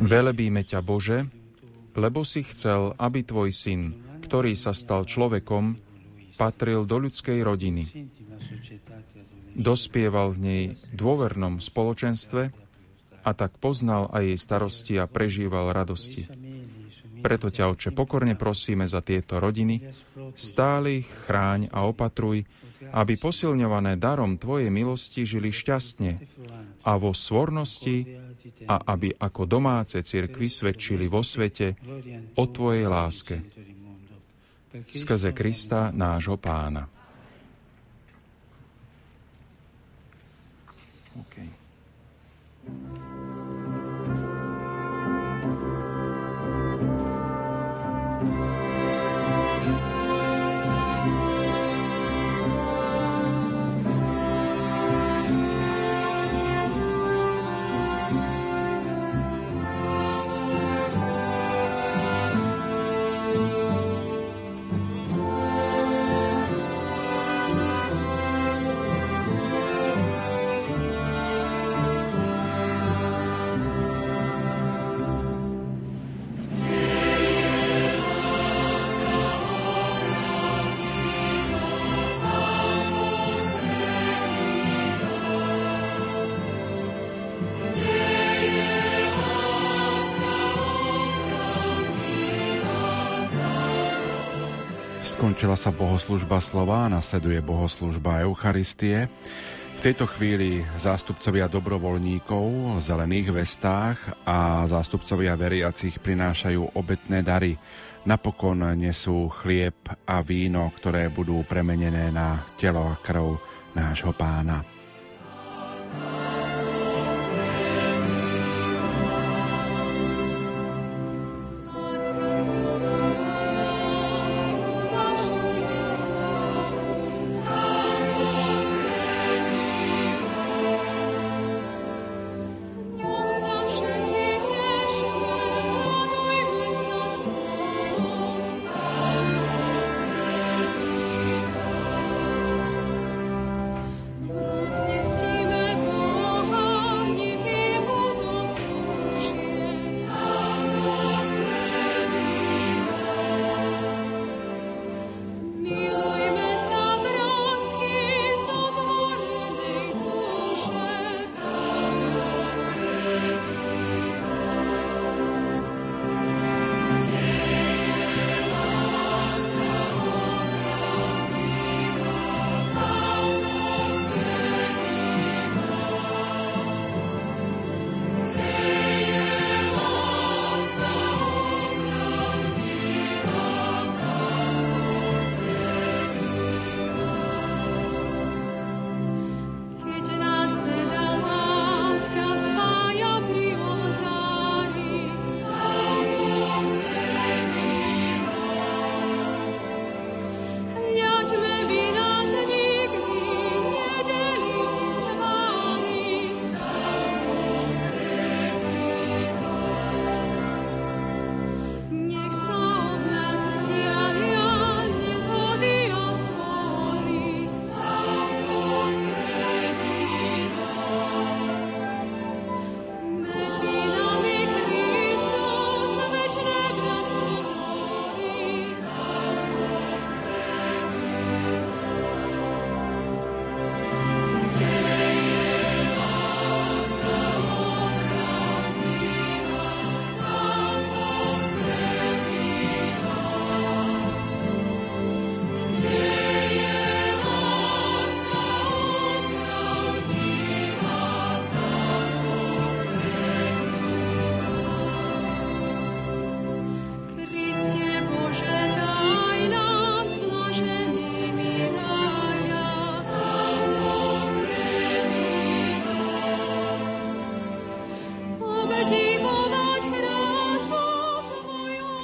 Velebíme ťa, Bože, lebo si chcel, aby tvoj syn, ktorý sa stal človekom, patril do ľudskej rodiny. Dospieval v nej dôvernom spoločenstve a tak poznal aj jej starosti a prežíval radosti. Preto ťa, Oče, pokorne prosíme za tieto rodiny, stále ich chráň a opatruj, aby posilňované darom Tvojej milosti žili šťastne a vo svornosti a aby ako domáce cirkvy svedčili vo svete o Tvojej láske. Skrze Krista, nášho pána. Skončila sa bohoslužba slova, nasleduje bohoslužba Eucharistie. V tejto chvíli zástupcovia dobrovoľníkov v zelených vestách a zástupcovia veriacich prinášajú obetné dary. Napokon nesú chlieb a víno, ktoré budú premenené na telo a krv nášho pána.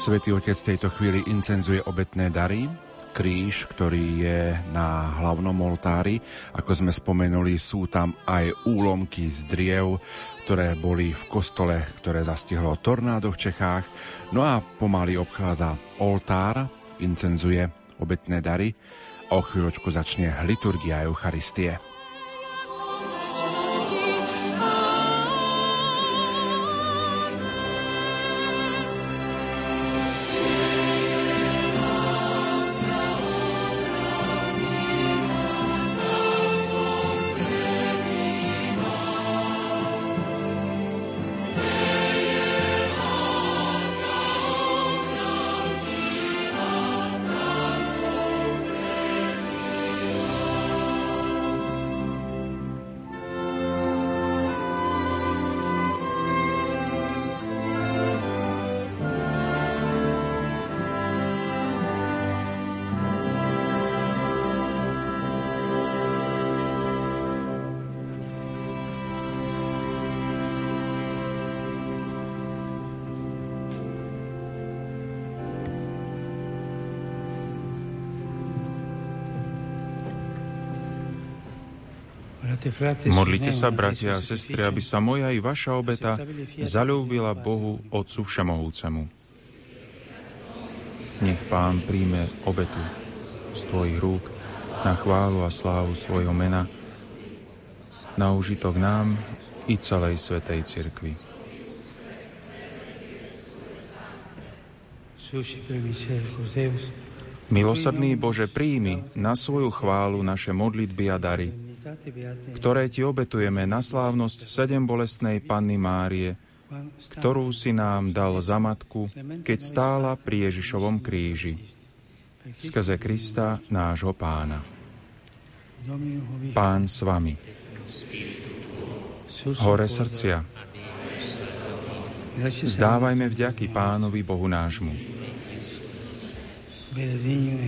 Svetý Otec v tejto chvíli incenzuje obetné dary, kríž, ktorý je na hlavnom oltári. Ako sme spomenuli, sú tam aj úlomky z driev, ktoré boli v kostole, ktoré zastihlo tornádo v Čechách. No a pomaly obchádza oltár, incenzuje obetné dary. O chvíľočku začne liturgia Eucharistie. Modlite sa, bratia a sestry, aby sa moja i vaša obeta zalúbila Bohu, Otcu Všemohúcemu. Nech Pán príjme obetu z Tvojich rúk na chválu a slávu svojho mena, na užitok nám i celej Svetej Cirkvi. Milosrdný Bože, príjmi na svoju chválu naše modlitby a dary, ktoré ti obetujeme na slávnosť sedem bolestnej Panny Márie, ktorú si nám dal za matku, keď stála pri Ježišovom kríži. skrze Krista nášho pána. Pán s vami. Hore srdcia. Zdávajme vďaky pánovi Bohu nášmu.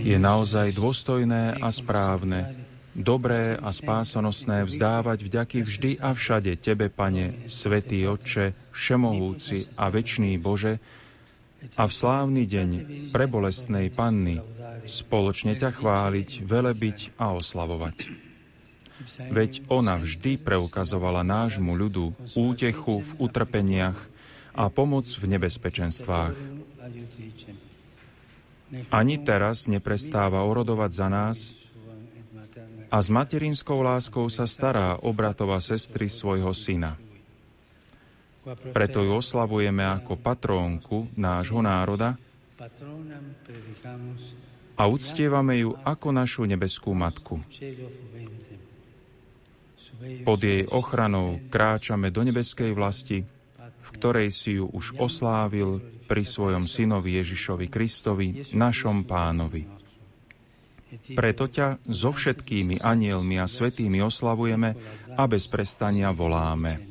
Je naozaj dôstojné a správne, dobré a spásonosné vzdávať vďaky vždy a všade Tebe, Pane, Svetý Otče, Všemohúci a Večný Bože, a v slávny deň prebolestnej Panny spoločne ťa chváliť, velebiť a oslavovať. Veď ona vždy preukazovala nášmu ľudu útechu v utrpeniach a pomoc v nebezpečenstvách. Ani teraz neprestáva orodovať za nás a s materinskou láskou sa stará o sestry svojho syna. Preto ju oslavujeme ako patrónku nášho národa a uctievame ju ako našu nebeskú matku. Pod jej ochranou kráčame do nebeskej vlasti, v ktorej si ju už oslávil pri svojom synovi Ježišovi Kristovi, našom pánovi. Preto ťa so všetkými anielmi a svetými oslavujeme a bez prestania voláme.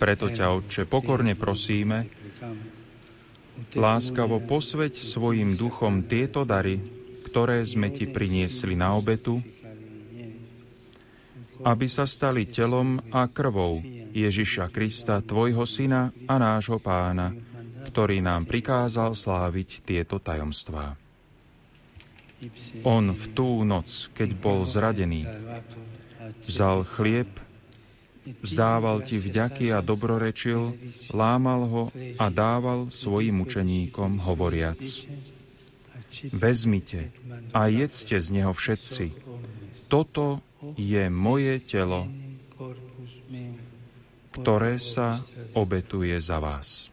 Preto ťa, Otče, pokorne prosíme, láskavo posveď svojim duchom tieto dary, ktoré sme ti priniesli na obetu, aby sa stali telom a krvou Ježiša Krista, Tvojho Syna a nášho Pána, ktorý nám prikázal sláviť tieto tajomstvá. On v tú noc, keď bol zradený, vzal chlieb, Vzdával ti vďaky a dobrorečil, lámal ho a dával svojim učeníkom, hovoriac. Vezmite a jedzte z neho všetci. Toto je moje telo, ktoré sa obetuje za vás.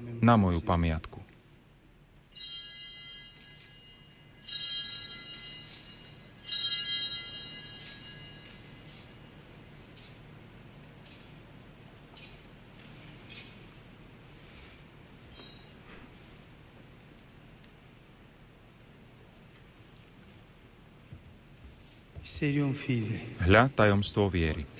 na moju pamiatku. Hľa tajomstvo viery.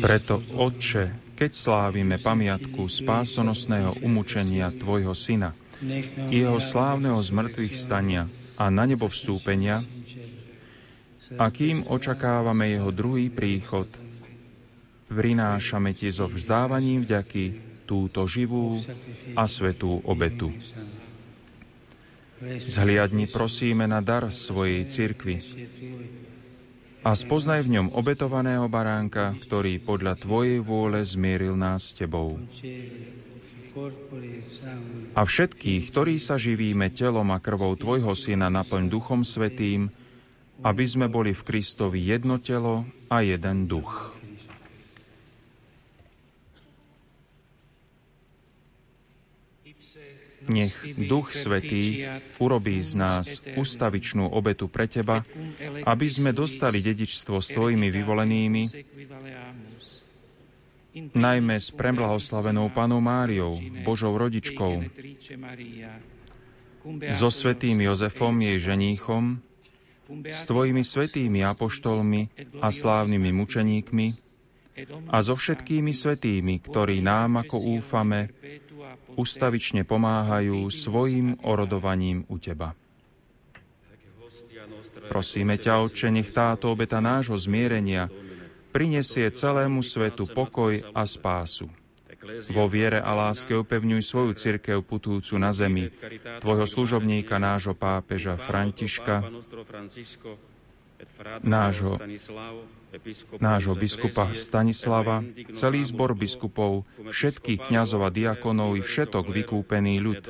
Preto, Otče, keď slávime pamiatku spásonosného umúčenia Tvojho Syna, jeho slávneho zmrtvých stania a na nebo vstúpenia, a kým očakávame jeho druhý príchod, prinášame Ti so vzdávaním vďaky túto živú a svetú obetu. Zhliadni prosíme na dar svojej cirkvi, a spoznaj v ňom obetovaného baránka, ktorý podľa Tvojej vôle zmieril nás s Tebou. A všetkých, ktorí sa živíme telom a krvou Tvojho Syna, naplň Duchom Svetým, aby sme boli v Kristovi jedno telo a jeden duch. Nech Duch Svetý urobí z nás ustavičnú obetu pre Teba, aby sme dostali dedičstvo s Tvojimi vyvolenými, najmä s premblahoslavenou Panou Máriou, Božou rodičkou, so svetým Jozefom, jej ženíchom, s Tvojimi svetými apoštolmi a slávnymi mučeníkmi a so všetkými svetými, ktorí nám, ako úfame, ustavične pomáhajú svojim orodovaním u Teba. Prosíme ťa, Otče, nech táto obeta nášho zmierenia prinesie celému svetu pokoj a spásu. Vo viere a láske upevňuj svoju cirkev putujúcu na zemi, tvojho služobníka, nášho pápeža Františka, nášho nášho biskupa Stanislava, celý zbor biskupov, všetkých kňazov a diakonov i všetok vykúpený ľud.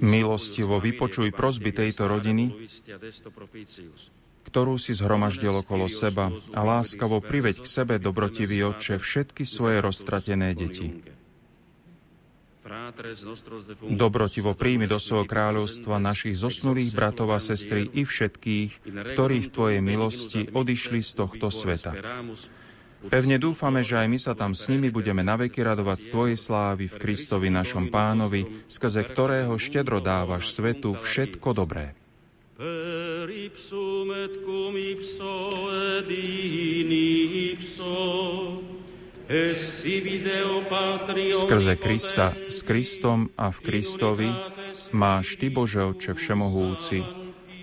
Milostivo vypočuj prosby tejto rodiny, ktorú si zhromaždil okolo seba a láskavo priveď k sebe, dobrotivý Otče, všetky svoje roztratené deti. Dobrotivo príjmi do svojho kráľovstva našich zosnulých bratov a sestry i všetkých, ktorí v Tvojej milosti odišli z tohto sveta. Pevne dúfame, že aj my sa tam s nimi budeme naveky radovať z Tvojej slávy v Kristovi našom pánovi, skrze ktorého štedro dávaš svetu všetko dobré. Per ipsum et cum ipso et in ipso Skrze Krista, s Kristom a v Kristovi máš Ty, Bože Otče Všemohúci,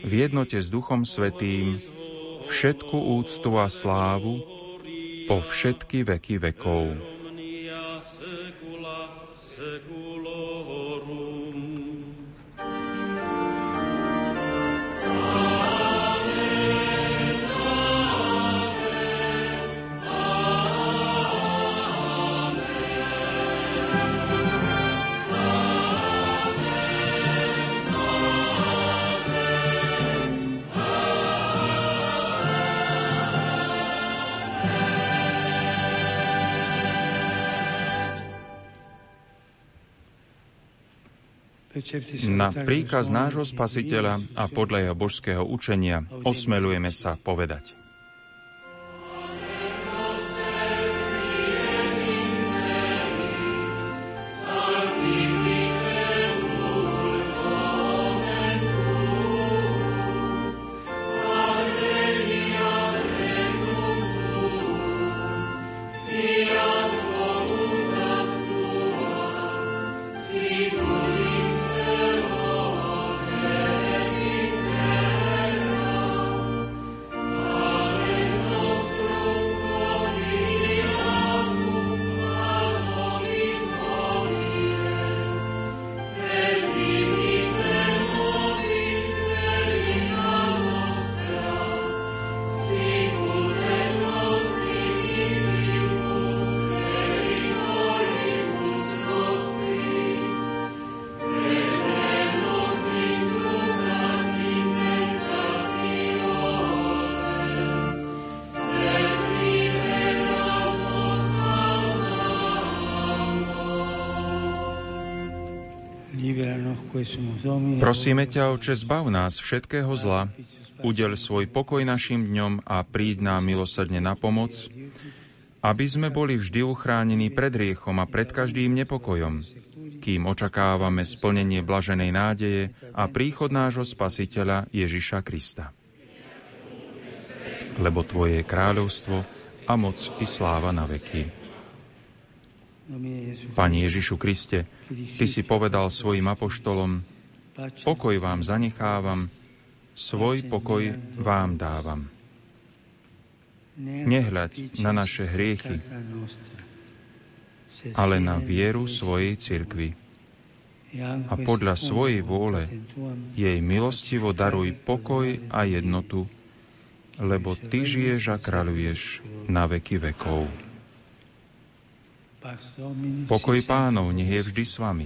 v jednote s Duchom Svetým, všetku úctu a slávu po všetky veky vekov. Na príkaz nášho spasiteľa a podľa jeho božského učenia osmelujeme sa povedať. Prosíme ťa, Oče, zbav nás všetkého zla, udel svoj pokoj našim dňom a príď nám milosrdne na pomoc, aby sme boli vždy uchránení pred riechom a pred každým nepokojom, kým očakávame splnenie blaženej nádeje a príchod nášho Spasiteľa Ježiša Krista. Lebo Tvoje je kráľovstvo a moc i sláva na veky. Pani Ježišu Kriste, Ty si povedal svojim apoštolom, pokoj vám zanechávam, svoj pokoj vám dávam. Nehľaď na naše hriechy, ale na vieru svojej cirkvi. A podľa svojej vôle jej milostivo daruj pokoj a jednotu, lebo Ty žiješ a kráľuješ na veky vekov. Pokoj pánov nech je vždy s vami.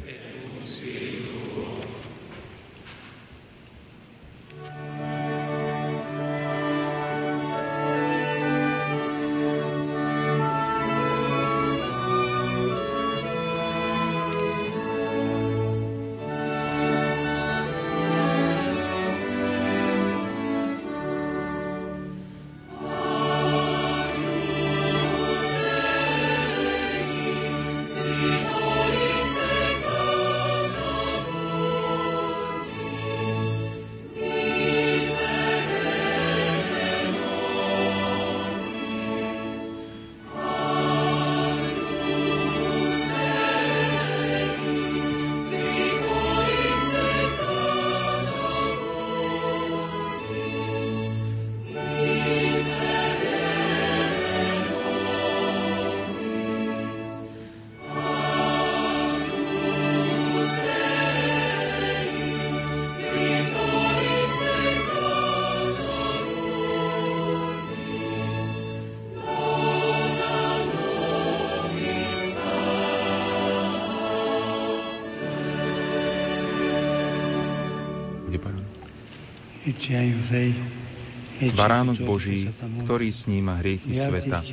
Baránok Boží, ktorý sníma hriechy sveta.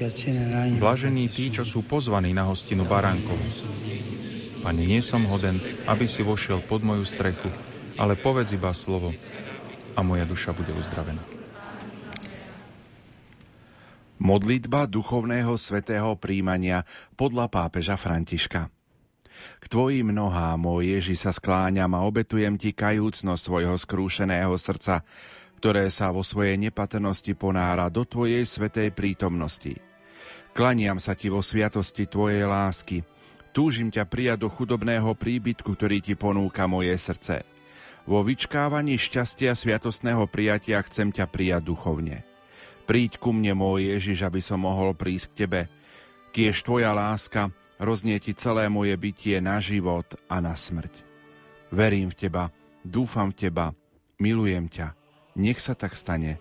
Blažení tí, čo sú pozvaní na hostinu baránkov. Pane, nie som hoden, aby si vošiel pod moju strechu, ale povedz iba slovo a moja duša bude uzdravená. Modlitba duchovného svetého príjmania podľa pápeža Františka. K tvojim nohám, môj Ježi, sa skláňam a obetujem ti kajúcnosť svojho skrúšeného srdca, ktoré sa vo svojej nepatrnosti ponára do Tvojej svetej prítomnosti. Klaniam sa Ti vo sviatosti Tvojej lásky. Túžim ťa prijať do chudobného príbytku, ktorý Ti ponúka moje srdce. Vo vyčkávaní šťastia sviatostného prijatia chcem ťa prijať duchovne. Príď ku mne, môj Ježiš, aby som mohol prísť k Tebe. Kiež Tvoja láska roznie Ti celé moje bytie na život a na smrť. Verím v Teba, dúfam v Teba, milujem ťa nech sa tak stane.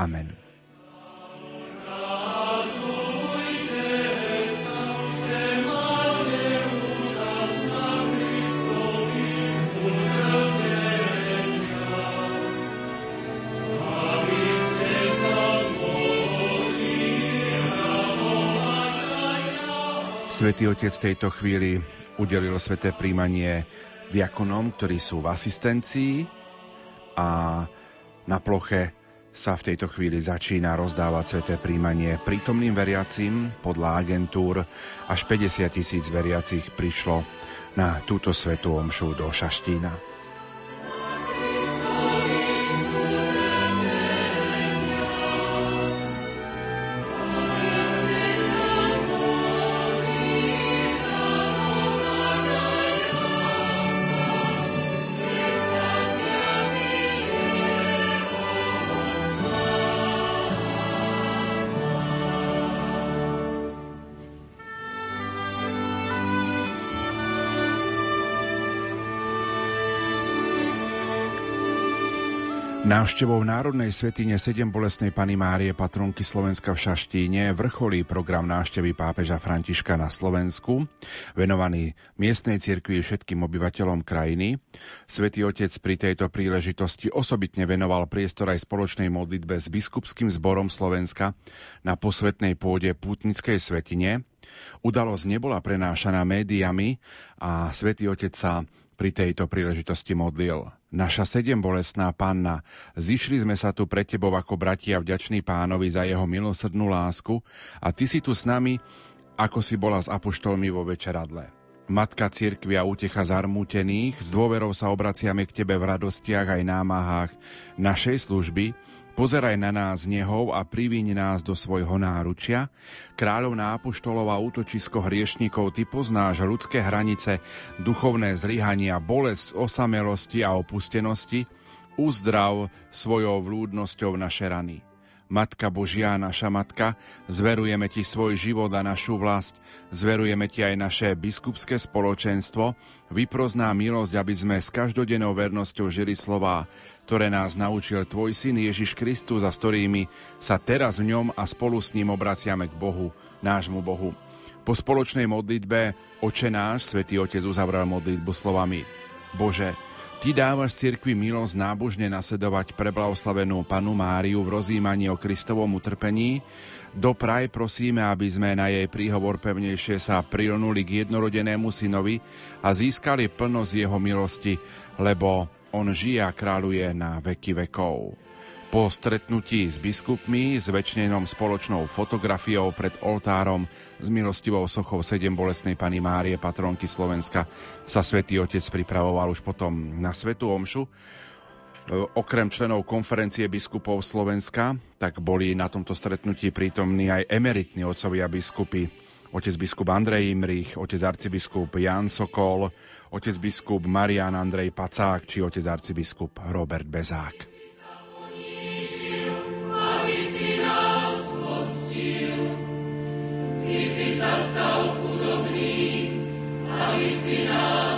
Amen. Svetý Otec tejto chvíli udelil sveté príjmanie diakonom, ktorí sú v asistencii a na ploche sa v tejto chvíli začína rozdávať sveté príjmanie prítomným veriacim. Podľa agentúr až 50 tisíc veriacich prišlo na túto svetú omšu do Šaštína. Návštevou Národnej svetine 7 bolesnej Pany Márie patronky Slovenska v Šaštíne vrcholí program návštevy pápeža Františka na Slovensku, venovaný miestnej cirkvi všetkým obyvateľom krajiny. Svetý Otec pri tejto príležitosti osobitne venoval priestor aj spoločnej modlitbe s biskupským zborom Slovenska na posvetnej pôde Pútnickej svetine, Udalosť nebola prenášaná médiami a svätý Otec sa pri tejto príležitosti modlil. Naša sedem bolestná panna, zišli sme sa tu pre tebou ako bratia vďační pánovi za jeho milosrdnú lásku a ty si tu s nami, ako si bola s apoštolmi vo večeradle. Matka cirkvia útecha zarmútených, s dôverou sa obraciame k Tebe v radostiach aj námahách našej služby, Pozeraj na nás nehov a priviň nás do svojho náručia. Kráľovná apoštolova útočisko hriešnikov, Ty poznáš ľudské hranice, duchovné zlyhania, bolesť, osamelosti a opustenosti. Uzdrav svojou vlúdnosťou naše rany. Matka Božia, naša Matka, zverujeme Ti svoj život a našu vlast, zverujeme Ti aj naše biskupské spoločenstvo, vyprozná milosť, aby sme s každodennou vernosťou žili slová, ktoré nás naučil Tvoj Syn Ježiš Kristus a s ktorými sa teraz v ňom a spolu s ním obraciame k Bohu, nášmu Bohu. Po spoločnej modlitbe Oče náš, Svetý Otec uzavral modlitbu slovami Bože, Ty dávaš cirkvi milosť nábožne nasledovať preblahoslavenú panu Máriu v rozjímaní o Kristovom utrpení. Dopraj prosíme, aby sme na jej príhovor pevnejšie sa prilnuli k jednorodenému synovi a získali plnosť jeho milosti, lebo on žije a kráľuje na veky vekov. Po stretnutí s biskupmi, zväčšnenom spoločnou fotografiou pred oltárom s milostivou sochou sedem bolestnej pani Márie, patronky Slovenska, sa svätý Otec pripravoval už potom na Svetu Omšu. Okrem členov konferencie biskupov Slovenska, tak boli na tomto stretnutí prítomní aj emeritní otcovia biskupy, otec biskup Andrej Imrich, otec arcibiskup Jan Sokol, otec biskup Marian Andrej Pacák či otec arcibiskup Robert Bezák. zastal chudobný, aby si nás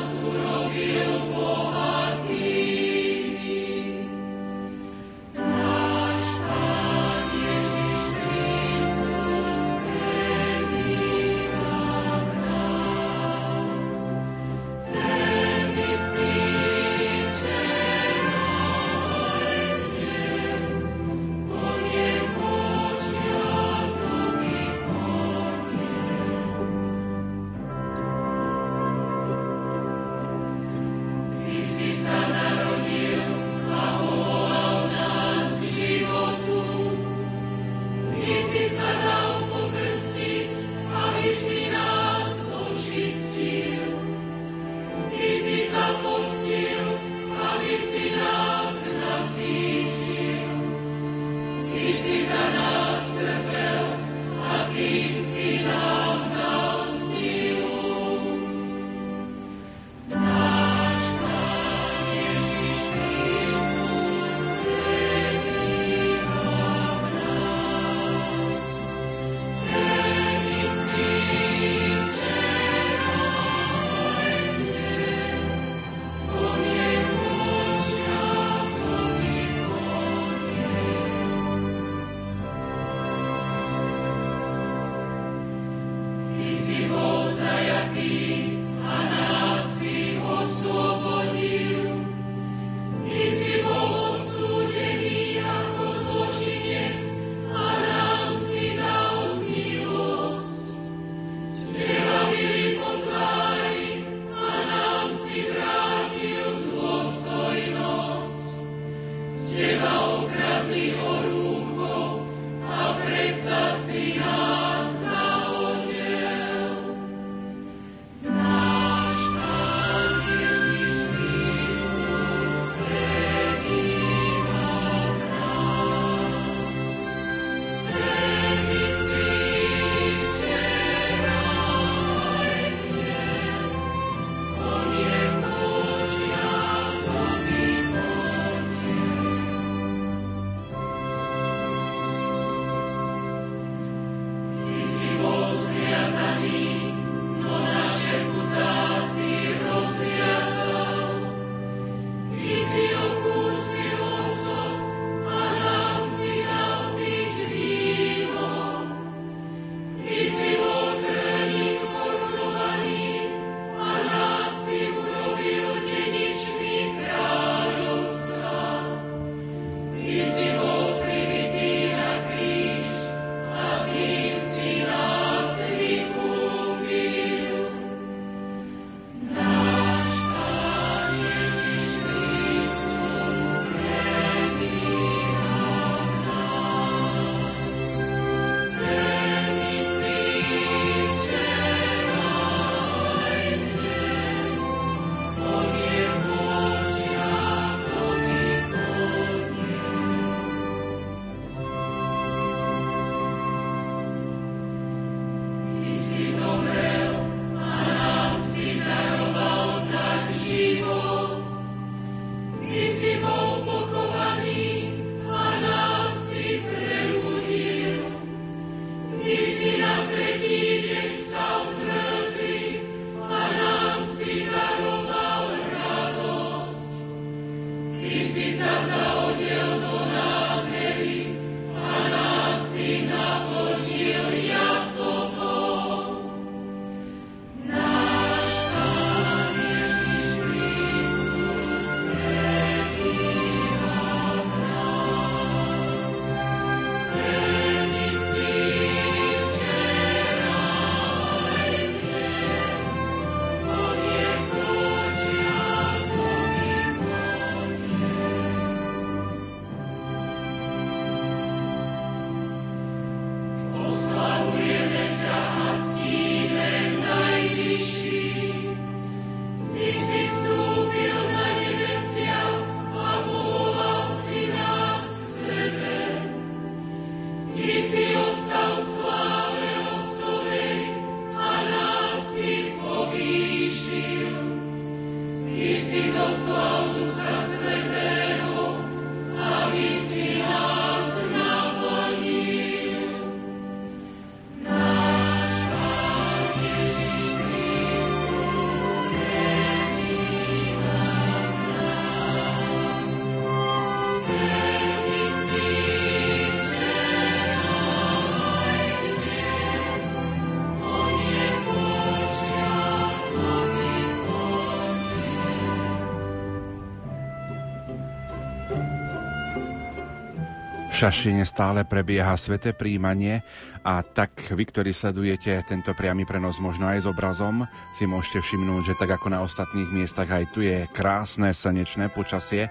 Šašine stále prebieha sveté príjmanie a tak vy, ktorí sledujete tento priamy prenos možno aj s obrazom, si môžete všimnúť, že tak ako na ostatných miestach aj tu je krásne slnečné počasie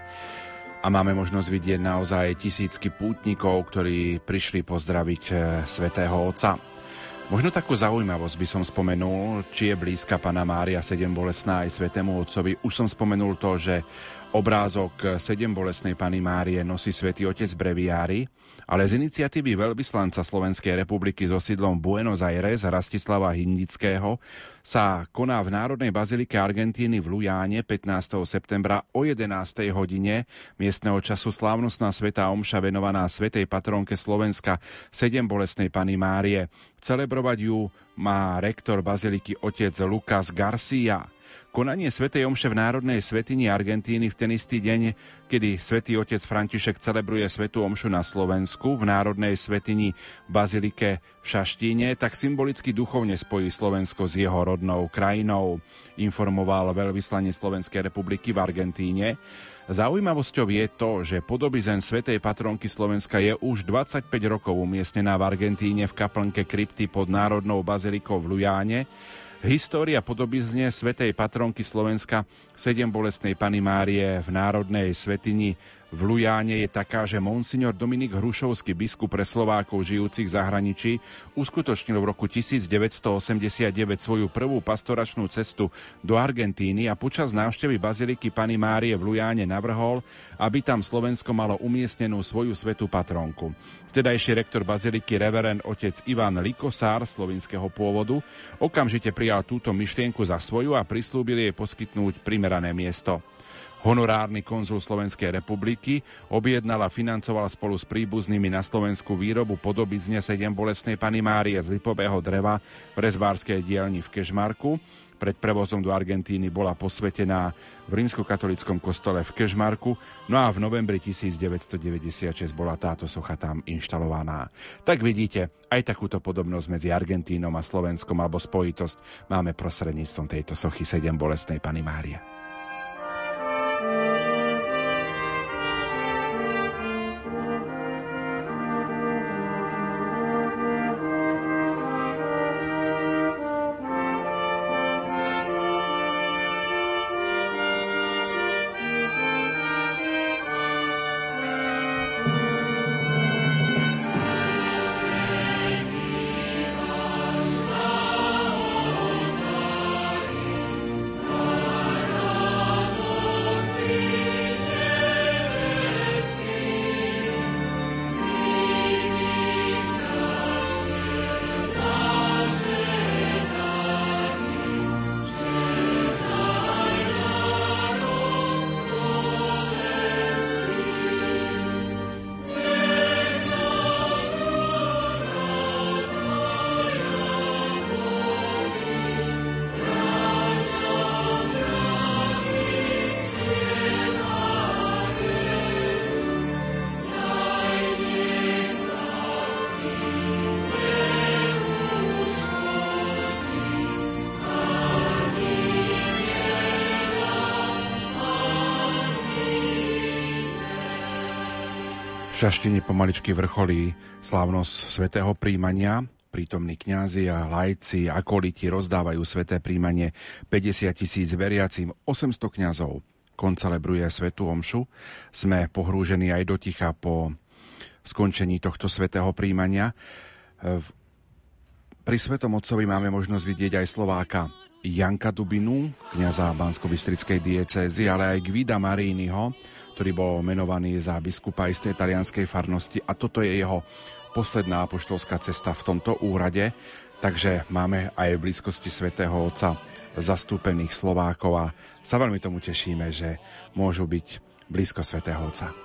a máme možnosť vidieť naozaj tisícky pútnikov, ktorí prišli pozdraviť eh, svätého Otca. Možno takú zaujímavosť by som spomenul, či je blízka Pana Mária sedem bolesná aj Svetému Otcovi. Už som spomenul to, že Obrázok sedem bolesnej Pany Márie nosí svätý otec Breviári, ale z iniciatívy veľvyslanca Slovenskej republiky so sídlom Buenos Aires Rastislava Hindického sa koná v Národnej bazilike Argentíny v Lujáne 15. septembra o 11. hodine miestneho času slávnostná sveta omša venovaná svetej patronke Slovenska sedem bolesnej Pany Márie. Celebrovať ju má rektor baziliky otec Lukas Garcia. Konanie svätej Omše v Národnej svetini Argentíny v ten istý deň, kedy svätý otec František celebruje svetú Omšu na Slovensku v Národnej svetini Bazilike v Šaštíne, tak symbolicky duchovne spojí Slovensko s jeho rodnou krajinou, informoval veľvyslanie Slovenskej republiky v Argentíne. Zaujímavosťou je to, že podobizen svätej patronky Slovenska je už 25 rokov umiestnená v Argentíne v kaplnke krypty pod Národnou bazilikou v Lujáne História podobizne svetej patronky Slovenska sedem bolestnej Pany Márie v Národnej svetini v Lujáne je taká, že monsignor Dominik Hrušovský, biskup pre Slovákov žijúcich v zahraničí, uskutočnil v roku 1989 svoju prvú pastoračnú cestu do Argentíny a počas návštevy baziliky Pany Márie v Lujáne navrhol, aby tam Slovensko malo umiestnenú svoju svetú patronku. Vtedajší rektor baziliky reverend otec Ivan Likosár slovinského pôvodu okamžite prijal túto myšlienku za svoju a prislúbil jej poskytnúť primerané miesto. Honorárny konzul Slovenskej republiky objednal a financoval spolu s príbuznými na Slovensku výrobu podoby z 7 bolestnej Pany Márie z lipového dreva v rezbárskej dielni v Kešmarku. Pred prevozom do Argentíny bola posvetená v rímskokatolickom kostole v Kešmarku, no a v novembri 1996 bola táto socha tam inštalovaná. Tak vidíte, aj takúto podobnosť medzi Argentínom a Slovenskom alebo spojitosť máme prostredníctvom tejto sochy 7 bolestnej Pany Márie. Šaštine pomaličky vrcholí slávnosť svätého príjmania. Prítomní kňazi a lajci, akoliti rozdávajú sveté príjmanie 50 tisíc veriacím, 800 kňazov koncelebruje svetú omšu. Sme pohrúžení aj do ticha po skončení tohto svetého príjmania. Pri Svetom Otcovi máme možnosť vidieť aj Slováka Janka Dubinu, kniaza bansko diecézy, ale aj Gvida Marínyho, ktorý bol menovaný za biskupa istej talianskej farnosti a toto je jeho posledná apoštolská cesta v tomto úrade, takže máme aj v blízkosti svätého Otca zastúpených Slovákov a sa veľmi tomu tešíme, že môžu byť blízko svätého Otca.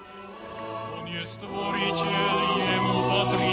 On je stvoriteľ, jemu patríme,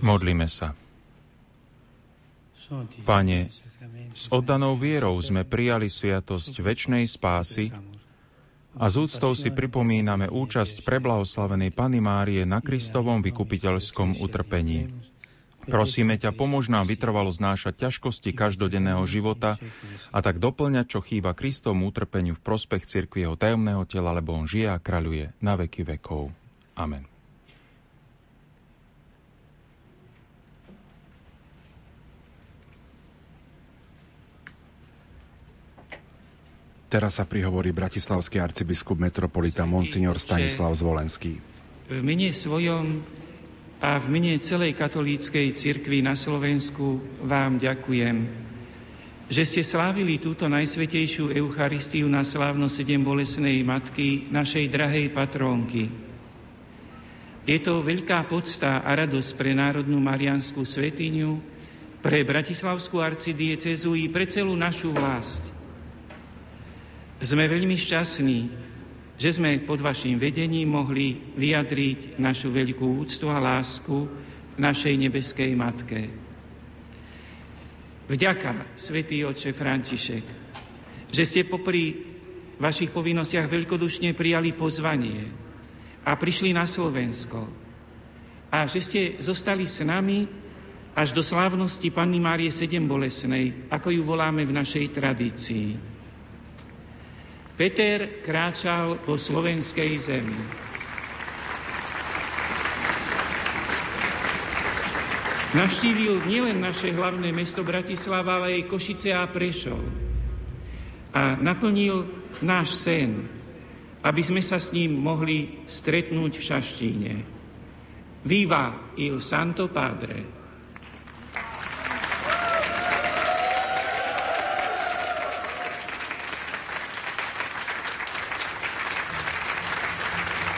Modlíme sa. Pane, s oddanou vierou sme prijali sviatosť väčšnej spásy a z úctou si pripomíname účasť preblahoslavenej Pany Márie na Kristovom vykupiteľskom utrpení. Prosíme ťa, pomôž nám vytrvalo znášať ťažkosti každodenného života a tak doplňať, čo chýba Kristovmu utrpeniu v prospech cirkvi jeho tajomného tela, lebo on žije a kráľuje na veky vekov. Amen. Teraz sa prihovorí bratislavský arcibiskup metropolita Monsignor Stanislav Zvolenský. V mene svojom a v mene celej katolíckej cirkvi na Slovensku vám ďakujem, že ste slávili túto najsvetejšiu Eucharistiu na slávno sedem bolesnej matky, našej drahej patrónky. Je to veľká podsta a radosť pre Národnú Marianskú svetiňu, pre Bratislavskú arcidiecezu i pre celú našu vlast. Sme veľmi šťastní, že sme pod vašim vedením mohli vyjadriť našu veľkú úctu a lásku našej nebeskej Matke. Vďaka, svätý Otče František, že ste popri vašich povinnostiach veľkodušne prijali pozvanie a prišli na Slovensko a že ste zostali s nami až do slávnosti Panny Márie Sedem Bolesnej, ako ju voláme v našej tradícii. Peter kráčal po slovenskej zemi. Navštívil nielen naše hlavné mesto Bratislava, ale aj Košice a Prešov. A naplnil náš sen, aby sme sa s ním mohli stretnúť v Šaštíne. Viva il Santo Padre!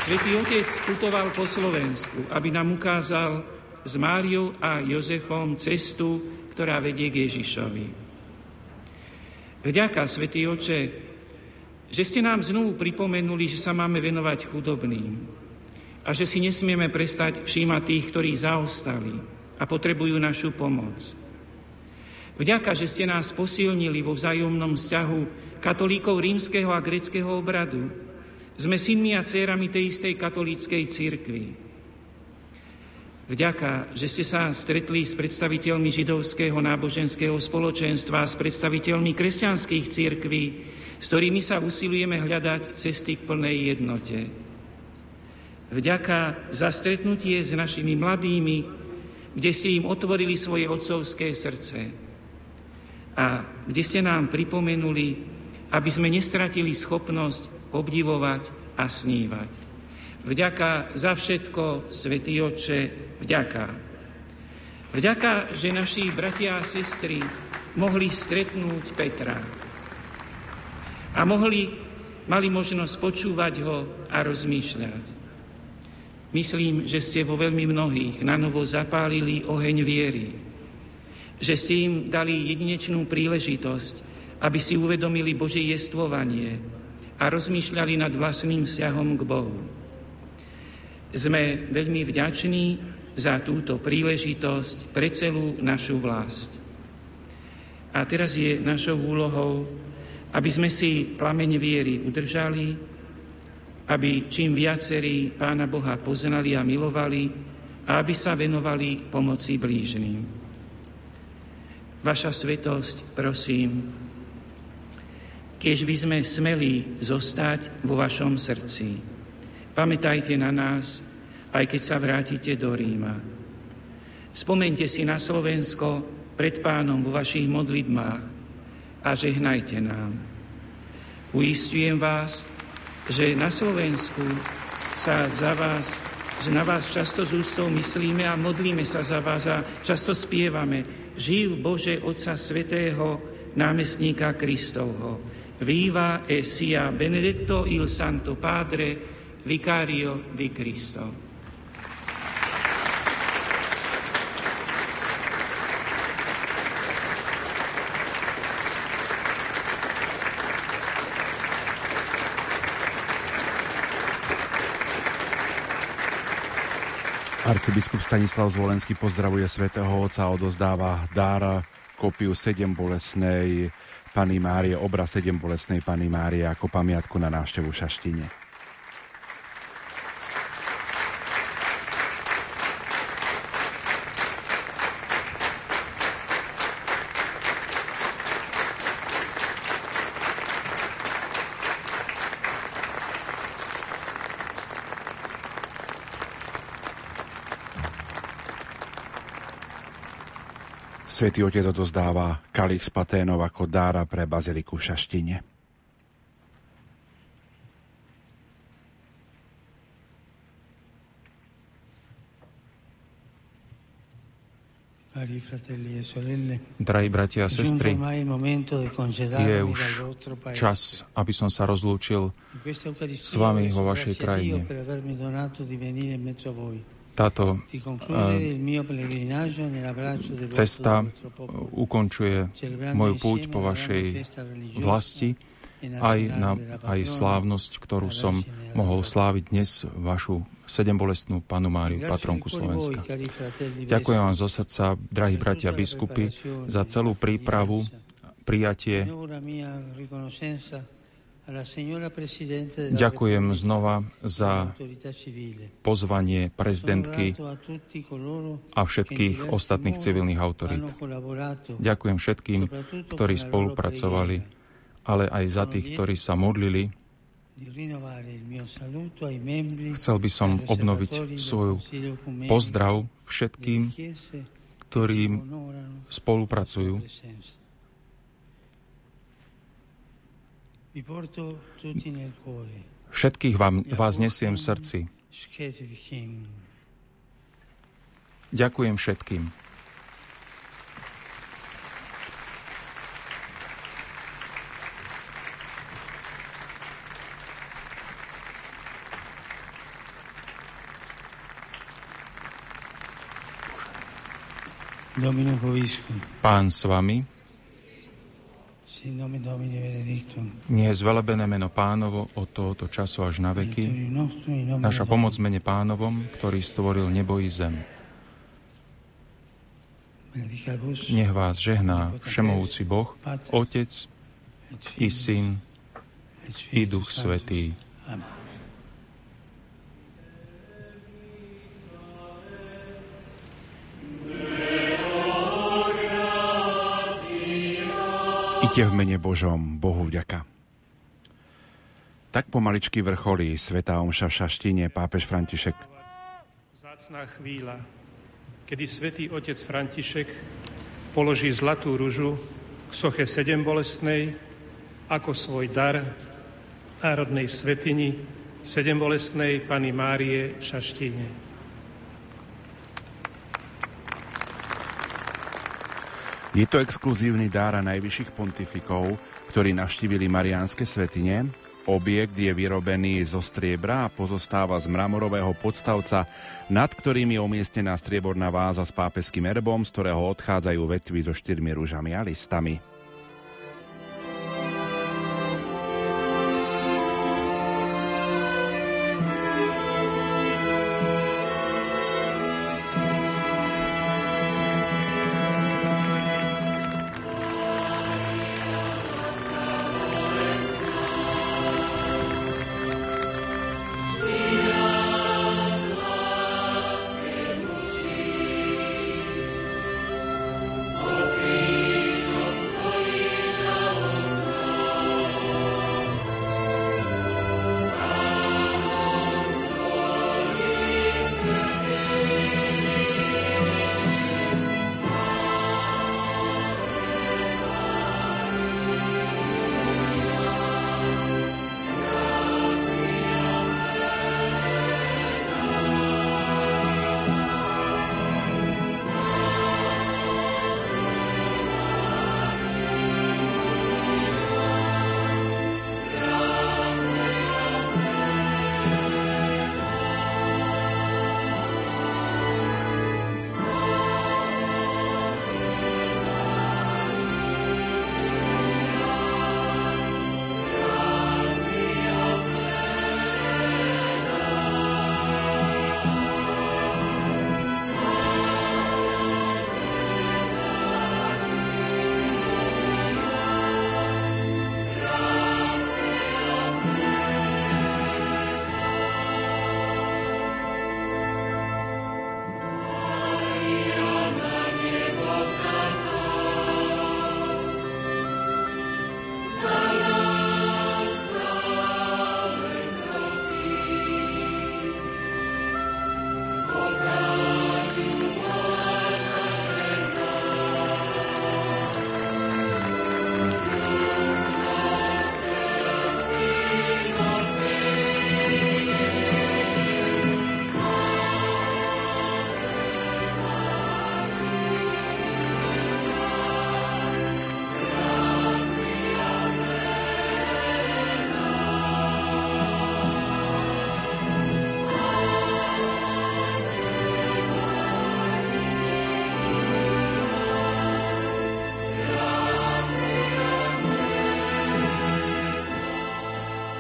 Svetý Otec putoval po Slovensku, aby nám ukázal s Máriou a Jozefom cestu, ktorá vedie k Ježišovi. Vďaka, Svetý Oče, že ste nám znovu pripomenuli, že sa máme venovať chudobným a že si nesmieme prestať všímať tých, ktorí zaostali a potrebujú našu pomoc. Vďaka, že ste nás posilnili vo vzájomnom vzťahu katolíkov rímskeho a greckého obradu, sme synmi a dcerami tej istej katolíckej církvy. Vďaka, že ste sa stretli s predstaviteľmi židovského náboženského spoločenstva, s predstaviteľmi kresťanských církví, s ktorými sa usilujeme hľadať cesty k plnej jednote. Vďaka za stretnutie s našimi mladými, kde ste im otvorili svoje otcovské srdce a kde ste nám pripomenuli, aby sme nestratili schopnosť obdivovať a snívať. Vďaka za všetko, Svetý Oče, vďaka. Vďaka, že naši bratia a sestry mohli stretnúť Petra a mohli, mali možnosť počúvať ho a rozmýšľať. Myslím, že ste vo veľmi mnohých na novo zapálili oheň viery, že ste im dali jedinečnú príležitosť, aby si uvedomili Božie jestvovanie, a rozmýšľali nad vlastným vzťahom k Bohu. Sme veľmi vďační za túto príležitosť pre celú našu vlast. A teraz je našou úlohou, aby sme si plameň viery udržali, aby čím viacerí Pána Boha poznali a milovali a aby sa venovali pomoci blížným. Vaša svetosť, prosím, keď by sme smeli zostať vo vašom srdci. Pamätajte na nás, aj keď sa vrátite do Ríma. Spomente si na Slovensko pred pánom vo vašich modlitbách a žehnajte nám. Uistujem vás, že na Slovensku sa za vás, že na vás často z ústou myslíme a modlíme sa za vás a často spievame Živ Bože Otca Svetého, námestníka Kristovho Viva e sia benedetto il Santo Padre, vicario di Cristo. Arcibiskup Stanislav Zvolenský pozdravuje svätého Otca a odozdáva dar kopiu 7 bolesnej Pany Márie, obraz 7 bolesnej Pany Márie ako pamiatku na návštevu Šaštine. Svetý Otec odozdáva Kalix Paténov ako dára pre baziliku v Šaštine. Drahí bratia a sestry, je už čas, aby som sa rozlúčil s vami vo vašej krajine táto cesta ukončuje moju púť po vašej vlasti. aj, na, aj slávnosť, ktorú som mohol sláviť dnes, vašu sedembolestnú panu Máriu, patronku Slovenska. Ďakujem vám zo srdca, drahí bratia biskupy, za celú prípravu, prijatie Ďakujem znova za pozvanie prezidentky a všetkých ostatných civilných autorít. Ďakujem všetkým, ktorí spolupracovali, ale aj za tých, ktorí sa modlili. Chcel by som obnoviť svoju pozdrav všetkým, ktorí spolupracujú. Všetkých vám, vás nesiem v srdci. Ďakujem všetkým. Pán s vami. Nie je zvelebené meno pánovo od tohoto času až na veky. Naša pomoc mene pánovom, ktorý stvoril nebo i zem. Nech vás žehná Všemovúci Boh, Otec i Syn i Duch Svetý. Ite v mene Božom, Bohu vďaka. Tak pomaličky vrcholí Sveta Omša v Šaštine pápež František. Zácná chvíľa, kedy svätý otec František položí zlatú ružu k soche sedem bolestnej ako svoj dar národnej svetini sedem bolestnej Pany Márie v Šaštíne. Je to exkluzívny dár najvyšších pontifikov, ktorí navštívili Mariánske svetine. Objekt je vyrobený zo striebra a pozostáva z mramorového podstavca, nad ktorým je umiestnená strieborná váza s pápeským erbom, z ktorého odchádzajú vetvy so štyrmi rúžami a listami.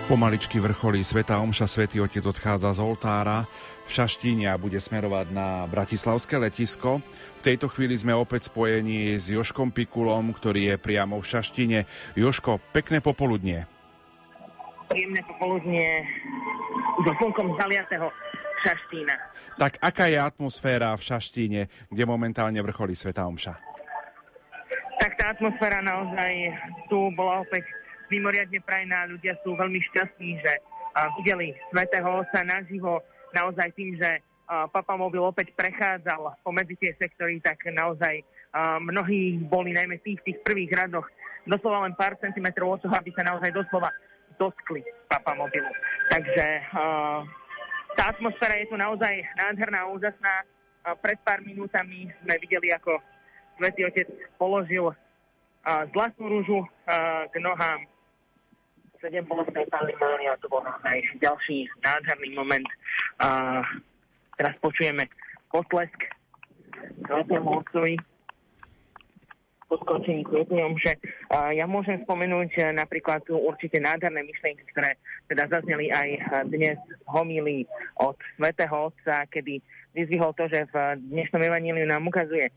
Pomaličky vrcholí Sveta Omša, Svetý Otec odchádza z oltára v Šaštíne a bude smerovať na Bratislavské letisko. V tejto chvíli sme opäť spojení s Joškom Pikulom, ktorý je priamo v Šaštine. Joško, pekné popoludnie. Príjemné popoludnie so slnkom zaliatého Šaštína. Tak aká je atmosféra v Šaštíne, kde momentálne vrcholí Sveta Omša? Tak tá atmosféra naozaj tu bola opäť mimoriadne prajná. Ľudia sú veľmi šťastní, že videli Svetého Otca naživo naozaj tým, že Papamobil opäť prechádzal pomedzi tie sektory, tak naozaj mnohí boli najmä tých, tých prvých radoch doslova len pár centimetrov od toho, aby sa naozaj doslova dotkli Papamobilu. Takže tá atmosféra je tu naozaj nádherná, úžasná. Pred pár minútami sme videli, ako Svetý Otec položil zlatú rúžu k nohám sedem bolestnej Panny Mária, to bol naozaj ďalší nádherný moment. A teraz počujeme potlesk Svetému Otcovi podkončení kvetňom, že uh, ja môžem spomenúť napríklad tu určite nádherné myšlienky, ktoré teda zazneli aj dnes v homílii od Svetého Otca, kedy vyzvihol to, že v dnešnom evaníliu nám ukazuje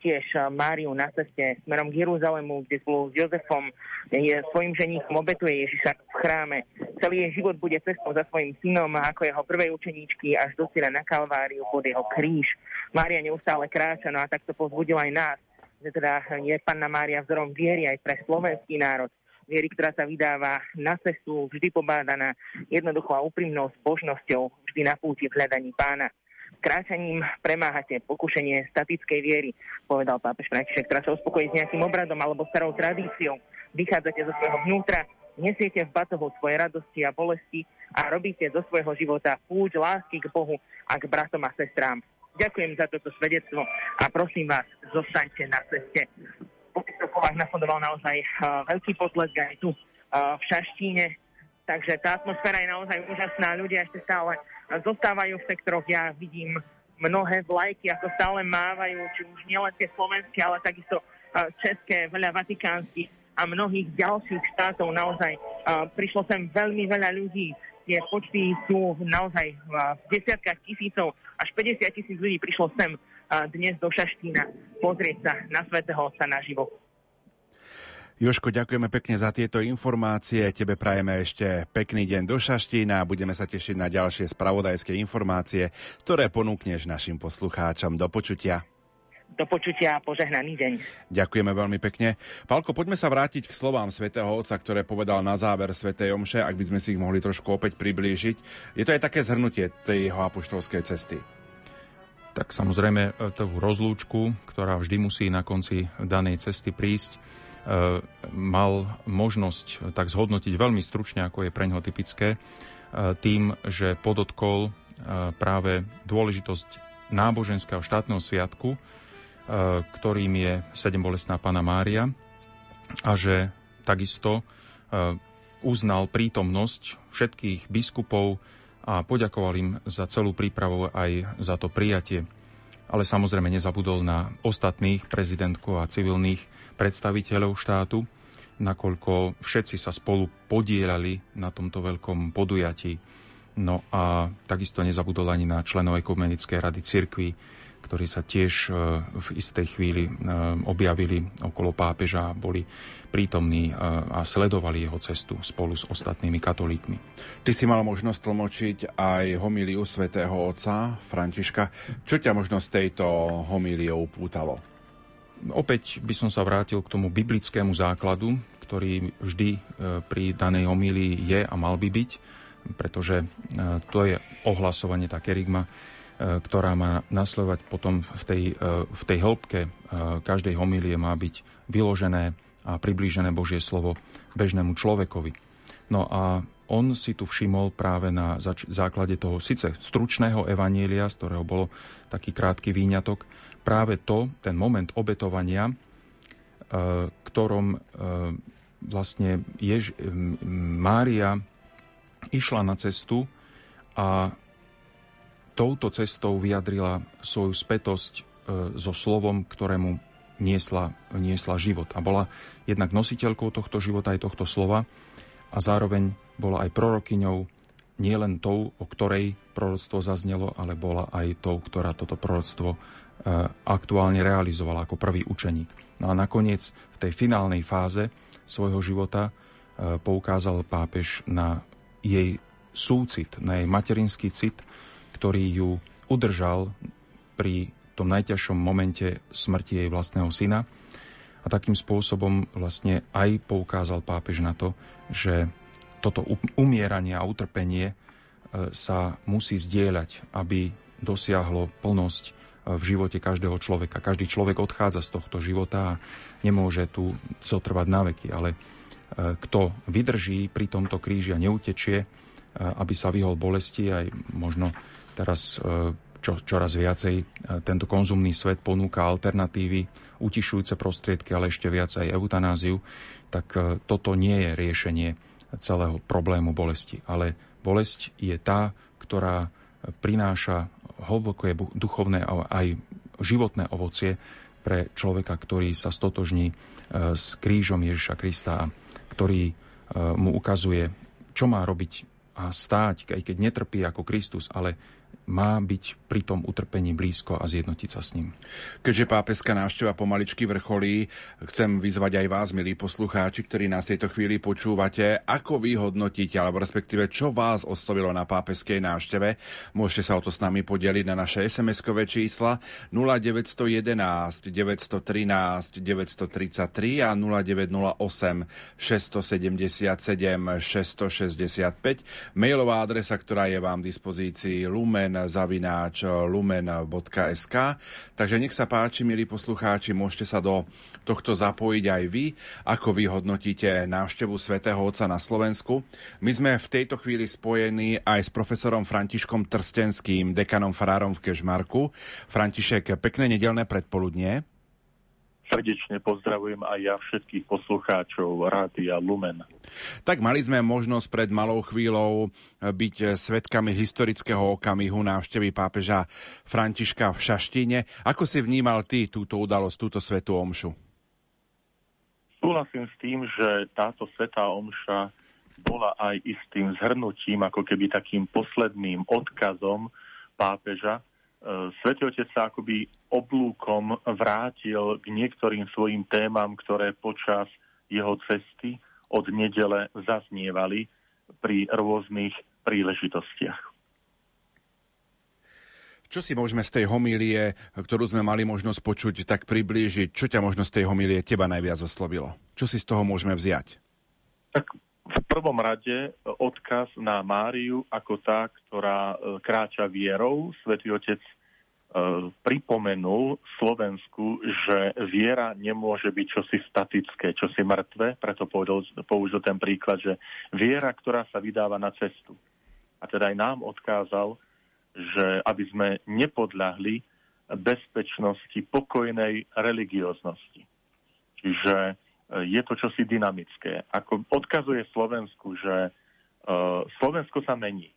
tiež Máriu na ceste smerom k Jeruzalému, kde spolu s Jozefom je svojim ženíchom obetuje Ježiša v chráme. Celý jej život bude cestou za svojim synom ako jeho prvej učeníčky až do na Kalváriu pod jeho kríž. Mária neustále kráča, no a takto povzbudila aj nás, že teda je Panna Mária vzorom viery aj pre slovenský národ viery, ktorá sa vydáva na cestu, vždy pobádaná jednoduchou a úprimnou zbožnosťou, vždy na púti v hľadaní pána. Kráčaním premáhate pokušenie statickej viery, povedal pápež František, ktorá sa uspokojí s nejakým obradom alebo starou tradíciou. Vychádzate zo svojho vnútra, nesiete v batohu svoje radosti a bolesti a robíte zo svojho života púť lásky k Bohu a k bratom a sestrám. Ďakujem za toto svedectvo a prosím vás, zostaňte na ceste. Po týchto slovách nasledoval naozaj uh, veľký potlesk aj tu uh, v Šaštíne, takže tá atmosféra je naozaj úžasná. Ľudia ešte stále zostávajú v sektoroch. Ja vidím mnohé vlajky, ako stále mávajú, či už nielen tie slovenské, ale takisto české, veľa vatikánskych a mnohých ďalších štátov. Naozaj prišlo sem veľmi veľa ľudí. Tie počty sú naozaj v desiatkách tisícov, až 50 tisíc ľudí prišlo sem dnes do Šaštína pozrieť sa na Svetého Otca naživo. Joško, ďakujeme pekne za tieto informácie. Tebe prajeme ešte pekný deň do Šaštína a budeme sa tešiť na ďalšie spravodajské informácie, ktoré ponúkneš našim poslucháčom. Do počutia. Do počutia a požehnaný deň. Ďakujeme veľmi pekne. Palko, poďme sa vrátiť k slovám svätého Otca, ktoré povedal na záver svätej Omše, ak by sme si ich mohli trošku opäť priblížiť. Je to aj také zhrnutie tej jeho apoštolskej cesty. Tak samozrejme, e, tú rozlúčku, ktorá vždy musí na konci danej cesty prísť, Eh, mal možnosť tak zhodnotiť veľmi stručne, ako je pre ňoho typické, eh, tým, že podotkol práve dôležitosť náboženského štátneho sviatku, ktorým je sedembolestná Pana Mária a že takisto uznal prítomnosť všetkých biskupov a poďakoval im za celú prípravu aj za to prijatie ale samozrejme nezabudol na ostatných prezidentkov a civilných predstaviteľov štátu, nakoľko všetci sa spolu podielali na tomto veľkom podujatí. No a takisto nezabudol ani na členov Ekumenickej rady cirkvi, ktorí sa tiež e, v istej chvíli e, objavili okolo pápeža a boli prítomní e, a sledovali jeho cestu spolu s ostatnými katolíkmi. Ty si mal možnosť tlmočiť aj homíliu svätého otca Františka. Čo ťa možno z tejto homílie upútalo? Opäť by som sa vrátil k tomu biblickému základu, ktorý vždy pri danej homílii je a mal by byť, pretože to je ohlasovanie, tá kerigma, ktorá má nasledovať potom v tej, e, v tej hĺbke e, každej homílie má byť vyložené a priblížené Božie slovo bežnému človekovi. No a on si tu všimol práve na zač- základe toho síce stručného evanielia, z ktorého bol taký krátky výňatok, práve to, ten moment obetovania, ktorom vlastne Jež- Mária išla na cestu a touto cestou vyjadrila svoju spätosť e, so slovom, ktorému niesla, niesla život. A bola jednak nositeľkou tohto života aj tohto slova a zároveň bola aj prorokyňou nielen tou, o ktorej proroctvo zaznelo, ale bola aj tou, ktorá toto proroctvo e, aktuálne realizovala ako prvý učeník. No a nakoniec v tej finálnej fáze svojho života e, poukázal pápež na jej súcit, na jej materinský cit, ktorý ju udržal pri tom najťažšom momente smrti jej vlastného syna. A takým spôsobom vlastne aj poukázal pápež na to, že toto umieranie a utrpenie e, sa musí zdieľať, aby dosiahlo plnosť e, v živote každého človeka. Každý človek odchádza z tohto života a nemôže tu zotrvať na veky, ale e, kto vydrží pri tomto kríži a neutečie, aby sa vyhol bolesti, aj možno teraz čo, čoraz viacej tento konzumný svet ponúka alternatívy, utišujúce prostriedky, ale ešte viac aj eutanáziu, tak toto nie je riešenie celého problému bolesti. Ale bolesť je tá, ktorá prináša hlboké duchovné a aj životné ovocie pre človeka, ktorý sa stotožní e, s krížom Ježiša Krista, ktorý e, mu ukazuje, čo má robiť a stáť, aj keď netrpí ako Kristus, ale má byť pri tom utrpení blízko a zjednotiť sa s ním. Keďže pápežská návšteva pomaličky vrcholí, chcem vyzvať aj vás, milí poslucháči, ktorí nás tejto chvíli počúvate, ako vy hodnotíte, alebo respektíve čo vás oslovilo na pápežskej návšteve. Môžete sa o to s nami podeliť na naše SMS-kové čísla 0911 913 933 a 0908 677 665. Mailová adresa, ktorá je vám v dispozícii lumen zavináč lumen.sk. Takže nech sa páči, milí poslucháči, môžete sa do tohto zapojiť aj vy, ako vy hodnotíte návštevu svätého Otca na Slovensku. My sme v tejto chvíli spojení aj s profesorom Františkom Trstenským, dekanom farárom v Kežmarku. František, pekné nedelné predpoludnie. Srdečne pozdravujem aj ja všetkých poslucháčov Rádia Lumen. Tak mali sme možnosť pred malou chvíľou byť svetkami historického okamihu návštevy pápeža Františka v Šaštine. Ako si vnímal ty túto udalosť, túto svetú omšu? Súhlasím s tým, že táto svetá omša bola aj istým zhrnutím, ako keby takým posledným odkazom pápeža, Svetý Otec sa akoby oblúkom vrátil k niektorým svojim témam, ktoré počas jeho cesty od nedele zaznievali pri rôznych príležitostiach. Čo si môžeme z tej homílie, ktorú sme mali možnosť počuť, tak priblížiť? Čo ťa možno z tej homílie teba najviac oslovilo? Čo si z toho môžeme vziať? Tak v prvom rade odkaz na Máriu ako tá, ktorá e, kráča vierou. Svetý Otec e, pripomenul Slovensku, že viera nemôže byť čosi statické, čosi mŕtve, preto použil, použil ten príklad, že viera, ktorá sa vydáva na cestu. A teda aj nám odkázal, že aby sme nepodľahli bezpečnosti pokojnej religióznosti. Čiže je to čosi dynamické. Ako odkazuje Slovensku, že uh, Slovensko sa mení.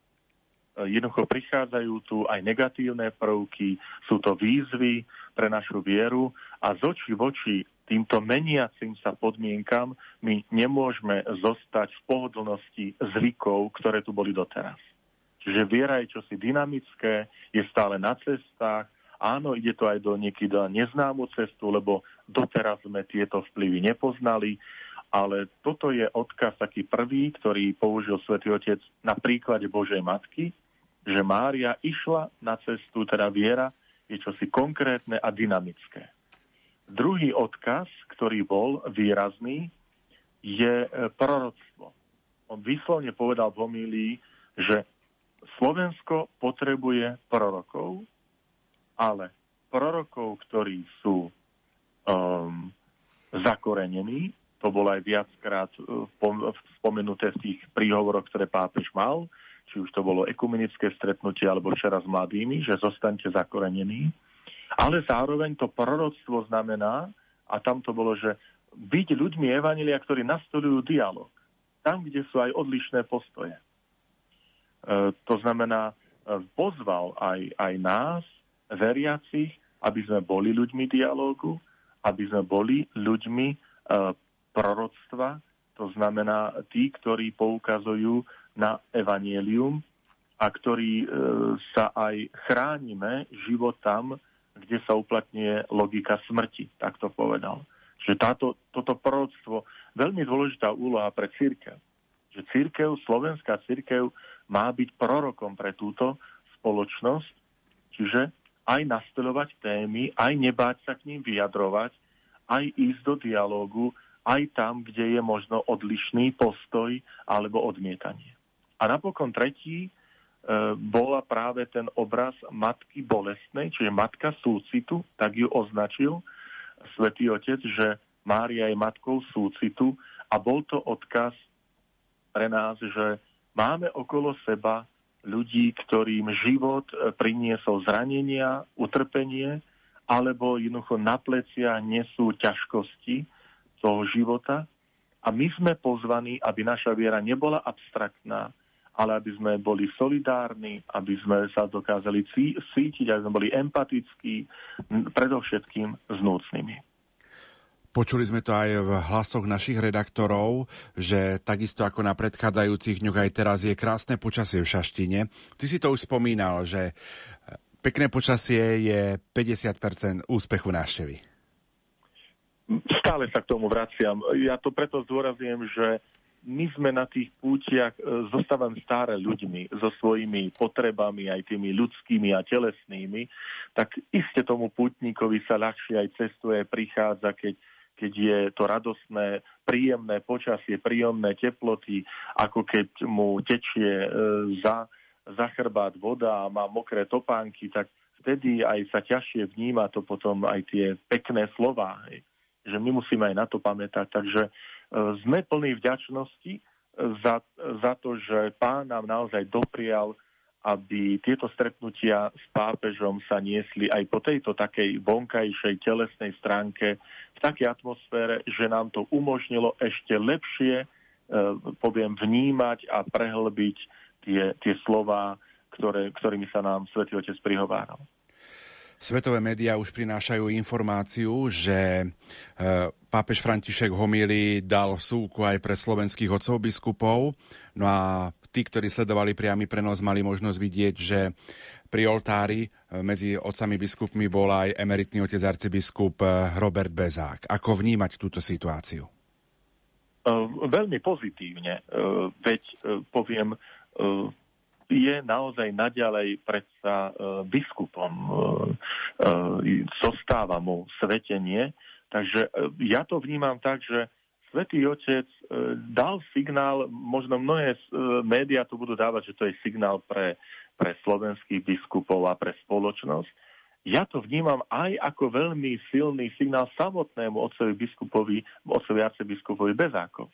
Uh, jednoducho prichádzajú tu aj negatívne prvky, sú to výzvy pre našu vieru a z očí v oči týmto meniacim sa podmienkam my nemôžeme zostať v pohodlnosti zvykov, ktoré tu boli doteraz. Čiže viera je čosi dynamické, je stále na cestách, Áno, ide to aj do niekedy neznámu cestu, lebo doteraz sme tieto vplyvy nepoznali, ale toto je odkaz taký prvý, ktorý použil svätý Otec na príklade Božej Matky, že Mária išla na cestu, teda viera je čosi konkrétne a dynamické. Druhý odkaz, ktorý bol výrazný, je e, proroctvo. On vyslovne povedal v homílii, že Slovensko potrebuje prorokov, ale prorokov, ktorí sú um, zakorenení, to bolo aj viackrát uh, spomenuté v tých príhovoroch, ktoré pápež mal, či už to bolo ekumenické stretnutie alebo včera s mladými, že zostanete zakorenení. Ale zároveň to proroctvo znamená, a tam to bolo, že byť ľuďmi Evanelia, ktorí nastolujú dialog. Tam, kde sú aj odlišné postoje. E, to znamená, e, pozval aj, aj nás, veriacich, aby sme boli ľuďmi dialógu, aby sme boli ľuďmi e, proroctva, to znamená tí, ktorí poukazujú na evanielium a ktorí e, sa aj chránime život tam, kde sa uplatňuje logika smrti, tak to povedal. Že táto, toto proroctvo, veľmi dôležitá úloha pre církev. Že církev, slovenská církev má byť prorokom pre túto spoločnosť, čiže aj nastolovať témy, aj nebáť sa k ním vyjadrovať, aj ísť do dialógu, aj tam, kde je možno odlišný postoj alebo odmietanie. A napokon tretí, e, bola práve ten obraz matky bolestnej, čiže matka súcitu, tak ju označil svätý Otec, že Mária je matkou súcitu a bol to odkaz pre nás, že máme okolo seba ľudí, ktorým život e, priniesol zranenia, utrpenie, alebo jednoducho na plecia nesú ťažkosti toho života. A my sme pozvaní, aby naša viera nebola abstraktná, ale aby sme boli solidárni, aby sme sa dokázali cítiť, aby sme boli empatickí, predovšetkým s núcnými. Počuli sme to aj v hlasoch našich redaktorov, že takisto ako na predchádzajúcich dňoch aj teraz je krásne počasie v Šaštine. Ty si to už spomínal, že pekné počasie je 50% úspechu návštevy. Stále sa k tomu vraciam. Ja to preto zdôrazňujem, že my sme na tých pútiach, e, zostávam staré ľuďmi, so svojimi potrebami, aj tými ľudskými a telesnými, tak iste tomu pútnikovi sa ľahšie aj cestuje, prichádza, keď, keď je to radostné, príjemné počasie, príjemné teploty, ako keď mu tečie e, za, za chrbát voda a má mokré topánky, tak vtedy aj sa ťažšie vníma to potom aj tie pekné slova. Že my musíme aj na to pamätať. Takže sme plní vďačnosti za, za to, že pán nám naozaj doprial, aby tieto stretnutia s pápežom sa niesli aj po tejto takej vonkajšej telesnej stránke v takej atmosfére, že nám to umožnilo ešte lepšie, e, poviem, vnímať a prehlbiť tie, tie slova, ktoré, ktorými sa nám Svetý Otec prihováral. Svetové médiá už prinášajú informáciu, že e, pápež František homily dal súku aj pre slovenských otcov biskupov. No a tí, ktorí sledovali priamy prenos, mali možnosť vidieť, že pri oltári e, medzi otcami biskupmi bol aj emeritný otec arcibiskup e, Robert Bezák. Ako vnímať túto situáciu? Veľmi pozitívne. Veď poviem, je naozaj naďalej predsa e, biskupom. E, e, zostáva mu svetenie. Takže ja to vnímam tak, že Svetý Otec dal signál, možno mnohé médiá to budú dávať, že to je signál pre, pre slovenských biskupov a pre spoločnosť. Ja to vnímam aj ako veľmi silný signál samotnému otcovi biskupovi, otcovi arcibiskupovi Bezákovi.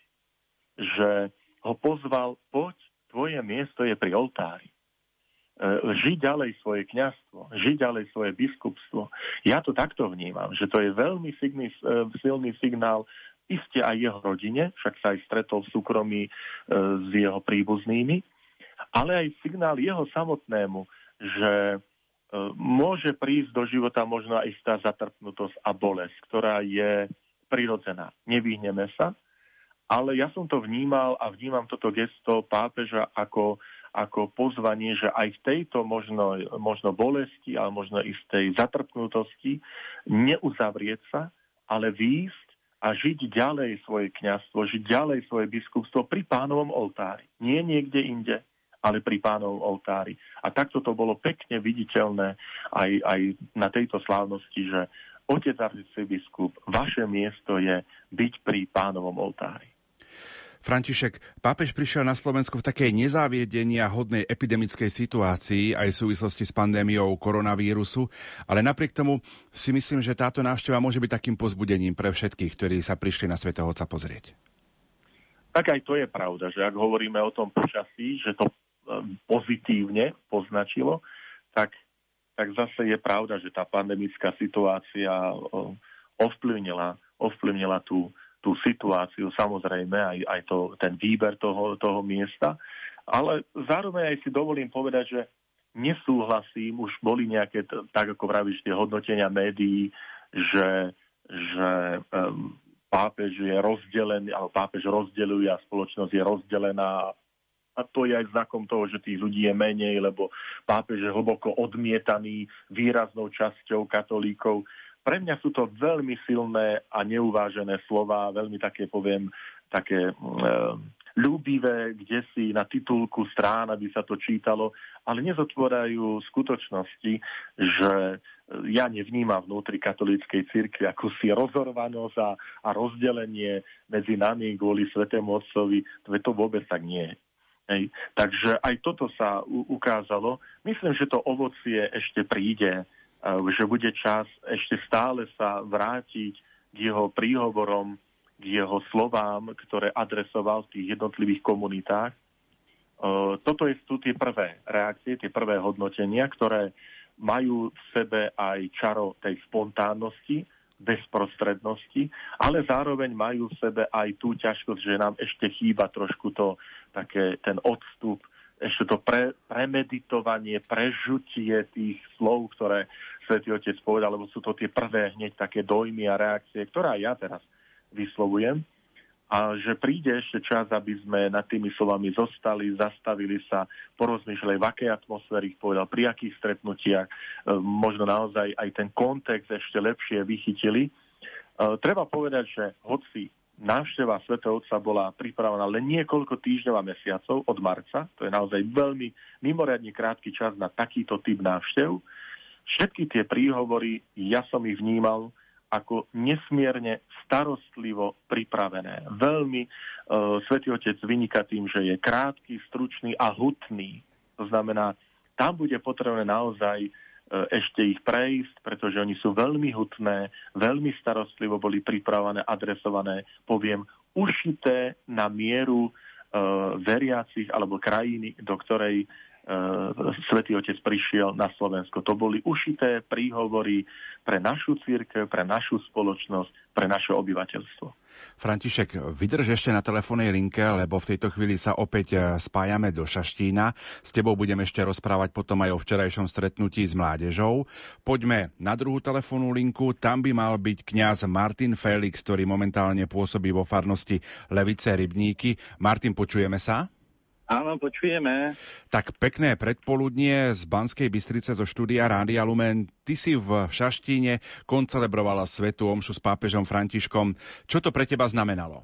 Že ho pozval, poď tvoje miesto je pri oltári. E, žiť ďalej svoje kňazstvo, žiť ďalej svoje biskupstvo. Ja to takto vnímam, že to je veľmi silný, e, silný signál iste aj jeho rodine, však sa aj stretol v súkromí e, s jeho príbuznými, ale aj signál jeho samotnému, že môže prísť do života možno aj istá zatrpnutosť a bolesť, ktorá je prirodzená. Nevyhneme sa, ale ja som to vnímal a vnímam toto gesto pápeža ako, ako pozvanie, že aj v tejto možno, možno bolesti, ale možno istej zatrpnutosti neuzavrieť sa, ale výjsť a žiť ďalej svoje kňazstvo, žiť ďalej svoje biskupstvo pri pánovom oltári. Nie niekde inde, ale pri pánovom oltári. A takto to bolo pekne viditeľné aj, aj na tejto slávnosti, že Otec arcibiskup, vaše miesto je byť pri pánovom oltári. František, pápež prišiel na Slovensku v takej nezáviedenia hodnej epidemickej situácii aj v súvislosti s pandémiou koronavírusu, ale napriek tomu si myslím, že táto návšteva môže byť takým pozbudením pre všetkých, ktorí sa prišli na Svetého Otca pozrieť. Tak aj to je pravda, že ak hovoríme o tom počasí, že to ehm, pozitívne poznačilo, tak, tak zase je pravda, že tá pandemická situácia ovplyvnila, ovplyvnila tú, tú situáciu, samozrejme aj, aj to, ten výber toho, toho miesta, ale zároveň aj si dovolím povedať, že nesúhlasím, už boli nejaké, tak ako vravíš, tie hodnotenia médií, že, že um, pápež je rozdelený, alebo pápež rozdeluje a spoločnosť je rozdelená a to je aj znakom toho, že tých ľudí je menej, lebo pápež je hlboko odmietaný výraznou časťou katolíkov. Pre mňa sú to veľmi silné a neuvážené slova, veľmi také, poviem, také e, ľúbivé, kde si na titulku strán, aby sa to čítalo, ale nezotvorajú skutočnosti, že ja nevnímam vnútri katolíckej cirkvi si rozorvanosť a, a rozdelenie medzi nami kvôli Svetému Otcovi, to, to vôbec tak nie je. Hej. Takže aj toto sa u- ukázalo. Myslím, že to ovocie ešte príde, že bude čas ešte stále sa vrátiť k jeho príhovorom, k jeho slovám, ktoré adresoval v tých jednotlivých komunitách. Toto sú tie prvé reakcie, tie prvé hodnotenia, ktoré majú v sebe aj čaro tej spontánnosti, bezprostrednosti, ale zároveň majú v sebe aj tú ťažkosť, že nám ešte chýba trošku to, také, ten odstup, ešte to pre, premeditovanie, prežutie tých slov, ktoré Svetý Otec povedal, lebo sú to tie prvé hneď také dojmy a reakcie, ktoré ja teraz vyslovujem. A že príde ešte čas, aby sme nad tými slovami zostali, zastavili sa, porozmýšľali, v akej atmosfére ich povedal, pri akých stretnutiach, e, možno naozaj aj ten kontext ešte lepšie vychytili. E, treba povedať, že hoci návšteva svätého Otca bola pripravená len niekoľko týždňov a mesiacov od marca, to je naozaj veľmi mimoriadne krátky čas na takýto typ návštev, všetky tie príhovory, ja som ich vnímal ako nesmierne starostlivo pripravené. Veľmi uh, Svetý Otec vyniká tým, že je krátky, stručný a hutný. To znamená, tam bude potrebné naozaj uh, ešte ich prejsť, pretože oni sú veľmi hutné, veľmi starostlivo boli pripravené, adresované, poviem, ušité na mieru uh, veriacich alebo krajiny, do ktorej Svetý Otec prišiel na Slovensko. To boli ušité príhovory pre našu církev, pre našu spoločnosť, pre naše obyvateľstvo. František, vydrž ešte na telefónnej linke, lebo v tejto chvíli sa opäť e, spájame do Šaštína. S tebou budeme ešte rozprávať potom aj o včerajšom stretnutí s mládežou. Poďme na druhú telefónnu linku. Tam by mal byť kňaz Martin Felix, ktorý momentálne pôsobí vo farnosti Levice Rybníky. Martin, počujeme sa? Áno, počujeme. Tak pekné predpoludnie z Banskej Bystrice zo štúdia Rádia Lumen. Ty si v Šaštíne koncelebrovala svetu omšu s pápežom Františkom. Čo to pre teba znamenalo?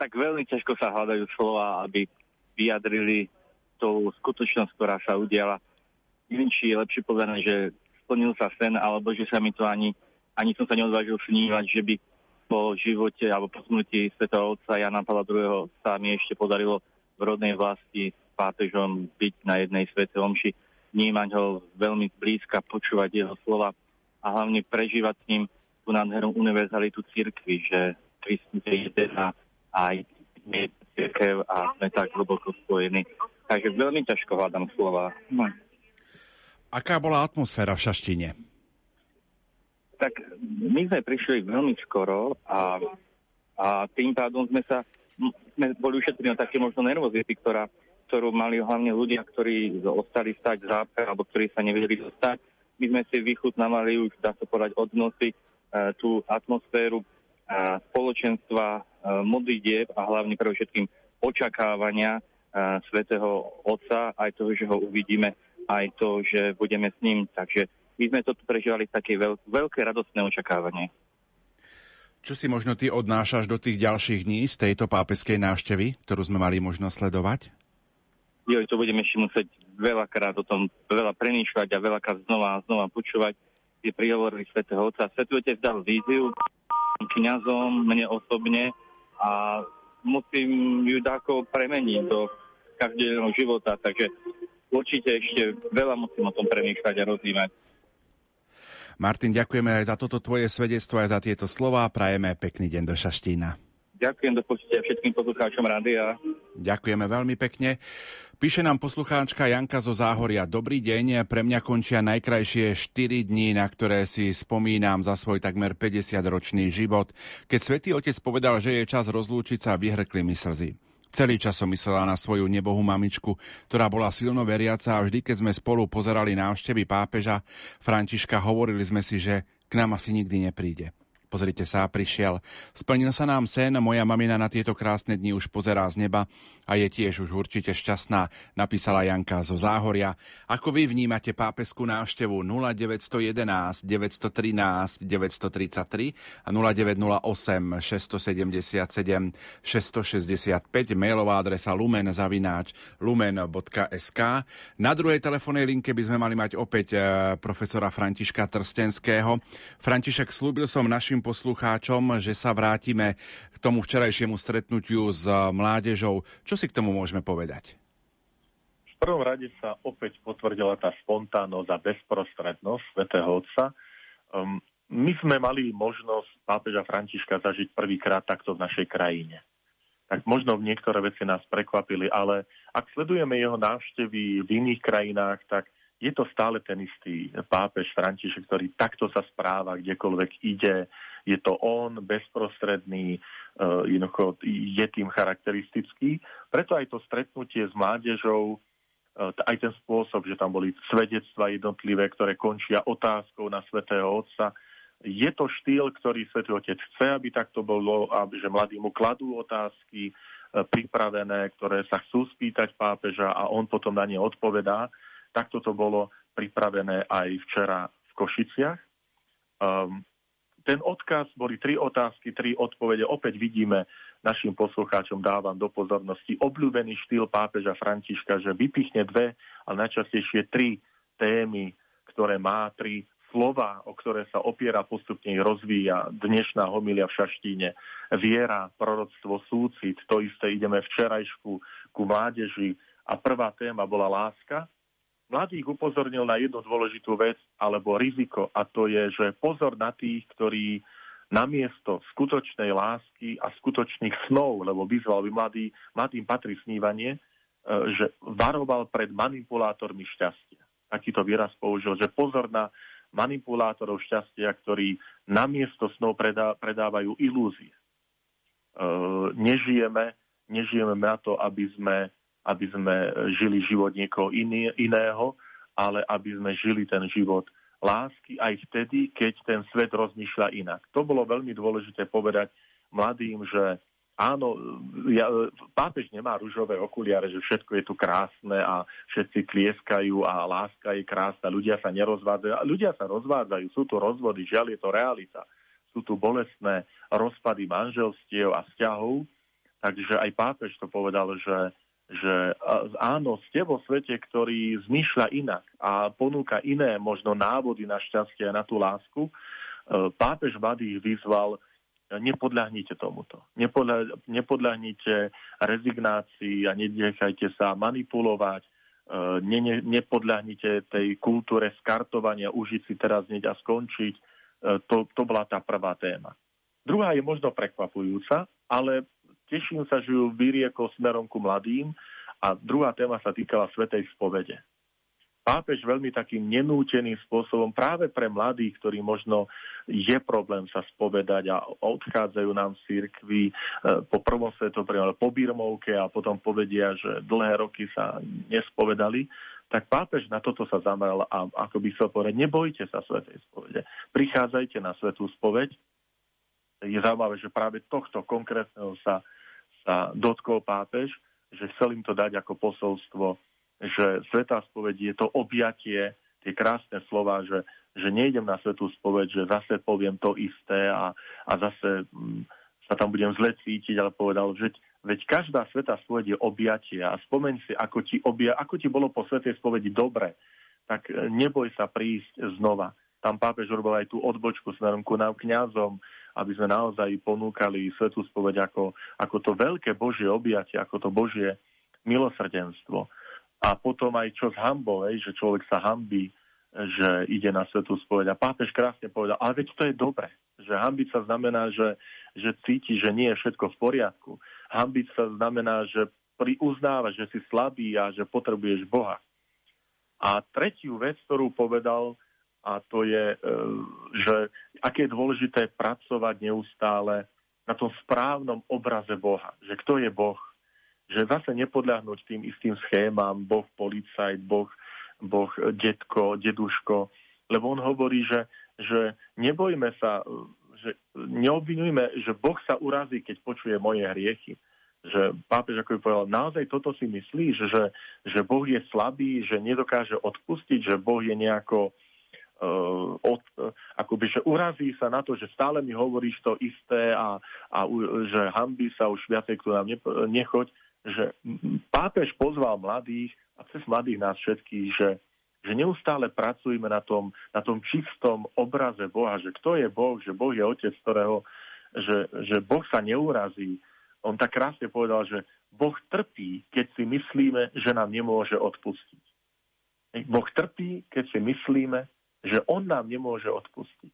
Tak veľmi ťažko sa hľadajú slova, aby vyjadrili tú skutočnosť, ktorá sa udiala. Neviem, či je lepšie povedané, že splnil sa sen, alebo že sa mi to ani, ani som sa neodvážil snívať, že by po živote alebo po smrti svetého otca Jana Pavla II. sa mi ešte podarilo v rodnej vlasti pápežom byť na jednej svete omši, vnímať ho veľmi blízka, počúvať jeho slova a hlavne prežívať s ním tú nádhernú univerzalitu církvy, že Kristus je jeden a aj je církev a sme tak hlboko spojení. Takže veľmi ťažko hľadám slova. No. Aká bola atmosféra v Šaštine? Tak my sme prišli veľmi skoro a, a tým pádom sme sa sme boli ušetrení na také možno nervozity, ktorá, ktorú mali hlavne ľudia, ktorí ostali stať v zápre alebo ktorí sa nevedeli dostať. My sme si vychutnávali už, dá sa povedať, od noci e, tú atmosféru e, spoločenstva, e, modlitieb a hlavne pre všetkým očakávania e, svätého Otca, aj toho, že ho uvidíme, aj to, že budeme s ním. Takže my sme to prežívali také veľ, veľké radostné očakávanie. Čo si možno ty odnášaš do tých ďalších dní z tejto pápeskej návštevy, ktorú sme mali možnosť sledovať? Jo, to budeme ešte musieť veľakrát o tom veľa premýšľať a veľakrát znova a znova počúvať tie príhovory svätého Otca. Svetý Otec dal víziu kňazom, mne osobne a musím ju dáko premeniť do každého života, takže určite ešte veľa musím o tom premýšľať a rozímať. Martin, ďakujeme aj za toto tvoje svedectvo, aj za tieto slova. Prajeme pekný deň do Šaštína. Ďakujem do počutia všetkým poslucháčom rádia. Ďakujeme veľmi pekne. Píše nám poslucháčka Janka zo Záhoria. Dobrý deň, pre mňa končia najkrajšie 4 dní, na ktoré si spomínam za svoj takmer 50-ročný život. Keď svätý Otec povedal, že je čas rozlúčiť sa, vyhrkli mi slzy. Celý čas som myslela na svoju nebohú mamičku, ktorá bola silno veriaca a vždy, keď sme spolu pozerali návštevy pápeža Františka, hovorili sme si, že k nám asi nikdy nepríde. Pozrite sa, prišiel. Splnil sa nám sen, moja mamina na tieto krásne dni už pozerá z neba a je tiež už určite šťastná, napísala Janka zo Záhoria. Ako vy vnímate pápesku návštevu 0911 913 933 a 0908 677 665 mailová adresa lumen zavináč lumen.sk. Na druhej telefónnej linke by sme mali mať opäť eh, profesora Františka Trstenského. František, slúbil som našim našim poslucháčom, že sa vrátime k tomu včerajšiemu stretnutiu s mládežou. Čo si k tomu môžeme povedať? V prvom rade sa opäť potvrdila tá spontánnosť a bezprostrednosť svätého Otca. Um, my sme mali možnosť pápeža Františka zažiť prvýkrát takto v našej krajine. Tak možno niektoré veci nás prekvapili, ale ak sledujeme jeho návštevy v iných krajinách, tak je to stále ten istý pápež František, ktorý takto sa správa, kdekoľvek ide. Je to on, bezprostredný, uh, je tým charakteristický. Preto aj to stretnutie s mládežou, uh, aj ten spôsob, že tam boli svedectva jednotlivé, ktoré končia otázkou na svätého Otca, je to štýl, ktorý Svetý Otec chce, aby takto bolo, aby, že mladí mu kladú otázky e, pripravené, ktoré sa chcú spýtať pápeža a on potom na ne odpovedá. Takto to bolo pripravené aj včera v Košiciach. Um, ten odkaz boli tri otázky, tri odpovede. Opäť vidíme, našim poslucháčom dávam do pozornosti obľúbený štýl pápeža Františka, že vypichne dve, ale najčastejšie tri témy, ktoré má, tri slova, o ktoré sa opiera, postupne rozvíja dnešná homilia v Šaštíne. Viera, proroctvo, súcit, to isté ideme včerajšku ku mládeži a prvá téma bola láska, mladých upozornil na jednu dôležitú vec alebo riziko a to je, že pozor na tých, ktorí namiesto skutočnej lásky a skutočných snov, lebo vyzval by mladý, mladým patrí snívanie, e, že varoval pred manipulátormi šťastia. Takýto výraz použil, že pozor na manipulátorov šťastia, ktorí namiesto snov predá, predávajú ilúzie. E, nežijeme, nežijeme na to, aby sme aby sme žili život niekoho iný, iného, ale aby sme žili ten život lásky aj vtedy, keď ten svet rozmýšľa inak. To bolo veľmi dôležité povedať mladým, že áno, ja, pápež nemá rúžové okuliare, že všetko je tu krásne a všetci tlieskajú a láska je krásna, ľudia sa nerozvádzajú. Ľudia sa rozvádzajú, sú tu rozvody, žiaľ je to realita. Sú tu bolestné rozpady manželstiev a vzťahov, takže aj pápež to povedal, že že áno, ste vo svete, ktorý zmýšľa inak a ponúka iné možno návody na šťastie a na tú lásku. E, pápež mladých vyzval, nepodľahnite tomuto. Nepodľa, nepodľahnite rezignácii a nenechajte sa manipulovať, e, ne, ne, nepodľahnite tej kultúre skartovania, užiť si teraz hneď a skončiť. E, to, to bola tá prvá téma. Druhá je možno prekvapujúca, ale teším sa, že ju vyriekol smerom ku mladým a druhá téma sa týkala Svetej spovede. Pápež veľmi takým nenúteným spôsobom práve pre mladých, ktorí možno je problém sa spovedať a odchádzajú nám z cirkvi e, po prvom svetovom po birmovke a potom povedia, že dlhé roky sa nespovedali, tak pápež na toto sa zameral a ako by chcel povedať, nebojte sa svetej spovede. Prichádzajte na svetú spoveď. Je zaujímavé, že práve tohto konkrétneho sa sa dotkol pápež, že chcel im to dať ako posolstvo, že svetá spoveď je to objatie, tie krásne slova, že, že nejdem na svetú spoveď, že zase poviem to isté a, a zase m, mm, sa tam budem zle cítiť, ale povedal, že veď každá svetá spoveď je objatie a spomeň si, ako ti, obja, ako ti bolo po svetej spovedi dobre, tak e, neboj sa prísť znova. Tam pápež robil aj tú odbočku smerom ku nám kňazom, aby sme naozaj ponúkali svetú spoveď ako, ako to veľké Božie objatie, ako to Božie milosrdenstvo. A potom aj čo z hambou, že človek sa hambí, že ide na svetú spoveď. A pápež krásne povedal, ale veď to je dobre, že hambiť sa znamená, že, že cíti, že nie je všetko v poriadku. Hambiť sa znamená, že pri uznáva, že si slabý a že potrebuješ Boha. A tretiu vec, ktorú povedal, a to je, e, že aké je dôležité pracovať neustále na tom správnom obraze Boha. Že kto je Boh. Že zase nepodľahnúť tým istým schémam, Boh policajt, Boh, boh detko, deduško. Lebo on hovorí, že, že nebojme sa, že neobvinujme, že Boh sa urazí, keď počuje moje hriechy že pápež, ako by povedal, naozaj toto si myslíš, že, že Boh je slabý, že nedokáže odpustiť, že Boh je nejako uh, od, uh, akoby, že urazí sa na to, že stále mi hovoríš to isté a, a že hambí sa už viacej k nám ne, nechoď, že pápež pozval mladých a cez mladých nás všetkých, že že neustále pracujeme na tom, na tom čistom obraze Boha, že kto je Boh, že Boh je Otec, ktorého, že, že Boh sa neurazí. On tak krásne povedal, že Boh trpí, keď si myslíme, že nám nemôže odpustiť. Boh trpí, keď si myslíme, že On nám nemôže odpustiť.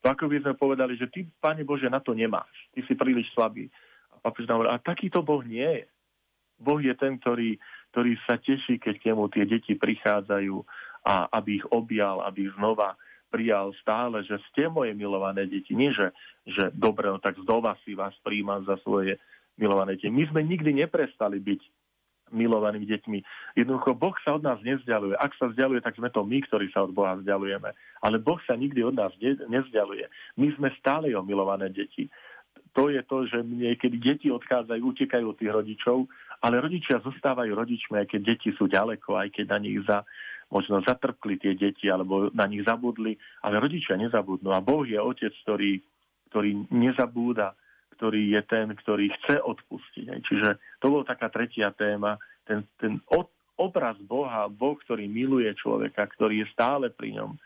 To ako by sme povedali, že ty, Pane Bože, na to nemáš. Ty si príliš slabý. A papež nám hovorí, a takýto Boh nie je. Boh je ten, ktorý, ktorý sa teší, keď k nemu tie deti prichádzajú a aby ich objal, aby ich znova prijal stále, že ste moje milované deti. Nie, že, že dobre, no tak zdova si vás príjmam za svoje milované deti. My sme nikdy neprestali byť milovanými deťmi. Jednoducho, Boh sa od nás nezdialuje. Ak sa vzdialuje, tak sme to my, ktorí sa od Boha vzdialujeme. Ale Boh sa nikdy od nás nezdialuje. My sme stále jeho milované deti. To je to, že niekedy deti odchádzajú, utekajú od tých rodičov ale rodičia zostávajú rodičmi, aj keď deti sú ďaleko, aj keď na nich za, možno zatrpkli tie deti, alebo na nich zabudli, ale rodičia nezabudnú. A Boh je otec, ktorý, ktorý nezabúda, ktorý je ten, ktorý chce odpustiť. Čiže to bola taká tretia téma, ten, ten obraz Boha, Boh, ktorý miluje človeka, ktorý je stále pri ňom,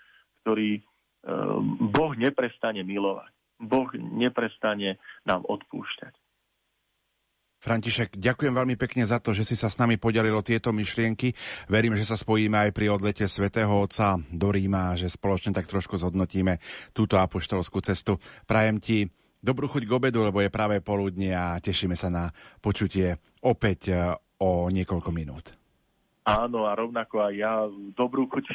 ktorý um, Boh neprestane milovať. Boh neprestane nám odpúšťať. František, ďakujem veľmi pekne za to, že si sa s nami podelilo tieto myšlienky. Verím, že sa spojíme aj pri odlete svätého Otca do Ríma že spoločne tak trošku zhodnotíme túto apoštolskú cestu. Prajem ti dobrú chuť k obedu, lebo je práve poludne a tešíme sa na počutie opäť e, o niekoľko minút. Áno, a rovnako aj ja dobrú chuť